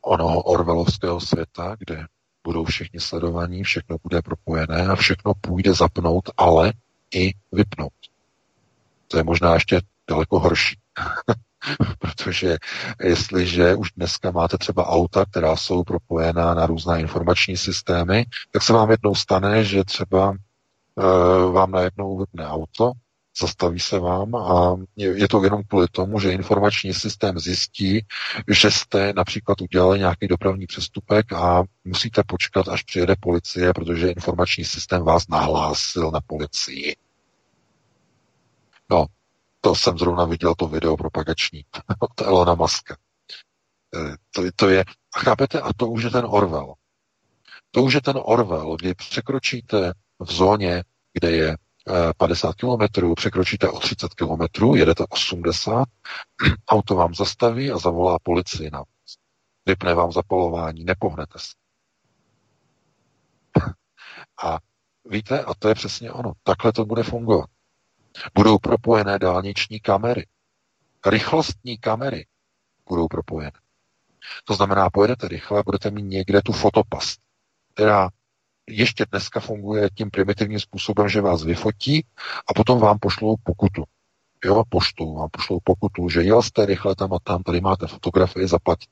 onoho orvelovského světa, kde budou všichni sledovaní, všechno bude propojené a všechno půjde zapnout, ale i vypnout. To je možná ještě daleko horší. [LAUGHS] [LAUGHS] Protože jestliže už dneska máte třeba auta, která jsou propojená na různé informační systémy, tak se vám jednou stane, že třeba e, vám najednou vypne auto, zastaví se vám a je to jenom kvůli tomu, že informační systém zjistí, že jste například udělali nějaký dopravní přestupek a musíte počkat, až přijede policie, protože informační systém vás nahlásil na policii. No, to jsem zrovna viděl to video propagační [LAUGHS] od Elona Muska. E, to, to je, chápete, a to už je ten Orwell. To už je ten Orwell, kdy překročíte v zóně, kde je 50 e, kilometrů, překročíte o 30 kilometrů, jedete 80, [CLEARS THROAT] auto vám zastaví a zavolá policii na vás. Vypne vám zapalování, nepohnete se. [LAUGHS] A víte, a to je přesně ono. Takhle to bude fungovat. Budou propojené dálniční kamery. Rychlostní kamery budou propojené. To znamená, pojedete rychle, budete mít někde tu fotopast, která ještě dneska funguje tím primitivním způsobem, že vás vyfotí a potom vám pošlou pokutu. Jo, poštu vám pošlou pokutu, že jel jste rychle tam a tam, tady máte fotografii, zaplatit.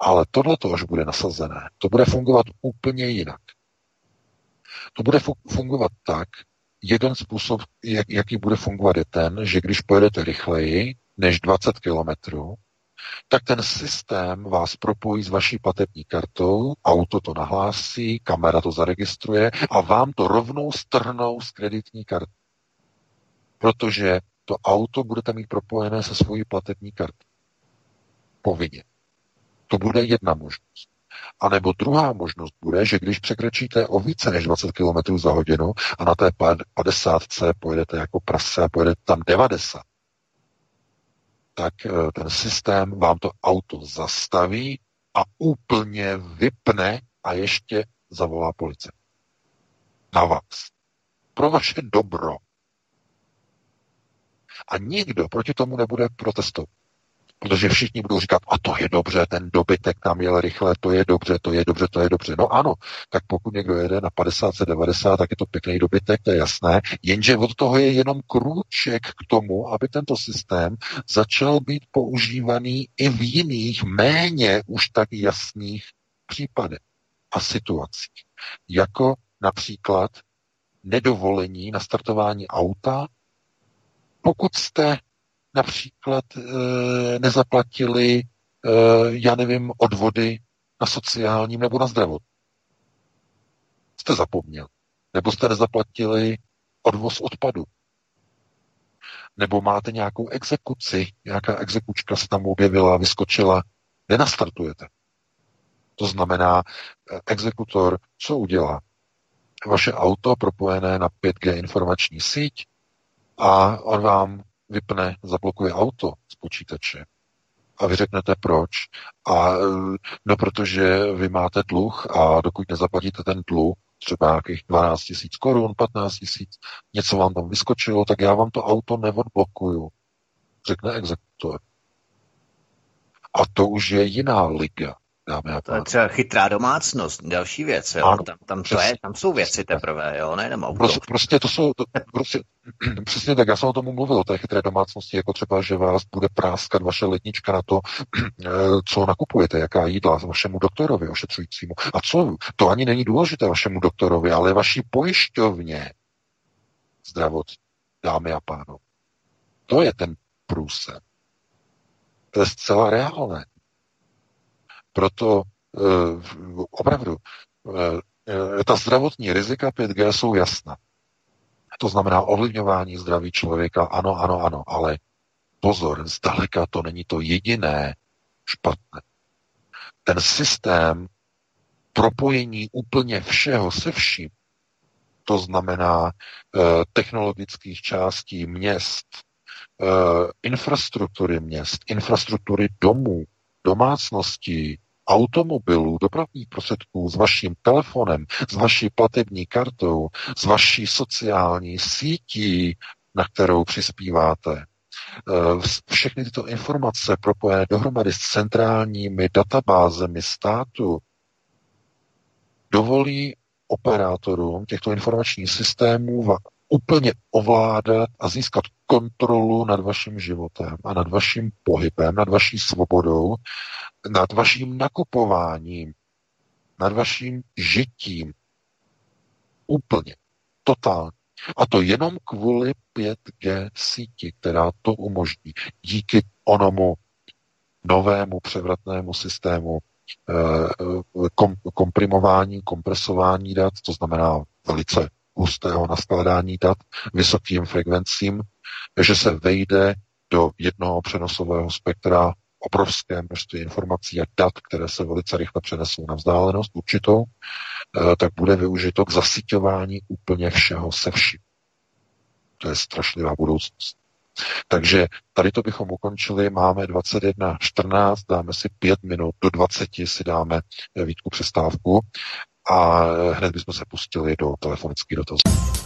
Ale tohle to až bude nasazené. To bude fungovat úplně jinak. To bude fungovat tak, jeden způsob, jak, jaký bude fungovat, je ten, že když pojedete rychleji než 20 kilometrů, tak ten systém vás propojí s vaší platební kartou, auto to nahlásí, kamera to zaregistruje a vám to rovnou strhnou z kreditní karty. Protože to auto budete mít propojené se svojí platební kartou. Povinně. To bude jedna možnost. A nebo druhá možnost bude, že když překročíte o více než 20 km za hodinu a na té 50 pojedete jako prase a pojedete tam 90, tak eh, ten systém vám to auto zastaví a úplně vypne a ještě zavolá policie. Na vás. Pro vaše dobro. A nikdo proti tomu nebude protestovat. Protože všichni budou říkat, a to je dobře, ten dobytek tam jel rychle, to je dobře, to je dobře, to je dobře. No ano, tak pokud někdo jede na 50, 90, tak je to pěkný dobytek, to je jasné, jenže od toho je jenom krůček k tomu, aby tento systém začal být používaný i v jiných, méně už tak jasných případech a situacích. Jako například nedovolení na startování auta, pokud jste například e, nezaplatili, e, já nevím, odvody na sociálním nebo na zdravotním. Jste zapomněl. Nebo jste nezaplatili odvoz odpadu. Nebo máte nějakou exekuci, nějaká exekučka se tam objevila, vyskočila, nenastartujete. To znamená, eh, exekutor co udělá? Vaše auto propojené na 5G informační síť a on vám vypne, zablokuje auto z počítače. A vy řeknete proč. A no protože vy máte dluh a dokud nezaplatíte ten dluh, třeba nějakých 12 tisíc korun, 15 tisíc, něco vám tam vyskočilo, tak já vám to auto neodblokuju, řekne exekutor. A to už je jiná liga dámy a To je třeba chytrá domácnost, další věc, jo. Ano, tam, tam, to je, tam jsou věci teprve, jo, nejenom auto. Prostě, prostě to jsou, to, prostě, [CLEARS THROAT] přesně tak, já jsem o tom mluvil, o té chytré domácnosti, jako třeba, že vás bude práskat vaše lednička na to, [CLEARS THROAT] eh, co nakupujete, jaká jídla vašemu doktorovi ošetřujícímu. A co, to ani není důležité vašemu doktorovi, ale vaší pojišťovně zdravot, dámy a pánové. To je ten průsem. To je zcela reálné. Proto eh, opravdu eh, ta zdravotní rizika 5G jsou jasná. To znamená ovlivňování zdraví člověka, ano, ano, ano, ale pozor, zdaleka to není to jediné špatné. Ten systém propojení úplně všeho se vším, to znamená eh, technologických částí měst, infrastruktury měst, infrastruktury domů, domácností, automobilů, dopravních prostředků, s vaším telefonem, s vaší platební kartou, s vaší sociální sítí, na kterou přispíváte. Eh, všechny tyto informace propojené dohromady s centrálními databázemi státu dovolí operátorům těchto informačních systémů úplně ovládat a získat kontrolu nad vaším životem a nad vaším pohybem, nad vaší svobodou, nad vaším nakupováním, nad vaším žitím. Úplně. Totálně. A to jenom kvůli 5G síti, která to umožní. Díky onomu novému převratnému systému eh, kom, komprimování, kompresování dat, to znamená velice hustého naskládání dat vysokým frekvencím, že se vejde do jednoho přenosového spektra obrovské množství informací a dat, které se velice rychle přenesou na vzdálenost určitou, eh, tak bude využito k zasyťování úplně všeho se vším. To je strašlivá budoucnost. Takže tady to bychom ukončili, máme 21.14, dáme si 5 minut, do 20 si dáme eh, výtku přestávku a hned bychom se pustili do telefonických dotazů.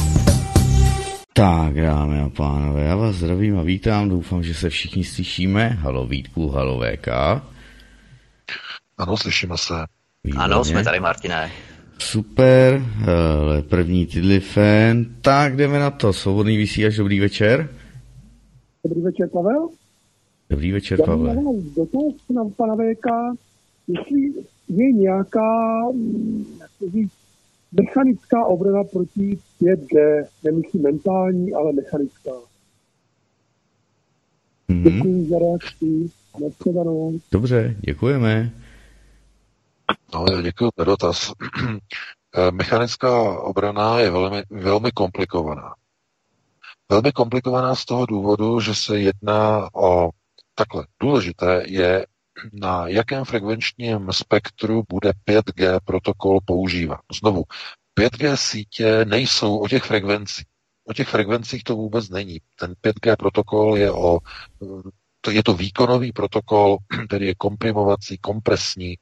Tak, dámy a pánové, já vás zdravím a vítám, doufám, že se všichni slyšíme. Halo Vítku, halo VK. Ano, slyšíme se. Výborně. Ano, jsme tady, Martine. Super, hele, první fan. Tak jdeme na to. Svobodný vysílač, dobrý večer. Dobrý večer, Pavel. Dobrý večer, Já Pavel. Já dotaz na pana VK, jestli je nějaká, jak to říct, mechanická obrana proti 5G, nemyslím mentální, ale mechanická. Mm-hmm. Děkuji za reakci. Dobře, děkujeme. No, děkuji za dotaz. [CLEARS THROAT] Eh, mechanická obrana je velmi, velmi komplikovaná. Velmi komplikovaná z toho důvodu, že se jedná o takhle, důležité je, na jakém frekvenčním spektru bude 5G protokol používat. Znovu, 5G sítě nejsou o těch frekvencích. O těch frekvencích to vůbec není. Ten 5G protokol je o to je to výkonový protokol, [CLEARS THROAT] který je komprimovací, kompresní,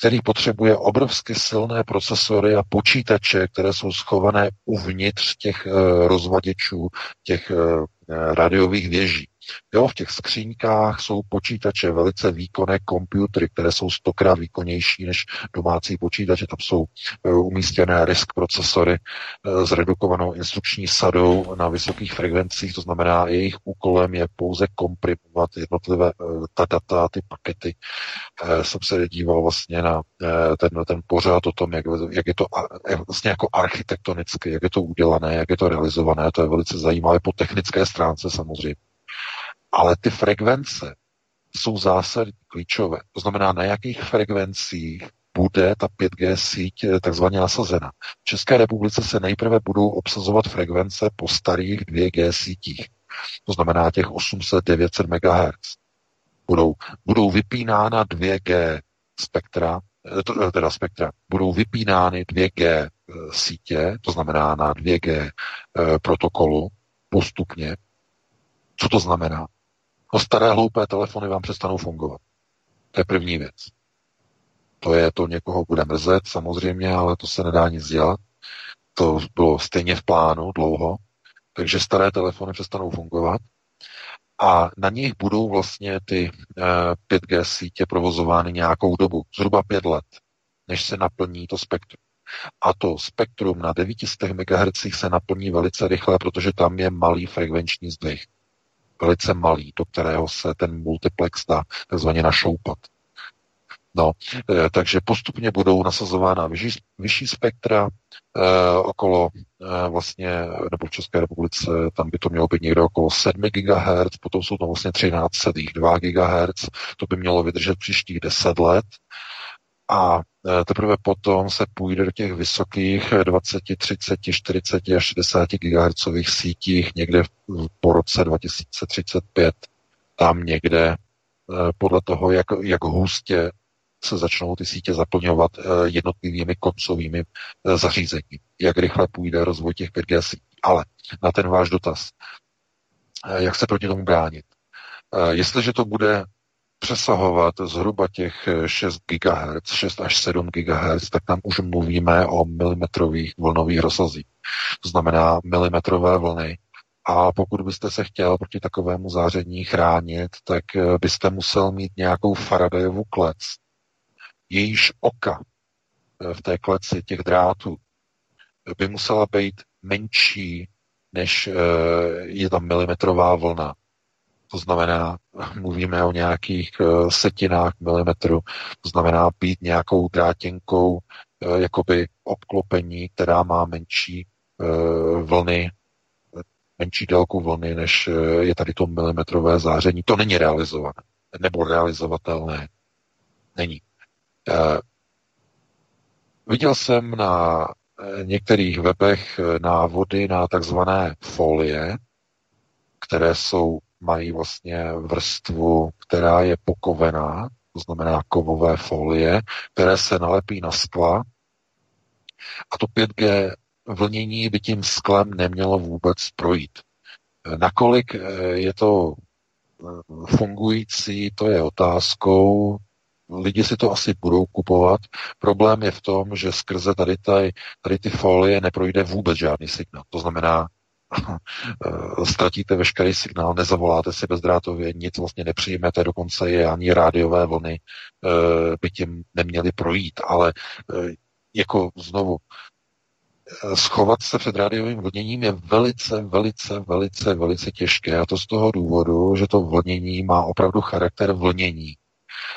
který potřebuje obrovsky silné procesory a počítače, které jsou schované uvnitř těch uh, rozvaděčů, těch uh, radiových věží. Jo, v těch skříňkách jsou počítače, velice výkonné komputery, které jsou stokrát výkonnější než domácí počítače. Tam jsou uh, umístěné risk procesory uh, s redukovanou instrukční sadou na vysokých frekvencích, to znamená, jejich úkolem je pouze komprimovat jednotlivé uh, ta data, ty pakety. Jsem se díval vlastně na ten, ten pořád o tom, jak, jak je to vlastně jako architektonicky, jak je to udělané, jak je to realizované. To je velice zajímavé po technické stránce samozřejmě. Ale ty frekvence jsou zásadní klíčové. To znamená, na jakých frekvencích bude ta 5G síť eh, takzvaně nasazena. V České republice se nejprve budou obsazovat frekvence po starých 2G sítích. To znamená těch 800-900 MHz. Budou, budou vypínána 2G spektra, eh, eh, teda spektra, budou vypínány 2G sítě, to znamená na 2G protokolu postupně. Co to znamená? No staré hloupé telefony vám přestanou fungovat. To je první věc. To je, to někoho bude mrzet samozřejmě, ale to se nedá nic dělat. To bylo stejně v plánu dlouho, takže staré telefony přestanou fungovat a na nich budou vlastně ty 5G eh, sítě provozovány nějakou dobu, zhruba pět let, než se naplní to spektrum. A to spektrum na 900 MHz se naplní velice rychle, protože tam je malý frekvenční zdvih velice malý, do kterého se ten multiplex dá takzvaně našoupat. No, e, takže postupně budou nasazována vyšší, vyšší spektra e, okolo e, vlastně, nebo v České republice, tam by to mělo být někde okolo 7 GHz, potom jsou to vlastně 13,2 GHz, to by mělo vydržet příštích 10 let a e, teprve potom se půjde do těch vysokých 20, 30, 40 a 60 GHz sítích někde po roce 2035. Tam někde e, podle toho, jak, jak hustě se začnou ty sítě zaplňovat e, jednotlivými koncovými zařízeními. Jak rychle půjde rozvoj těch 5G sítí. Ale na ten váš dotaz, jak se proti tomu bránit? Jestliže to bude přesahovat zhruba těch 6 GHz, 6 až 7 GHz, tak tam už mluvíme o milimetrových vlnových rozsazích. To znamená milimetrové vlny. A pokud byste se chtěl proti takovému záření chránit, tak eh, byste musel mít nějakou Faradayovu klec. Jejíž oka eh, v té kleci těch drátů by musela být menší, než eh, je tam milimetrová vlna. To znamená, mluvíme o nějakých uh, setinách milimetru, to znamená být nějakou drátěnkou uh, jakoby obklopení, která má menší uh, vlny, menší délku vlny, než je tady to milimetrové záření. To není realizované, nebo realizovatelné. Není. Viděl jsem na některých webech návody na takzvané folie, které jsou mají vlastně vrstvu, která je pokovená, to znamená kovové folie, které se nalepí na skla. A to 5G vlnění by tím sklem nemělo vůbec projít. Nakolik eh, je to eh, fungující, to je otázkou. Lidi si to asi budou kupovat. Problém je v tom, že skrze tady, tady, tady ty folie neprojde vůbec žádný signál. To znamená, [LAUGHS] ztratíte veškerý signál, nezavoláte si bezdrátově, nic vlastně nepřijmete, dokonce je ani rádiové vlny eh, by tím neměly projít, ale eh, jako znovu, schovat se před rádiovým vlněním je velice, velice, velice, velice těžké a to z toho důvodu, že to vlnění má opravdu charakter vlnění.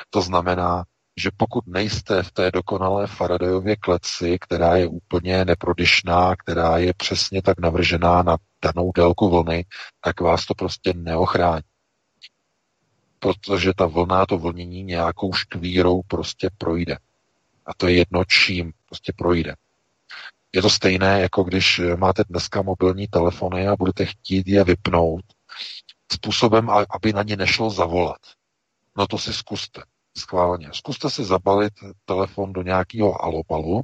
To znamená, že pokud nejste v té dokonalé Faradayově kleci, která je úplně neprodyšná, která je přesně tak navržená na danou délku vlny, tak vás to prostě neochrání. Protože ta vlna, to vlnění nějakou štvírou prostě projde. A to je jedno čím prostě projde. Je to stejné, jako když máte dneska mobilní telefony a budete chtít je vypnout způsobem, aby na ně nešlo zavolat. No to si zkuste. Schválně. Zkuste si zabalit telefon do nějakého alopalu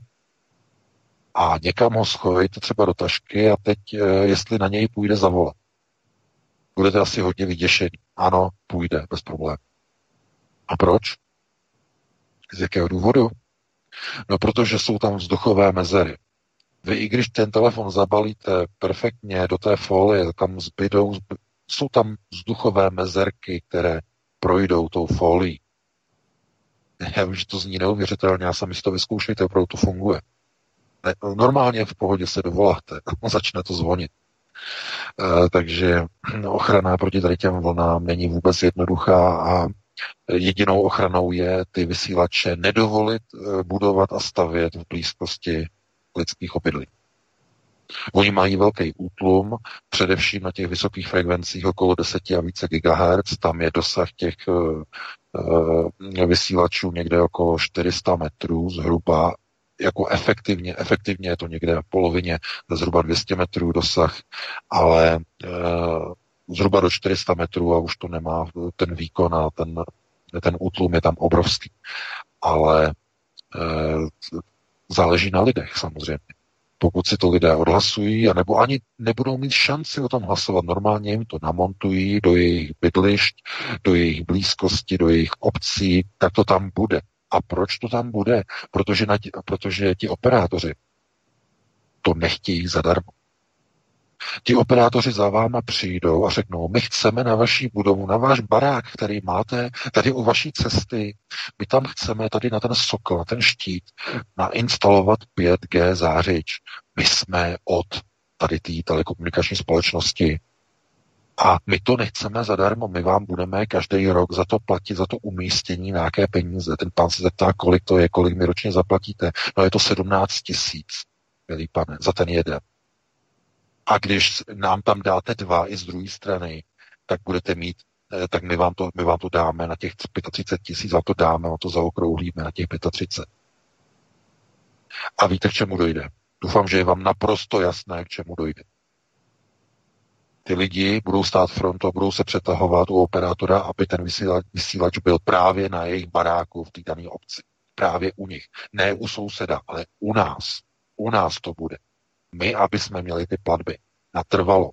a někam ho schovejte třeba do tašky a teď, eh, jestli na něj půjde zavolat. Budete asi hodně vyděšení. Ano, půjde, bez problémů. A proč? Z jakého důvodu? No, protože jsou tam vzduchové mezery. Vy i když ten telefon zabalíte perfektně do té folie, tam zbydou, jsou tam vzduchové mezerky, které projdou tou folií. Já vím, že to zní neuvěřitelně, já sami si to vyzkoušejte, opravdu to funguje. Ne, normálně v pohodě se dovoláte, [LAUGHS] začne to zvonit. E, takže [CLEARS THROAT] ochrana proti tady těm vlnám není vůbec jednoduchá a jedinou ochranou je ty vysílače nedovolit e, budovat a stavět v blízkosti lidských obydlí. Oni mají velký útlum, především na těch vysokých frekvencích okolo 10 a více GHz, tam je dosah těch uh, vysílačů někde okolo 400 metrů zhruba, jako efektivně, efektivně je to někde v polovině, zhruba 200 metrů dosah, ale uh, zhruba do 400 metrů a už to nemá ten výkon a ten, ten útlum je tam obrovský. Ale uh, záleží na lidech samozřejmě pokud si to lidé odhlasují, anebo ani nebudou mít šanci o tom hlasovat. Normálně jim to namontují do jejich bydlišť, do jejich blízkosti, do jejich obcí, tak to tam bude. A proč to tam bude? Protože, na, protože ti operátoři to nechtějí zadarmo. Ti operátoři za váma přijdou a řeknou, my chceme na vaší budovu, na váš barák, který máte tady u vaší cesty, my tam chceme tady na ten sokol, na ten štít, nainstalovat 5G zářič. My jsme od tady té telekomunikační společnosti a my to nechceme zadarmo, my vám budeme každý rok za to platit, za to umístění nějaké peníze. Ten pán se zeptá, kolik to je, kolik mi ročně zaplatíte. No je to 17 tisíc, milý pane, za ten jeden. A když nám tam dáte dva i z druhé strany, tak budete mít, eh, tak my vám to, my vám to dáme na těch 35 tisíc, vám to dáme, a to zaokrouhlíme na těch 35. A víte, k čemu dojde? Doufám, že je vám naprosto jasné, k čemu dojde. Ty lidi budou stát frontu a budou se přetahovat u operátora, aby ten vysílač, vysílač byl právě na jejich baráku v té dané obci. Právě u nich. Ne u souseda, ale u nás. U nás to bude. My, aby jsme měli ty platby natrvalo.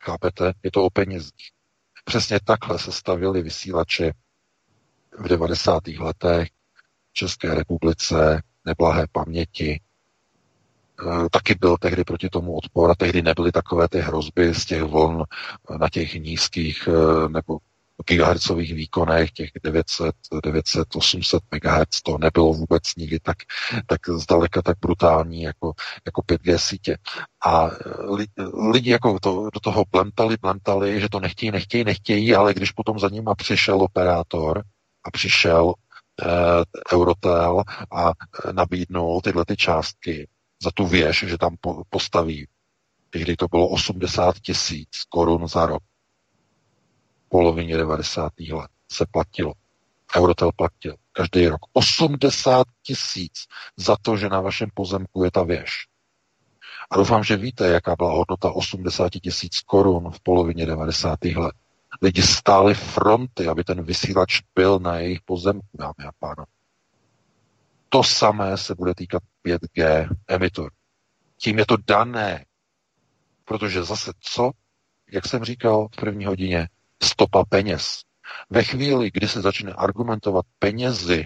Chápete? Je to o penězích. Přesně takhle se stavili vysílače v 90. letech v České republice, neblahé paměti. E, taky byl tehdy proti tomu odpor a tehdy nebyly takové ty hrozby z těch vln na těch nízkých e, nebo gigahertzových výkonech, těch 900, 900, 800 MHz, to nebylo vůbec nikdy tak, tak zdaleka tak brutální jako, jako 5G sítě. A lidi jako to, do toho plentali, plentali, že to nechtějí, nechtějí, nechtějí, ale když potom za nima přišel operátor a přišel eh, Eurotel a eh, nabídnul tyhle ty částky za tu věž, že tam po, postaví, kdy to bylo 80 tisíc korun za rok, polovině 90. let se platilo. Eurotel platil každý rok 80 tisíc za to, že na vašem pozemku je ta věž. A doufám, že víte, jaká byla hodnota 80 tisíc korun v polovině 90. let. Lidi stáli fronty, aby ten vysílač byl na jejich pozemku, dámy a pánové. To samé se bude týkat 5G emitor. Tím je to dané. Protože zase co? Jak jsem říkal v první hodině, stopa peněz. Ve chvíli, kdy se začne argumentovat penězi,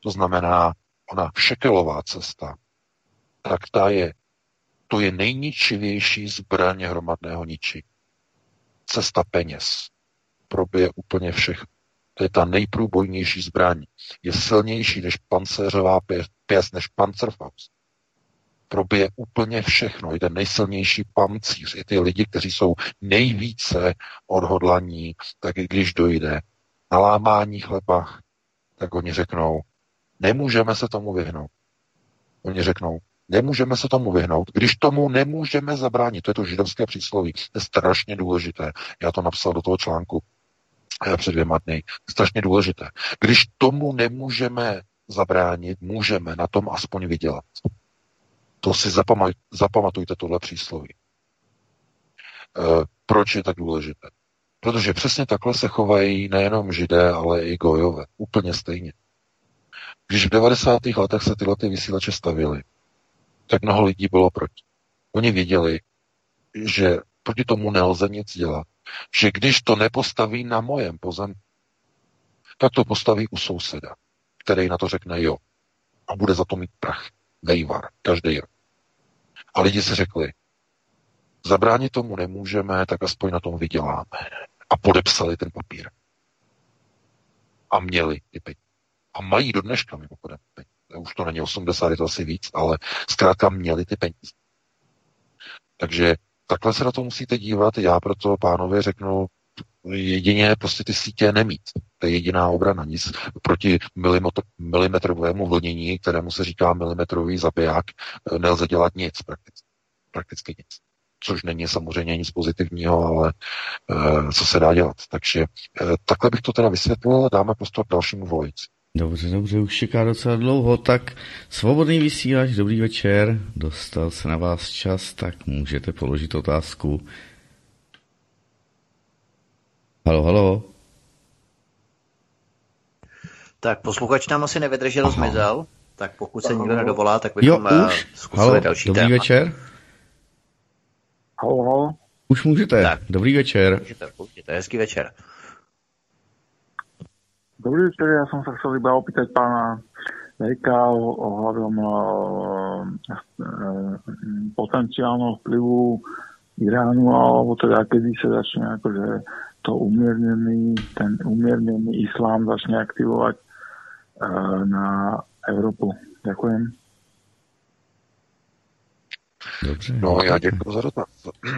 to znamená ona šekelová cesta, tak ta je, to je nejničivější zbraň hromadného ničí. Cesta peněz probije úplně všechno. To je ta nejprůbojnější zbraň. Je silnější než pancéřová pěst, než Panzerfaust probije úplně všechno. I ten nejsilnější pancíř, i ty lidi, kteří jsou nejvíce odhodlaní, tak i když dojde na lámání chleba, tak oni řeknou, nemůžeme se tomu vyhnout. Oni řeknou, nemůžeme se tomu vyhnout, když tomu nemůžeme zabránit. To je to židovské přísloví. To je strašně důležité. Já to napsal do toho článku eh, před dvěma dny. Strašně důležité. Když tomu nemůžeme zabránit, můžeme na tom aspoň vydělat. To si zapamatujte tohle přísloví. E, proč je tak důležité? Protože přesně takhle se chovají nejenom židé, ale i gojové. Úplně stejně. Když v 90. letech se tyhle ty vysílače stavily, tak mnoho lidí bylo proti. Oni věděli, že proti tomu nelze nic dělat. Že když to nepostaví na mojem pozemku, tak to postaví u souseda, který na to řekne jo. A bude za to mít prach. Vejvar. Každý rok. A lidi si řekli, zabránit tomu nemůžeme, tak aspoň na tom vyděláme. A podepsali ten papír. A měli ty peníze. A mají do dneška mimochodem peníze. Už to není 80, je to asi víc, ale zkrátka měli ty peníze. Takže takhle se na to musíte dívat. Já proto pánově řeknu, jedině prostě ty sítě nemít. To je jediná obrana. Nic proti milimetrovému vlnění, kterému se říká milimetrový zabiják, nelze dělat nic prakticky. Prakticky nic. Což není samozřejmě nic pozitivního, ale e, co se dá dělat. Takže e, takhle bych to teda vysvětlil. Dáme prostor dalšímu volající. Dobře, dobře, už čeká docela dlouho, tak svobodný vysílač, dobrý večer, dostal se na vás čas, tak můžete položit otázku. Halo, halo. Tak posluchač nám asi nevydržel, Aha. zmizel, tak pokud se nikdo nedovolá, tak bychom jo, už? zkusili halo, další dobrý téma. večer. Halo, halo. Už můžete, tak. dobrý večer. Můžete, můžete, hezký večer. Dobrý večer, ja som sa chcel iba opýtať pána Vejka ohľadom uh, uh, potenciálneho vplyvu Iránu, alebo teda kedy sa začne akože to umiernený, ten umiernený islám začne aktivovať uh, na Európu. Ďakujem. Dobře. No, já děkuji za dotaz.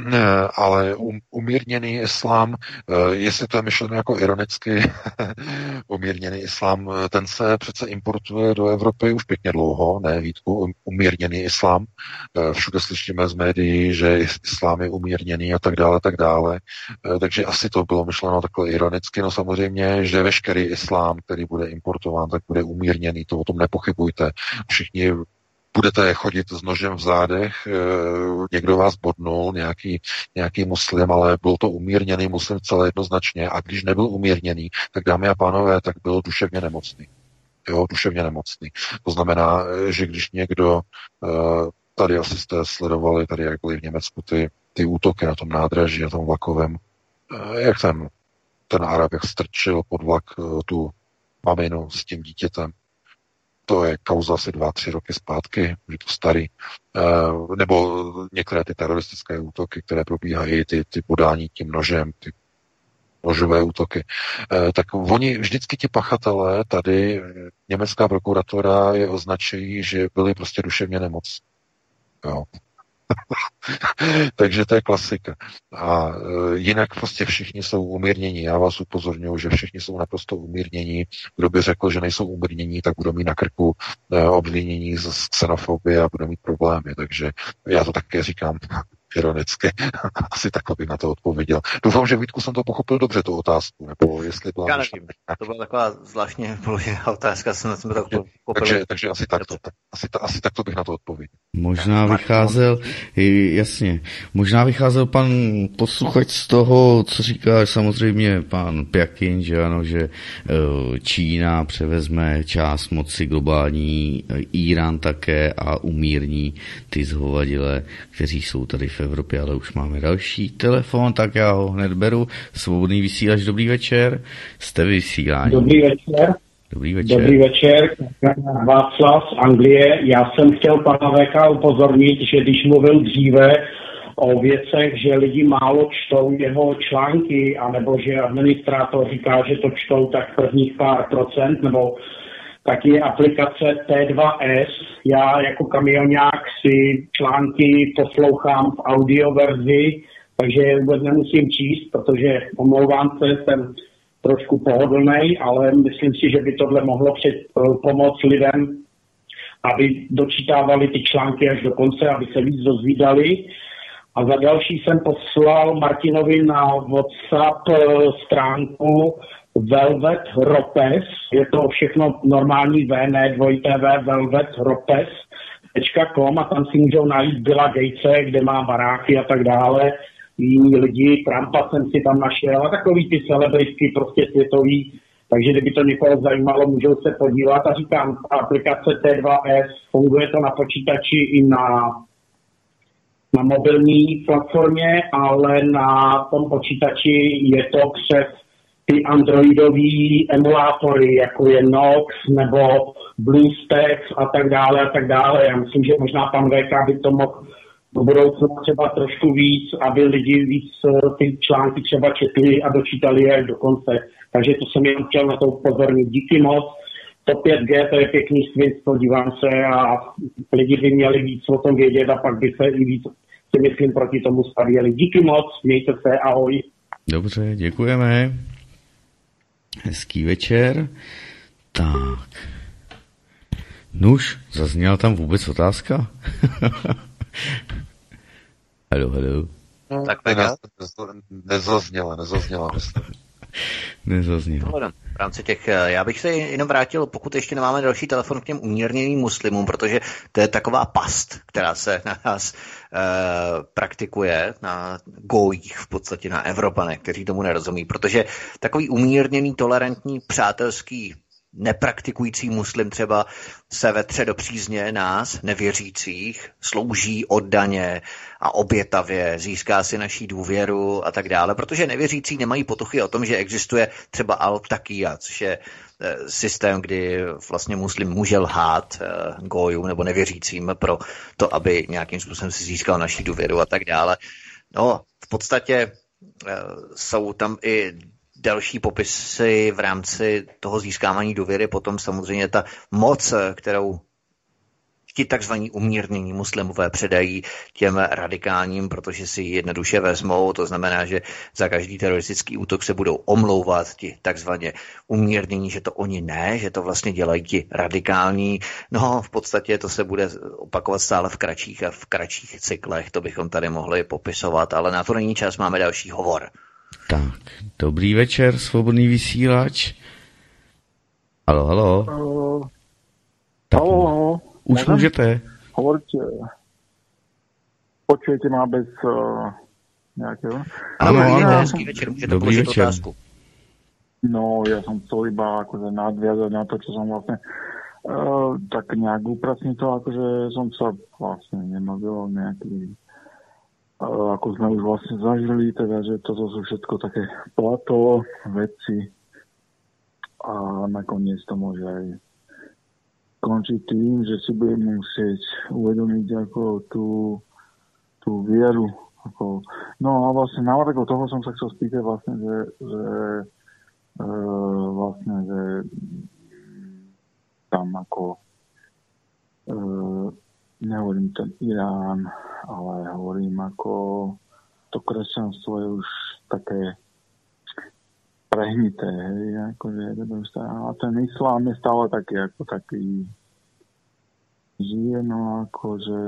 [CLEARS THROAT] Ale um, umírněný islám, eh, jestli to je myšleno jako ironicky, [LAUGHS] umírněný islám, eh, ten se přece importuje do Evropy už pěkně dlouho, ne Vítku, um, umírněný islám. Eh, všude slyšíme z médií, že islám je umírněný a tak dále, tak dále. Takže asi to bylo myšleno takhle ironicky. No samozřejmě, že veškerý islám, který bude importován, tak bude umírněný, to o tom nepochybujte. Všichni budete chodit s nožem v zádech, eh, někdo vás bodnul, nějaký, nějaký muslim, ale byl to umírněný muslim celé jednoznačně a když nebyl umírněný, tak dámy a pánové, tak byl duševně nemocný. Jo, duševně nemocný. To znamená, eh, že když někdo, eh, tady asi jste sledovali, tady jak byly v Německu ty, ty útoky na tom nádraží, na tom vlakovém, jak ten, ten Arab, jak strčil pod vlak tu maminu s tím dítětem, to je kauza asi dva, tři roky zpátky, už je to starý, uh, nebo některé ty teroristické útoky, které probíhají, ty, ty podání tím nožem, ty nožové útoky, uh, tak oni vždycky ti pachatelé, tady německá prokuratura je označují, že byli prostě duševně nemoc. Jo. [LAUGHS] Takže to je klasika. A e, jinak prostě všichni jsou umírnění. Já vás upozorňuji, že všichni jsou naprosto umírnění. Kdo by řekl, že nejsou umírnění, tak budou mít na krku e, obvinění z xenofobie a budou mít problémy. Takže já to také říkám ironicky. [LAUGHS] Asi takhle bych na to odpověděl. Doufám, že Vítku jsem to pochopil dobře, tu otázku, nebo jestli byla... Já nevím, to byla taková zvláštně položená [LAUGHS] otázka, jsem jsme to pochopil. Takže, takže asi, tak to, asi, asi tak to bych na to odpověděl. Možná vycházel, jasně, možná vycházel pan posluchač z toho, co říká samozřejmě pan Pjakin, že ano, že eh, Čína převezme část moci globální, eh, Irán také a umírní ty zhovadile, kteří jsou tady v Evropě, ale už máme další telefon, tak já ho hned beru. Svobodný vysílač, dobrý večer. Jste vysílání. Dobrý večer. Dobrý večer. Dobrý večer. Václav z Anglie. Já jsem chtěl pana VK upozornit, že když mluvil dříve o věcech, že lidi málo čtou jeho články, anebo že administrátor říká, že to čtou tak prvních pár procent, nebo taky aplikace T2S. Já jako kamionák si články poslouchám v audioverzi, takže je vůbec nemusím číst, protože omlouvám se, jsem trošku pohodlný, ale myslím si, že by tohle mohlo před, eh, pomoct lidem, aby dočítávali ty články až do konce, aby se víc dozvídali. A za další jsem poslal Martinovi na WhatsApp eh, stránku Velvet Ropes, je to všechno normální V, ne dvojité V, Velvet Ropes, .com a tam si můžou najít Billa Gatese, kde má baráky a tak dále. jiní lidi, Trumpa jsem si tam našel a takový ty celebritky prostě světový, takže kdyby to někoho zajímalo, můžou se podívat a říkám, aplikace T2S, funguje to na počítači i na, na mobilní platformě, ale na tom počítači je to přes ty androidové emulátory, jako je Nox nebo BlueStacks a tak dále a tak dále. Já myslím, že možná pan VK by to mohl do budoucna třeba trošku víc, aby lidi víc eh, ty články třeba četli a dočítali je do konce. Takže to jsem jen chtěl na to upozornit. Díky moc. To 5G, to je pěkný svět, podívám se a lidi by měli víc o tom vědět a pak by se i víc, si myslím, proti tomu stavěli. Díky moc, mějte se, ahoj. Dobře, děkujeme. Hezký večer. Tak. Nuž, zazněla tam vůbec otázka? [LAUGHS] halo, halo. Tak ne, nezazněla, nezazněla, nezazněla. V rámci těch, eh, já bych se jenom vrátil, pokud ještě nemáme další telefon k těm umírněným muslimům, protože to je taková past, která se na nás e, praktikuje, na gojích v podstatě, na Evropanech, kteří tomu nerozumí, protože takový umírněný, tolerantní, přátelský nepraktikující muslim třeba se vetře do přízně nás, nevěřících, slouží oddaně a obětavě, získá si naší důvěru a tak dále, protože nevěřící nemají potuchy o tom, že existuje třeba al což je eh, systém, kdy vlastně muslim může lhát eh, gojům nebo nevěřícím pro to, aby nějakým způsobem si získal naší důvěru a tak dále. No, v podstatě eh, jsou tam i další popisy v rámci toho získávání důvěry, potom samozřejmě ta moc, kterou ti takzvaní umírnění muslimové předají těm radikálním, protože si ji jednoduše vezmou. To znamená, že za každý teroristický útok se budou omlouvat ti takzvaně umírnění, že to oni ne, že to vlastně dělají ti radikální. No, v podstatě to se bude opakovat stále v kratších a v kratších cyklech. To bychom tady mohli popisovat, ale na to není čas, máme další hovor. Tak, dobrý večer, svobodný vysílač. Halo, halo. Halo, tak, halo, halo. Už Môžem? můžete. Hovorte. Počujete má bez uh, nejakého? Ano, ano, hezký večer, můžete Dobrý večer. otázku. No, ja som chcel iba akože nadviazať na to, čo som vlastne uh, tak nejak upracniť to, akože som sa vlastne nemodlil nejaký ako sme už vlastne zažili, teda, že toto sú všetko také plato, veci a nakoniec to môže aj končiť tým, že si budeme musieť uvedomiť ako tú, tú vieru. Ako, no a vlastne na toho som sa chcel spýtať vlastne, že, že e, vlastne, že tam ako e, nehovorím ten Irán, ale hovorím ako to kresťanstvo je už také prehnité, hej, akože, a ten islám je stále taký, ako taký žije, no akože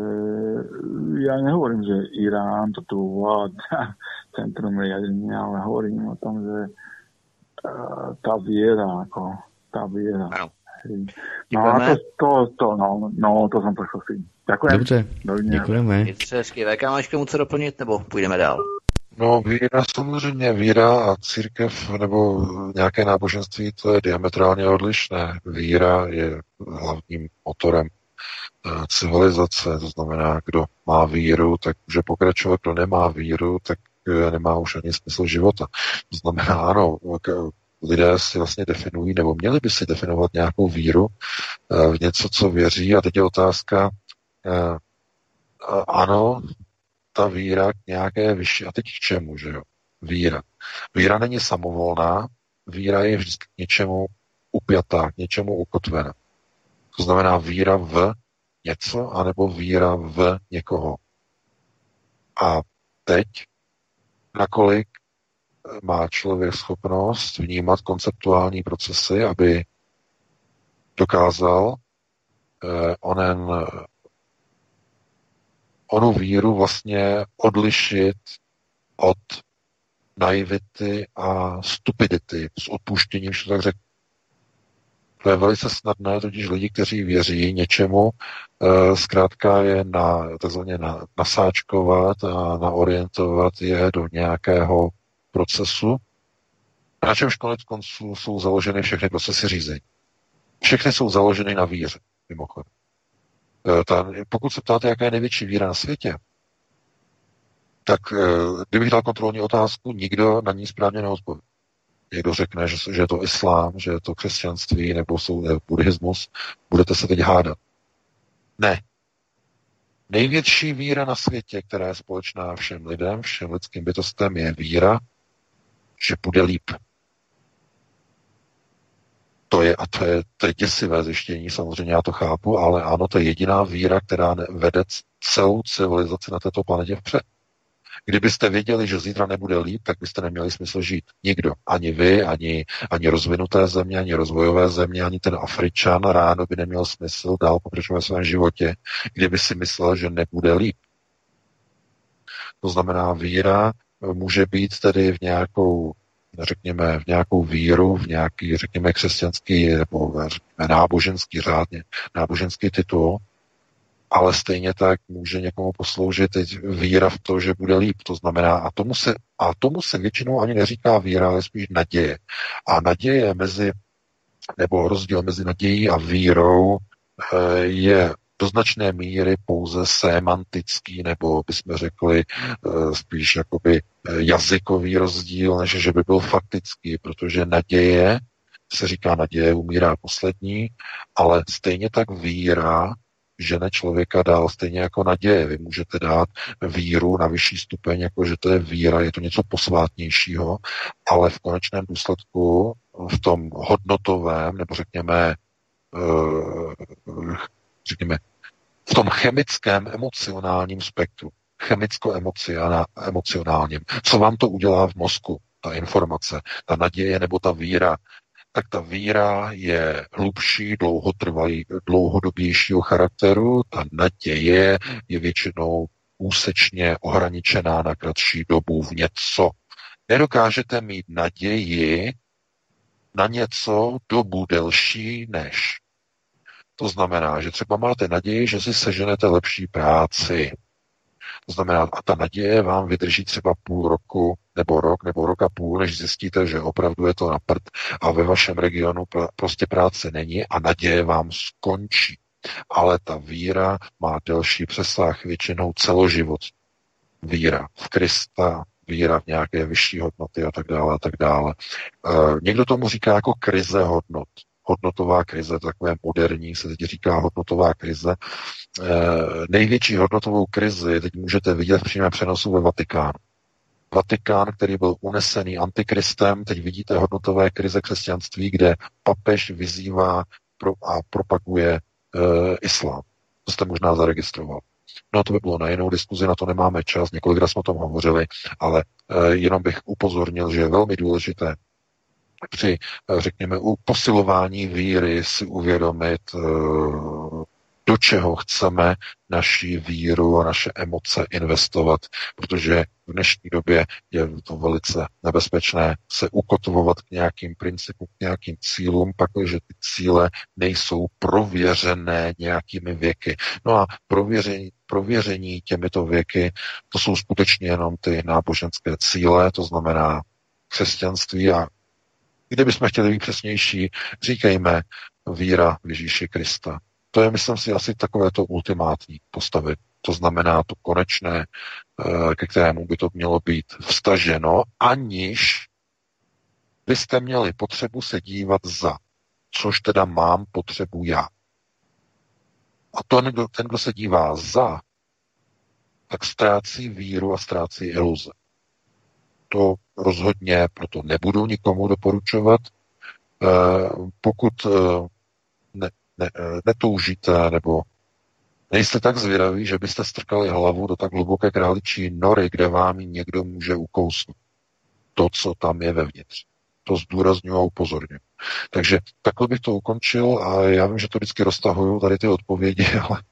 ja nehovorím, že Irán to tu vládza [LAUGHS] centrum riadenia, ale hovorím o tom, že uh, tá viera, ako tá viera. No a to, to, to, no, no, to som pošlo si. Ďakujem. Dobře, děkujeme. Hezky. VK, máš k tomu co doplnit, nebo půjdeme dál? No, víra samozřejmě, víra a církev nebo nějaké náboženství, to je diametrálně odlišné. Víra je hlavním motorem eh, civilizace, to znamená, kdo má víru, tak může pokračovat, kdo nemá víru, tak eh, nemá už ani smysl života. To znamená, ano, lidé si vlastně definují, nebo měli by si definovat nějakou víru eh, v něco, co věří. A teď je otázka, ano, ta víra k nějaké vyšší, a teď k čemu, že jo? Víra. Víra není samovolná, víra je vždycky k něčemu upjatá, k něčemu ukotvená. To znamená víra v něco, anebo víra v někoho. A teď, nakolik má člověk schopnost vnímat konceptuální procesy, aby dokázal eh, onen onu víru vlastně odlišit od naivity a stupidity, s odpuštěním, že tak řeknu. To je velice snadné, totiž lidi, kteří věří něčemu, e, zkrátka je na, takzvaně na, nasáčkovat a naorientovat je do nějakého procesu, na čemž konec konců jsou založeny všechny procesy řízení. Všechny jsou založeny na víře, mimochodem. E, ta, pokud se ptáte, jaká je největší víra na světě, tak e, kdybych dal kontrolní otázku, nikdo na ní správně neodpoví. Někdo řekne, že, že je to islám, že je to křesťanství nebo jsou, ne, buddhismus, budete se teď hádat. Ne. Největší víra na světě, která je společná všem lidem, všem lidským bytostem, je víra, že bude líp. To je, a to je, to je děsivé zjištění, samozřejmě já to chápu, ale ano, to je jediná víra, která vede celou civilizaci na této planetě vpřed. Kdybyste věděli, že zítra nebude líp, tak byste neměli smysl žít. Nikdo. Ani vy, ani, ani rozvinuté země, ani rozvojové země, ani ten Afričan ráno by neměl smysl dál pokračovat v svém životě, kdyby si myslel, že nebude líp. To znamená, víra může být tedy v nějakou řekněme, v nějakou víru, v nějaký, řekněme, křesťanský nebo řekněme, náboženský řádně, náboženský titul, ale stejně tak může někomu posloužit teď víra v to, že bude líp. To znamená, a tomu se, a tomu se většinou ani neříká víra, ale spíš naděje. A naděje mezi, nebo rozdíl mezi nadějí a vírou eh, je do značné míry pouze semantický, nebo bychom řekli eh, spíš jakoby eh, jazykový rozdíl, než že by byl faktický, protože naděje, se říká naděje, umírá poslední, ale stejně tak víra žene člověka dál stejně jako naděje. Vy můžete dát víru na vyšší stupeň, jako že to je víra, je to něco posvátnějšího, ale v konečném důsledku v tom hodnotovém, nebo řekněme, eh, řekněme, v tom chemickém emocionálním spektru, chemicko-emocionálním, co vám to udělá v mozku, ta informace, ta naděje nebo ta víra, tak ta víra je hlubší, dlouhotrvají, dlouhodobějšího charakteru, ta naděje je většinou úsečně ohraničená na kratší dobu v něco. Nedokážete mít naději na něco dobu delší než. To znamená, že třeba máte naději, že si seženete lepší práci, to znamená, a ta naděje vám vydrží třeba půl roku, nebo rok, nebo rok a půl, než zjistíte, že opravdu je to na prd a ve vašem regionu prostě práce není a naděje vám skončí. Ale ta víra má delší přesah, většinou celoživot. Víra v Krista, víra v nějaké vyšší hodnoty a tak dále a tak dále. E, někdo tomu říká jako krize hodnot hodnotová krize, takové moderní se teď říká hodnotová krize. E, největší hodnotovou krizi teď můžete vidět v přímém přenosu ve Vatikánu. Vatikán, který byl unesený antikristem, teď vidíte hodnotové krize křesťanství, kde papež vyzývá pro, a propaguje e, islám. To jste možná zaregistroval. No to by bylo na jinou diskuzi, na to nemáme čas, několikrát jsme o tom hovořili, ale e, jenom bych upozornil, že je velmi důležité při, eh, řekněme, u posilování víry si uvědomit, eh, do čeho chceme naší víru a naše emoce investovat, protože v dnešní době je to velice nebezpečné se ukotvovat k nějakým principům, k nějakým cílům, pak, že ty cíle nejsou prověřené nějakými věky. No a prověření, prověření těmito věky, to jsou skutečně jenom ty náboženské cíle, to znamená křesťanství a Kdybychom chtěli být přesnější, říkejme víra v Ježíši Krista. To je, myslím si, asi takové to ultimátní postavy. To znamená to konečné, eh, ke kterému by to mělo být vstaženo, aniž byste měli potřebu se dívat za, což teda mám potřebu já. A to, ten, kdo se dívá za, tak ztrácí víru a ztrácí iluze. To rozhodně proto nebudu nikomu doporučovat. Eh, pokud eh, ne, ne, eh, netoužíte nebo nejste tak zvědaví, že byste strkali hlavu do tak hluboké králičí nory, kde vám někdo může ukousnout. To, co tam je vevnitř. To zdůraznuju a upozorňuji. Takže takhle bych to ukončil a já vím, že to vždycky roztahuju tady ty odpovědi, [LAUGHS] ale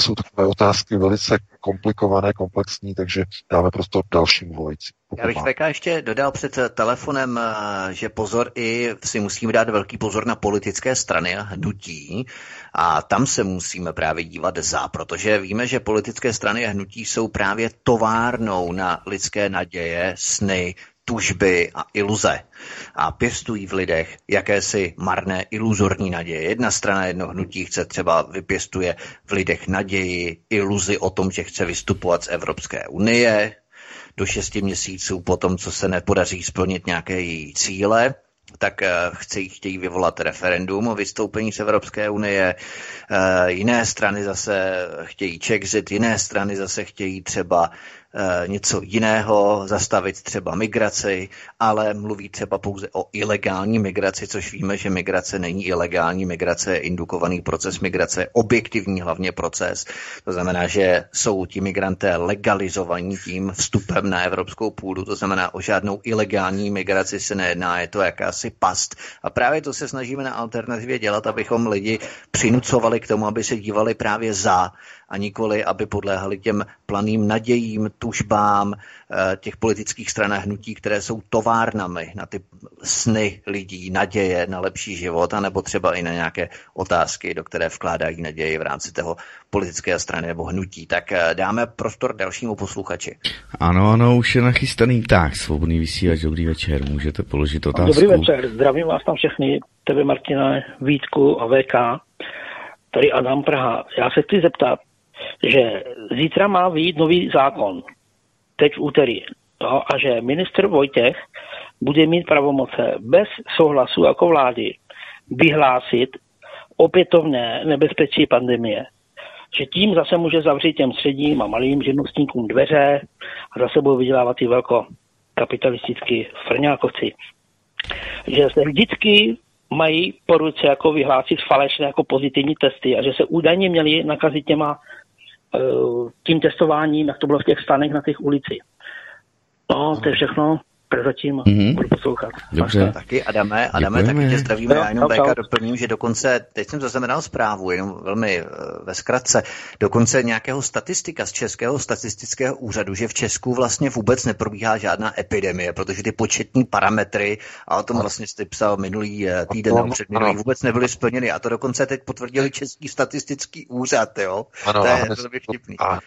jsou takové otázky velice komplikované, komplexní, takže dáme prostor dalším volajícím. Já bych VK ještě dodal před telefonem, že pozor i si musíme dát velký pozor na politické strany a hnutí a tam se musíme právě dívat za, protože víme, že politické strany a hnutí jsou právě továrnou na lidské naděje, sny, tužby a iluze. A pěstují v lidech jakési marné iluzorní naděje. Jedna strana jedno hnutí chce třeba vypěstuje v lidech naději, iluzi o tom, že chce vystupovat z Evropské unie, do šesti měsíců po tom, co se nepodaří splnit nějaké její cíle, tak eh, chci, chtějí vyvolat referendum o vystoupení z Evropské unie. Eh, jiné strany zase chtějí Czexit, jiné strany zase chtějí třeba něco jiného, zastavit třeba migraci, ale mluví třeba pouze o ilegální migraci, což víme, že migrace není ilegální, migrace je indukovaný proces, migrace je objektivní hlavně proces. To znamená, že jsou ti migranté legalizovaní tím vstupem na evropskou půdu, to znamená o žádnou ilegální migraci se nejedná, je to jakási past. A právě to se snažíme na alternativě dělat, abychom lidi přinucovali k tomu, aby se dívali právě za a nikoli, aby podléhali těm planým nadějím, tužbám eh, těch politických stran a hnutí, které jsou továrnami na ty sny lidí, naděje na lepší život, anebo třeba i na nějaké otázky, do které vkládají naději v rámci toho politické strany nebo hnutí. Tak eh, dáme prostor dalšímu posluchači. Ano, ano, už je nachystaný. Tak, svobodný vysílač, dobrý večer, můžete položit otázku. Dobrý večer, zdravím vás tam všechny, tebe Martina, Vítku a VK. Tady Adam Praha. Já se chci zeptat, že zítra má vyjít nový zákon, teď v úterý, no, a že ministr Vojtěch bude mít pravomoce bez souhlasu jako vlády vyhlásit opětovné nebezpečí pandemie. Že tím zase může zavřít těm středním a malým živnostníkům dveře a zase budou vydělávat ty velko kapitalistický frňákovci. Že se vždycky mají po ruce jako vyhlásit falešné jako pozitivní testy a že se údajně měli nakazit těma tím testováním, jak to bylo v těch stanech na těch ulici. No, to je všechno prozatím mm-hmm. budu poslouchat. Dobře. Taky Adame, Adame, Děkujeme. taky tě zdravíme. Já jenom Beka doplním, že dokonce, teď jsem zaznamenal zprávu, jenom velmi uh, ve zkratce, dokonce nějakého statistika z Českého statistického úřadu, že v Česku vlastně vůbec neprobíhá žádná epidemie, protože ty početní parametry, a o tom vlastně jste psal minulý uh, týden nebo předminulý, vůbec nebyly splněny. A to dokonce teď potvrdili Český statistický úřad, jo? Ano, to je velmi vtipný. A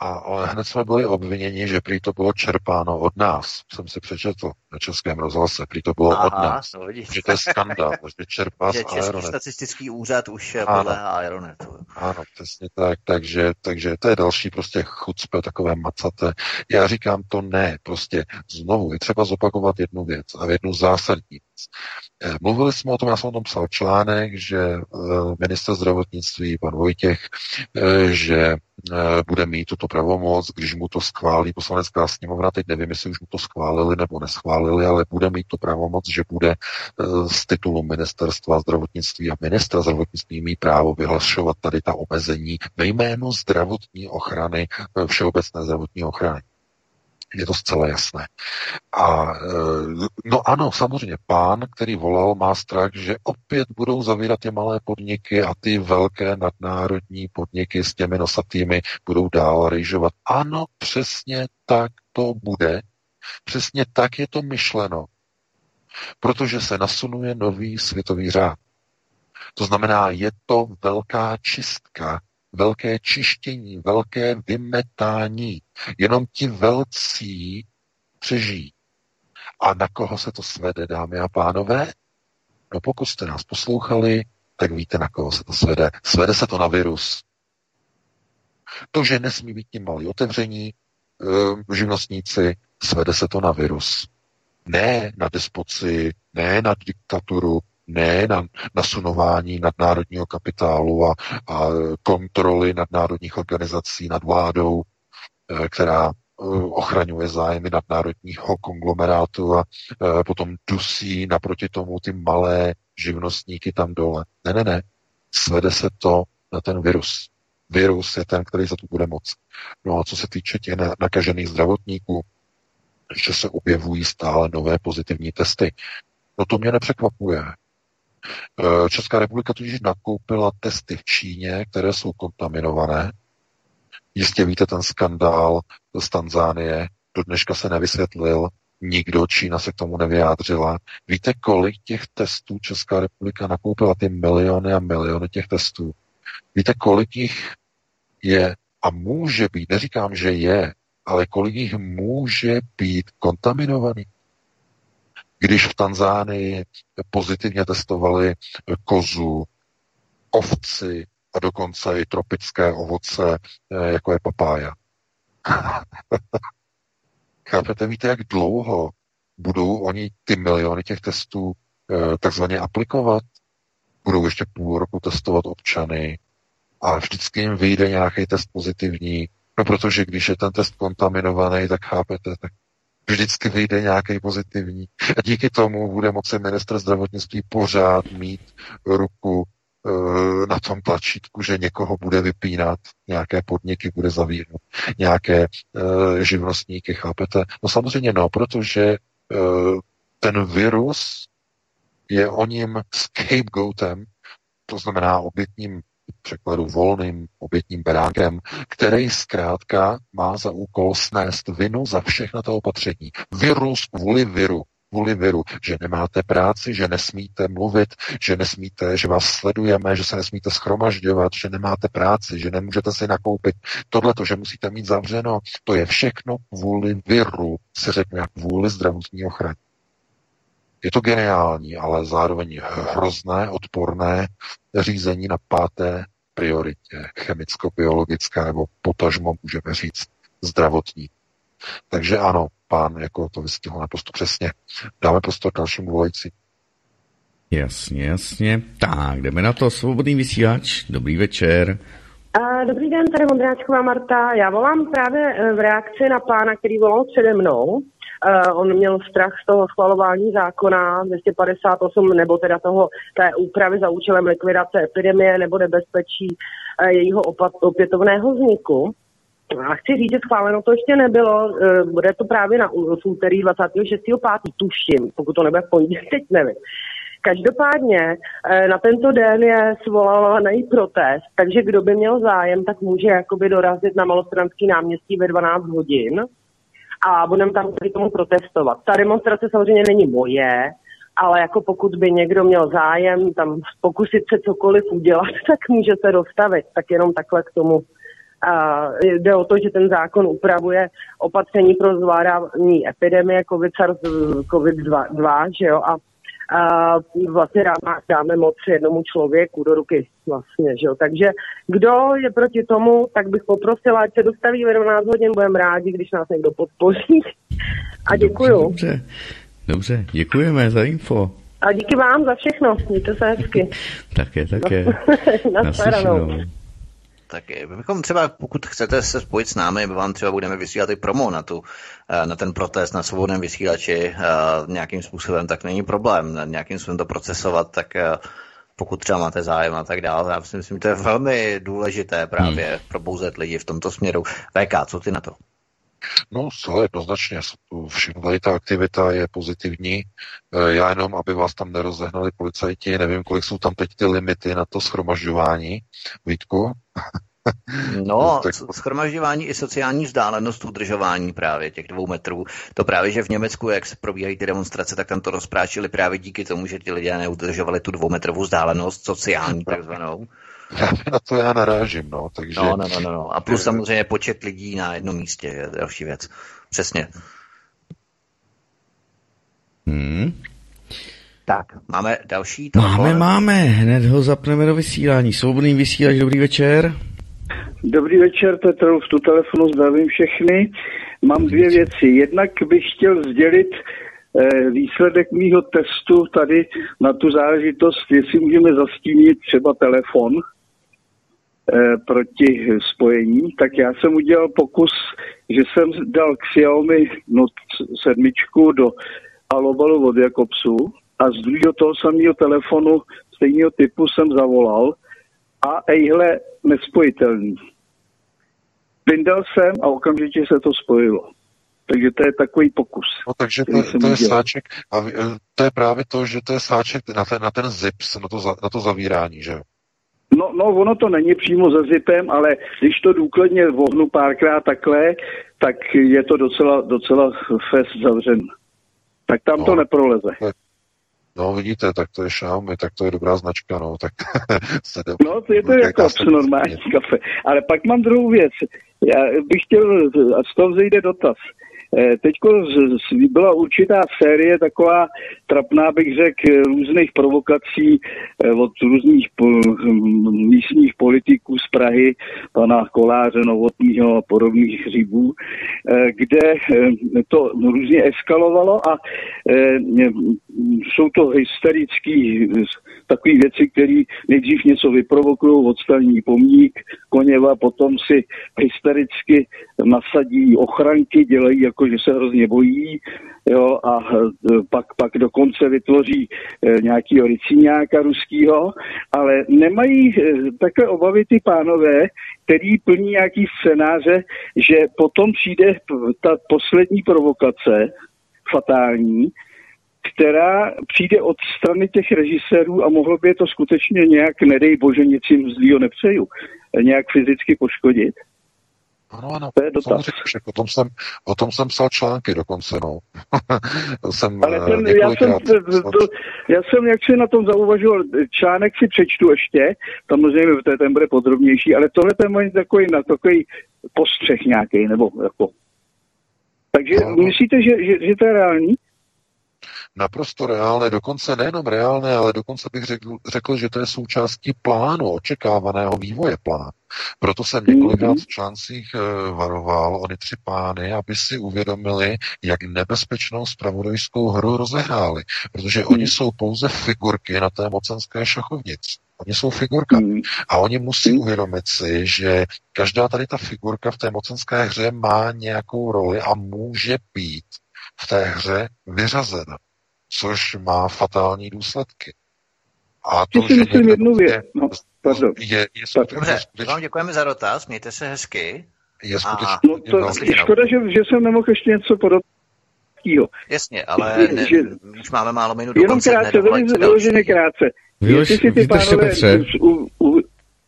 a hned jsme byli obviněni, že prý to bylo čerpáno od nás. Jsem si přečetl na českém rozhlase, prý to bylo Aha, od nás. No, že to je skandál, [LAUGHS] že čerpá že z Český statistický úřad už podléhá Aeronetu. Ano, přesně tak. Takže, takže to je další prostě chucpe, takové macaté. Já říkám to ne, prostě znovu je třeba zopakovat jednu věc a jednu zásadní. Eh, mluvili jsme o tom, já jsem o tom psal článek, že eh, minister zdravotnictví, pan Vojtěch, eh, že bude mít tuto pravomoc, když mu to schválí poslanecká sněmovna, teď nevím, jestli už mu to schválili nebo neschválili, ale bude mít tu pravomoc, že bude z titulu ministerstva zdravotnictví a ministra zdravotnictví mít právo vyhlašovat tady ta omezení ve jménu zdravotní ochrany, všeobecné zdravotní ochrany. Je to zcela jasné. A e, no ano, samozřejmě, pán, který volal, má strach, že opět budou zavírat ty malé podniky a ty velké nadnárodní podniky s těmi nosatými budou dál rejžovat. Ano, přesně tak to bude. Přesně tak je to myšleno. Protože se nasunuje nový světový řád. To znamená, je to velká čistka velké čištění, velké vymetání. Jenom ti velcí přežijí. A na koho se to svede, dámy a pánové? No pokud jste nás poslouchali, tak víte, na koho se to svede. Svede se to na virus. To, že nesmí být tím malí otevření e, živnostníci, svede se to na virus. Ne na despoci, ne na diktaturu, ne na nasunování nadnárodního kapitálu a, a kontroly nadnárodních organizací nad vládou, eh, která eh, ochraňuje zájmy nadnárodního konglomerátu a eh, potom dusí naproti tomu ty malé živnostníky tam dole. Ne, ne, ne. Svede se to na ten virus. Virus je ten, který za to bude moc. No a co se týče těch nakažených zdravotníků, že se objevují stále nové pozitivní testy. No to mě nepřekvapuje. Eh, Česká republika tudíž nakoupila testy v Číně, které jsou kontaminované. Jistě víte ten skandál z Tanzánie, do dneška se nevysvětlil, nikdo, Čína se k tomu nevyjádřila. Víte, kolik těch testů Česká republika nakoupila, ty miliony a miliony těch testů? Víte, kolik jich je a může být, neříkám, že je, ale kolik jich může být kontaminovaný? Když v Tanzánii pozitivně testovali kozu, ovci a dokonce i tropické ovoce, eh, jako je papája. [LAUGHS] Chápete, víte, jak dlouho budou oni ty miliony těch testů eh, takzvaně aplikovat? Budou ještě půl roku testovat občany a vždycky jim vyjde nějaký test pozitivní, no protože když je ten test kontaminovaný, tak chápete, tak vždycky vyjde nějaký pozitivní. A díky tomu bude moci minister zdravotnictví pořád mít ruku e, na tom tlačítku, že někoho bude vypínat, nějaké podniky bude zavírat, nějaké e, živnostníky, chápete? No samozřejmě no, protože e, ten virus je o ním scapegoatem, to znamená obětním překladu volným obětním beránkem, který zkrátka má za úkol snést vinu za všechna to opatření. Virus kvůli viru kvůli viru, že nemáte práci, že nesmíte mluvit, že nesmíte, že vás sledujeme, že se nesmíte schromažďovat, že nemáte práci, že nemůžete si nakoupit. Tohle, že musíte mít zavřeno, to je všechno kvůli viru, se řekne kvůli zdravotní ochraně. Je to geniální, ale zároveň hrozné, odporné řízení na páté prioritě, chemicko-biologické, nebo potažmo můžeme říct zdravotní. Takže ano, pán jako to vystihl naprosto přesně. Dáme prostor dalšímu volající. Jasně, jasně. Tak, jdeme na to. Svobodný vysílač. Dobrý večer. Dobrý den, tady Vondráčková Marta. Já volám právě eh, v reakci na pána, který volal přede mnou. Uh, on měl strach z toho schvalování zákona 258 nebo teda toho té úpravy za účelem likvidace epidemie nebo nebezpečí uh, jejího opat, opětovného vzniku. A chci říct, že schváleno to ještě nebylo, uh, bude to právě na úterý 26.5. tuším, pokud to nebude v pondělí, [LAUGHS] teď nevím. Každopádně na tento den je svolaný protest, takže kdo by měl zájem, tak může jakoby dorazit na Malostranský náměstí ve 12 hodin a budeme tam kvůli tomu protestovat. Ta demonstrace samozřejmě není moje, ale jako pokud by někdo měl zájem tam pokusit se cokoliv udělat, [LAUGHS] tak může se dostavit. Tak jenom takhle k tomu. A jde o to, že ten zákon upravuje opatření pro zvládání epidemie COVID-2, že jo, a a vlastně dáme, dáme moc jednomu člověku do ruky vlastně, že jo. Takže kdo je proti tomu, tak bych poprosila, ať se dostaví ve 12 hodin, budeme rádi, když nás někdo podpoří. A děkuju. Dobře, dobře, děkujeme za info. A díky vám za všechno, mějte se hezky. [LAUGHS] také, také. [LAUGHS] No, Naslyšenou. Tak bychom třeba, pokud chcete se spojit s námi, my vám třeba budeme vysílat i promo na, tu, eh, na ten protest na svobodném vysílači eh, nějakým způsobem, tak není problém nějakým způsobem to procesovat, tak eh, pokud třeba máte zájem a tak dále. Já si myslím, že to je velmi důležité právě hmm. probouzet lidi v tomto směru. VK, co ty na to? No, zcela jednoznačně. Všechno tady ta aktivita je pozitivní. Já jenom, aby vás tam nerozehnali policajti, nevím, kolik jsou tam teď ty limity na to schromažďování. Vítku? No, [LAUGHS] schromažďování i sociální vzdálenost, udržování právě těch dvou metrů. To právě, že v Německu, jak se probíhají ty demonstrace, tak tam to rozprášili právě díky tomu, že ti lidé neudržovali tu dvoumetrovou vzdálenost, sociální takzvanou. Na [LAUGHS] to já narážím, no. Takže... No, no, no, no, no. A plus samozřejmě počet lidí na jednom místě je další věc. Přesně. Hmm. Tak, máme další telefon. Máme, máme. Hned ho zapneme do vysílání. Svobodný vysílač, dobrý večer. Dobrý večer, Petr, v tu telefonu zdravím všechny. Mám dvě věci. Jednak bych chtěl sdělit eh, výsledek mýho testu tady na tu záležitost, jestli můžeme zastínit třeba telefon eh, proti spojení. Tak já jsem udělal pokus, že jsem dal Xiaomi Note 7 do alobalu od Jakobsu a z druhého toho samého telefonu stejného typu jsem zavolal a ejhle nespojitelný. Vyndal jsem a okamžitě se to spojilo. Takže to je takový pokus. No, takže to, to je sáček, a to je právě to, že to je sáček na ten, na ten zips, na to, na to zavírání, že jo? No, no, ono to není přímo za zipem, ale když to důkladně vohnu párkrát takhle, tak je to docela, docela fest zavřen. Tak tam no, to neproleze. No vidíte, tak to je Xiaomi, tak to je dobrá značka, no, tak [LAUGHS] se jde, No, to je to jako normální kafe. Ale pak mám druhou věc. Já bych chtěl, a z toho vzejde dotaz. Eh, Teď byla určitá série taková trapná, bych řekl, různých provokací eh, od různých hm, místních politiků z Prahy, pana Koláře, Novotního a podobných hřibů, eh, kde to různě eskalovalo a jsou to hysterické takové věci, které nejdřív něco vyprovokují, odstaví pomník Koněva, potom si hystericky nasadí ochranky, dělají jako, že se hrozně bojí, jo, a e, pak, pak dokonce vytvoří e, nějaký ricíňáka ruskýho, ale nemají e, takové obavy ty pánové, který plní nějaký scénáře, že potom přijde ta poslední provokace, fatální, která přijde od strany těch režisérů a mohlo by je to skutečně nějak, nedej bože, nic jim zlýho nepřeju, nějak fyzicky poškodit. Ano, ano, to je dotaz. Však, o, tom jsem, o tom jsem psal články dokonce, no. [LAUGHS] jsem, Ale ten, já, jsem, to, já jsem jak si na tom zauvažoval, článek si přečtu ještě, tam samozřejmě ten, ten bude podrobnější, ale tohle je můj takový, na takový postřeh nějaký, nebo jako. Takže no, no. myslíte, že, že, že to je reální? Naprosto reálné, dokonce nejenom reálné, ale dokonce bych řekl, řekl, že to je součástí plánu, očekávaného vývoje plánu. Proto jsem několikrát v článcích eh, varoval ony tři pány, aby si uvědomili, jak nebezpečnou spravodajskou hru rozehráli. Protože oni jsou pouze figurky na té mocenské šachovnici. Oni jsou figurka. A oni musí uvědomit si, že každá tady ta figurka v té mocenské hře má nějakou roli a může být v té hře vyřazena což má fatální důsledky. A to, že myslím jednu věc. No, pardon. Je, je Dobře, vám děkujeme za dotaz, mějte se hezky. Je skutečně. A... No to, škoda, že, že jsem nemohl ještě něco podat. Jasně, ale ne, že, už máme málo minut do Jenom krátce, vyloženě krátce. Vylož, Jestli si ty pánové, u, u,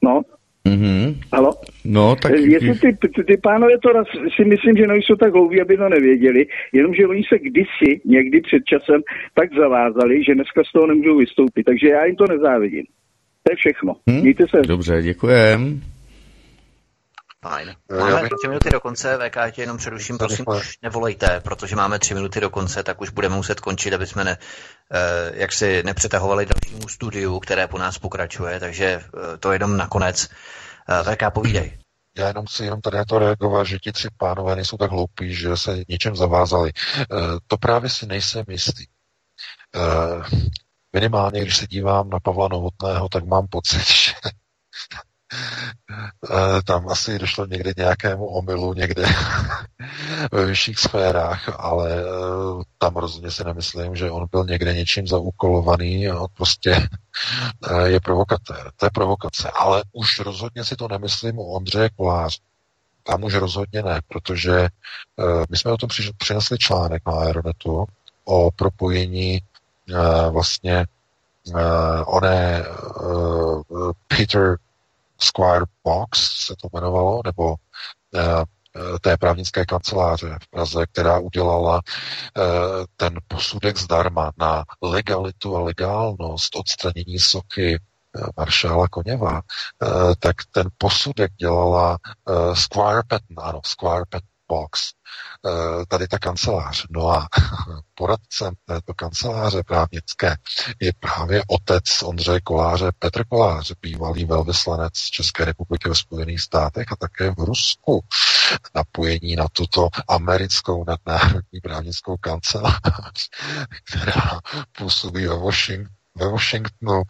no, Mm-hmm. Halo? No, tak... Jestli ty, ty, ty pánové to raz, si myslím, že nejsou tak hloupí, aby to nevěděli, jenomže oni se kdysi, někdy před časem, tak zavázali, že dneska z toho nemůžou vystoupit. Takže já jim to nezávidím. To je všechno. Hmm? Mějte se. Dobře, děkujem. Fajn. Máme tři minuty do konce, VK, tě jenom přeruším, prosím, už nevolejte, protože máme tři minuty do konce, tak už budeme muset končit, aby jsme ne, eh, jak si nepřetahovali dalšímu studiu, které po nás pokračuje, takže eh, to jenom nakonec. Eh, VK, povídej. Já jenom si jenom tady na to reagovat, že ti tři pánové nejsou tak hloupí, že se něčem zavázali. To právě si nejsem jistý. Minimálně, když se dívám na Pavla Novotného, tak mám pocit, [LAUGHS] že Eh, tam asi došlo někdy nějakému omylu někde [LAUGHS] ve vyšších sférách, ale eh, tam rozhodně si nemyslím, že on byl někde něčím zaúkolovaný a prostě eh, je provokatér. To je provokace. Ale už rozhodně si to nemyslím o Ondřeje Kolář. Tam už rozhodně ne, protože my jsme o tom přinesli článek na Aeronetu o propojení vlastně oné Peter Squire Box se to jmenovalo, nebo uh, té právnické kanceláře v Praze, která udělala uh, ten posudek zdarma na legalitu a legálnost odstranění soky maršála Koněva, tak ten posudek dělala Squire Patton, ano, Squire Patton Box, Eh, tady ta kancelář. No a [LAUGHS] poradcem této kanceláře právnické je právě otec Ondřeje Koláře, Petr Kolář, bývalý velvyslanec České republiky ve Spojených státech a také v Rusku. Napojení na tuto americkou nadnárodní právnickou kancelář, [LAUGHS] která působí ve Washingtonu ve Washingtonu,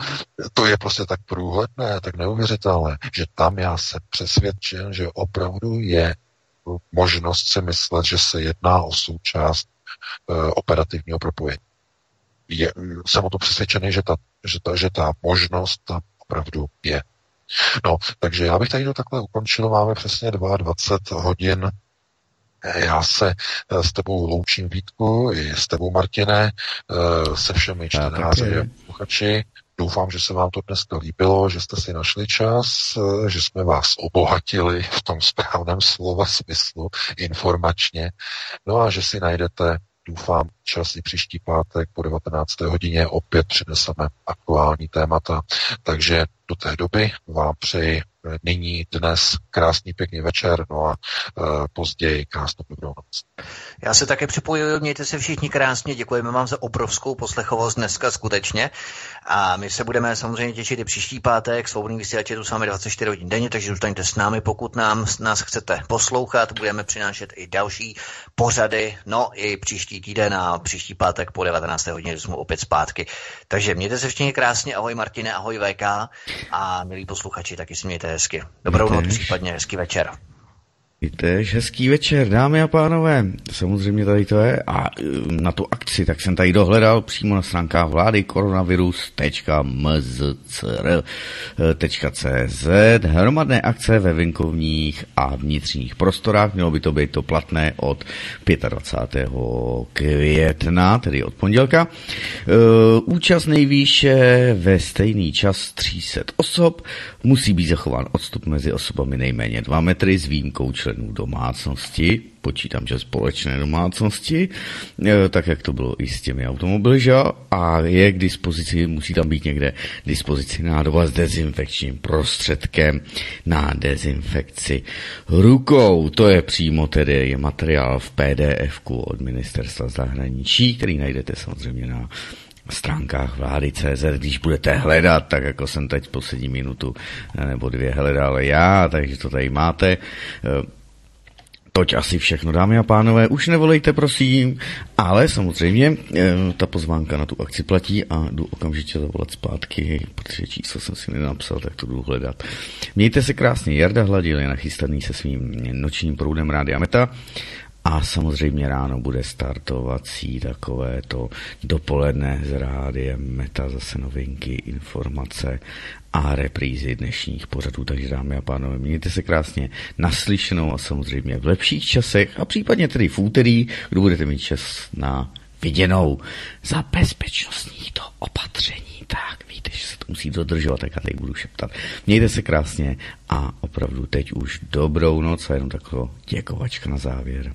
to je prostě tak průhledné, tak neuvěřitelné, že tam já se přesvědčen, že opravdu je možnost si myslet, že se jedná o součást uh, operativního propojení. Je, jsem o to přesvědčený, že ta, že ta, že ta možnost tam opravdu je. No, takže já bych tady to takhle ukončil. Máme přesně 22 hodin Já se s tebou loučím, Vítku, i s tebou, Martine, se všemi čtenáři a posluchači. Doufám, že se vám to dneska líbilo, že jste si našli čas, že jsme vás obohatili [LAUGHS] v tom správném slova smyslu informačně, no a že si najdete doufám, čas i příští pátek po 19. hodině opět přineseme aktuální témata. Takže do té doby vám přeji nyní, dnes krásný pěkný večer, no a e, později krásnou dobrou noc. Já se také připojuji, mějte se všichni krásně, děkujeme vám za obrovskou poslechovost dneska skutečně a my se budeme samozřejmě těšit i příští pátek, svobodný vysílač je tu s vámi 24 hodin denně, takže zůstaňte s námi, pokud nám nás chcete poslouchat, budeme přinášet i další pořady, no i příští týden a příští pátek po 19. hodině jsme opět zpátky. Takže mějte se všichni krásně, ahoj Martine, ahoj VK a milí posluchači, taky si hezky. Dobrou noc, případně hezký večer. Vítež, hezký večer, dámy a pánové. Samozřejmě tady to je. A e, na tu akci, tak jsem tady dohledal přímo na stránkách vlády koronavirus.mzcr.cz hromadné akce ve venkovních a vnitřních prostorách. Mělo by to být to platné od 25. května, tedy od pondělka. E, účast nejvýše ve stejný čas 300 osob. Musí být zachován odstup mezi osobami nejméně 2 metry s výjimkou domácnosti, počítám, že společné domácnosti, e, tak jak to bylo i s těmi automobily, že? a je k dispozici, musí tam být někde k dispozici nádoba s dezinfekčním prostředkem na dezinfekci rukou. To je přímo tedy je materiál v pdf od ministerstva zahraničí, který najdete samozřejmě na stránkách vlády CZ, když budete hledat, tak jako jsem teď poslední minutu nebo dvě hledal já, takže to tady máte. Toť asi všechno, dámy a pánové. Už nevolejte, prosím, ale samozřejmě eh, ta pozvánka na tu akci platí a jdu okamžitě zavolat zpátky, protože číslo jsem si nenapsal, tak to jdu hledat. Mějte se krásně, Jarda Hladil je nachystaný se svým nočním proudem Rádia Meta a samozřejmě ráno bude startovací takové to dopoledne z rádiem Meta, zase novinky, informace a reprízy dnešních pořadů. Takže dámy a pánové, mějte se krásně naslyšenou a samozřejmě v lepších časech a případně tedy v úterý, kdo budete mít čas na viděnou za bezpečnostních to opatření. Tak víte, že se to musí dodržovat, tak já teď budu šeptat. Mějte se krásně a opravdu teď už dobrou noc a jenom takovou děkovačka na závěr.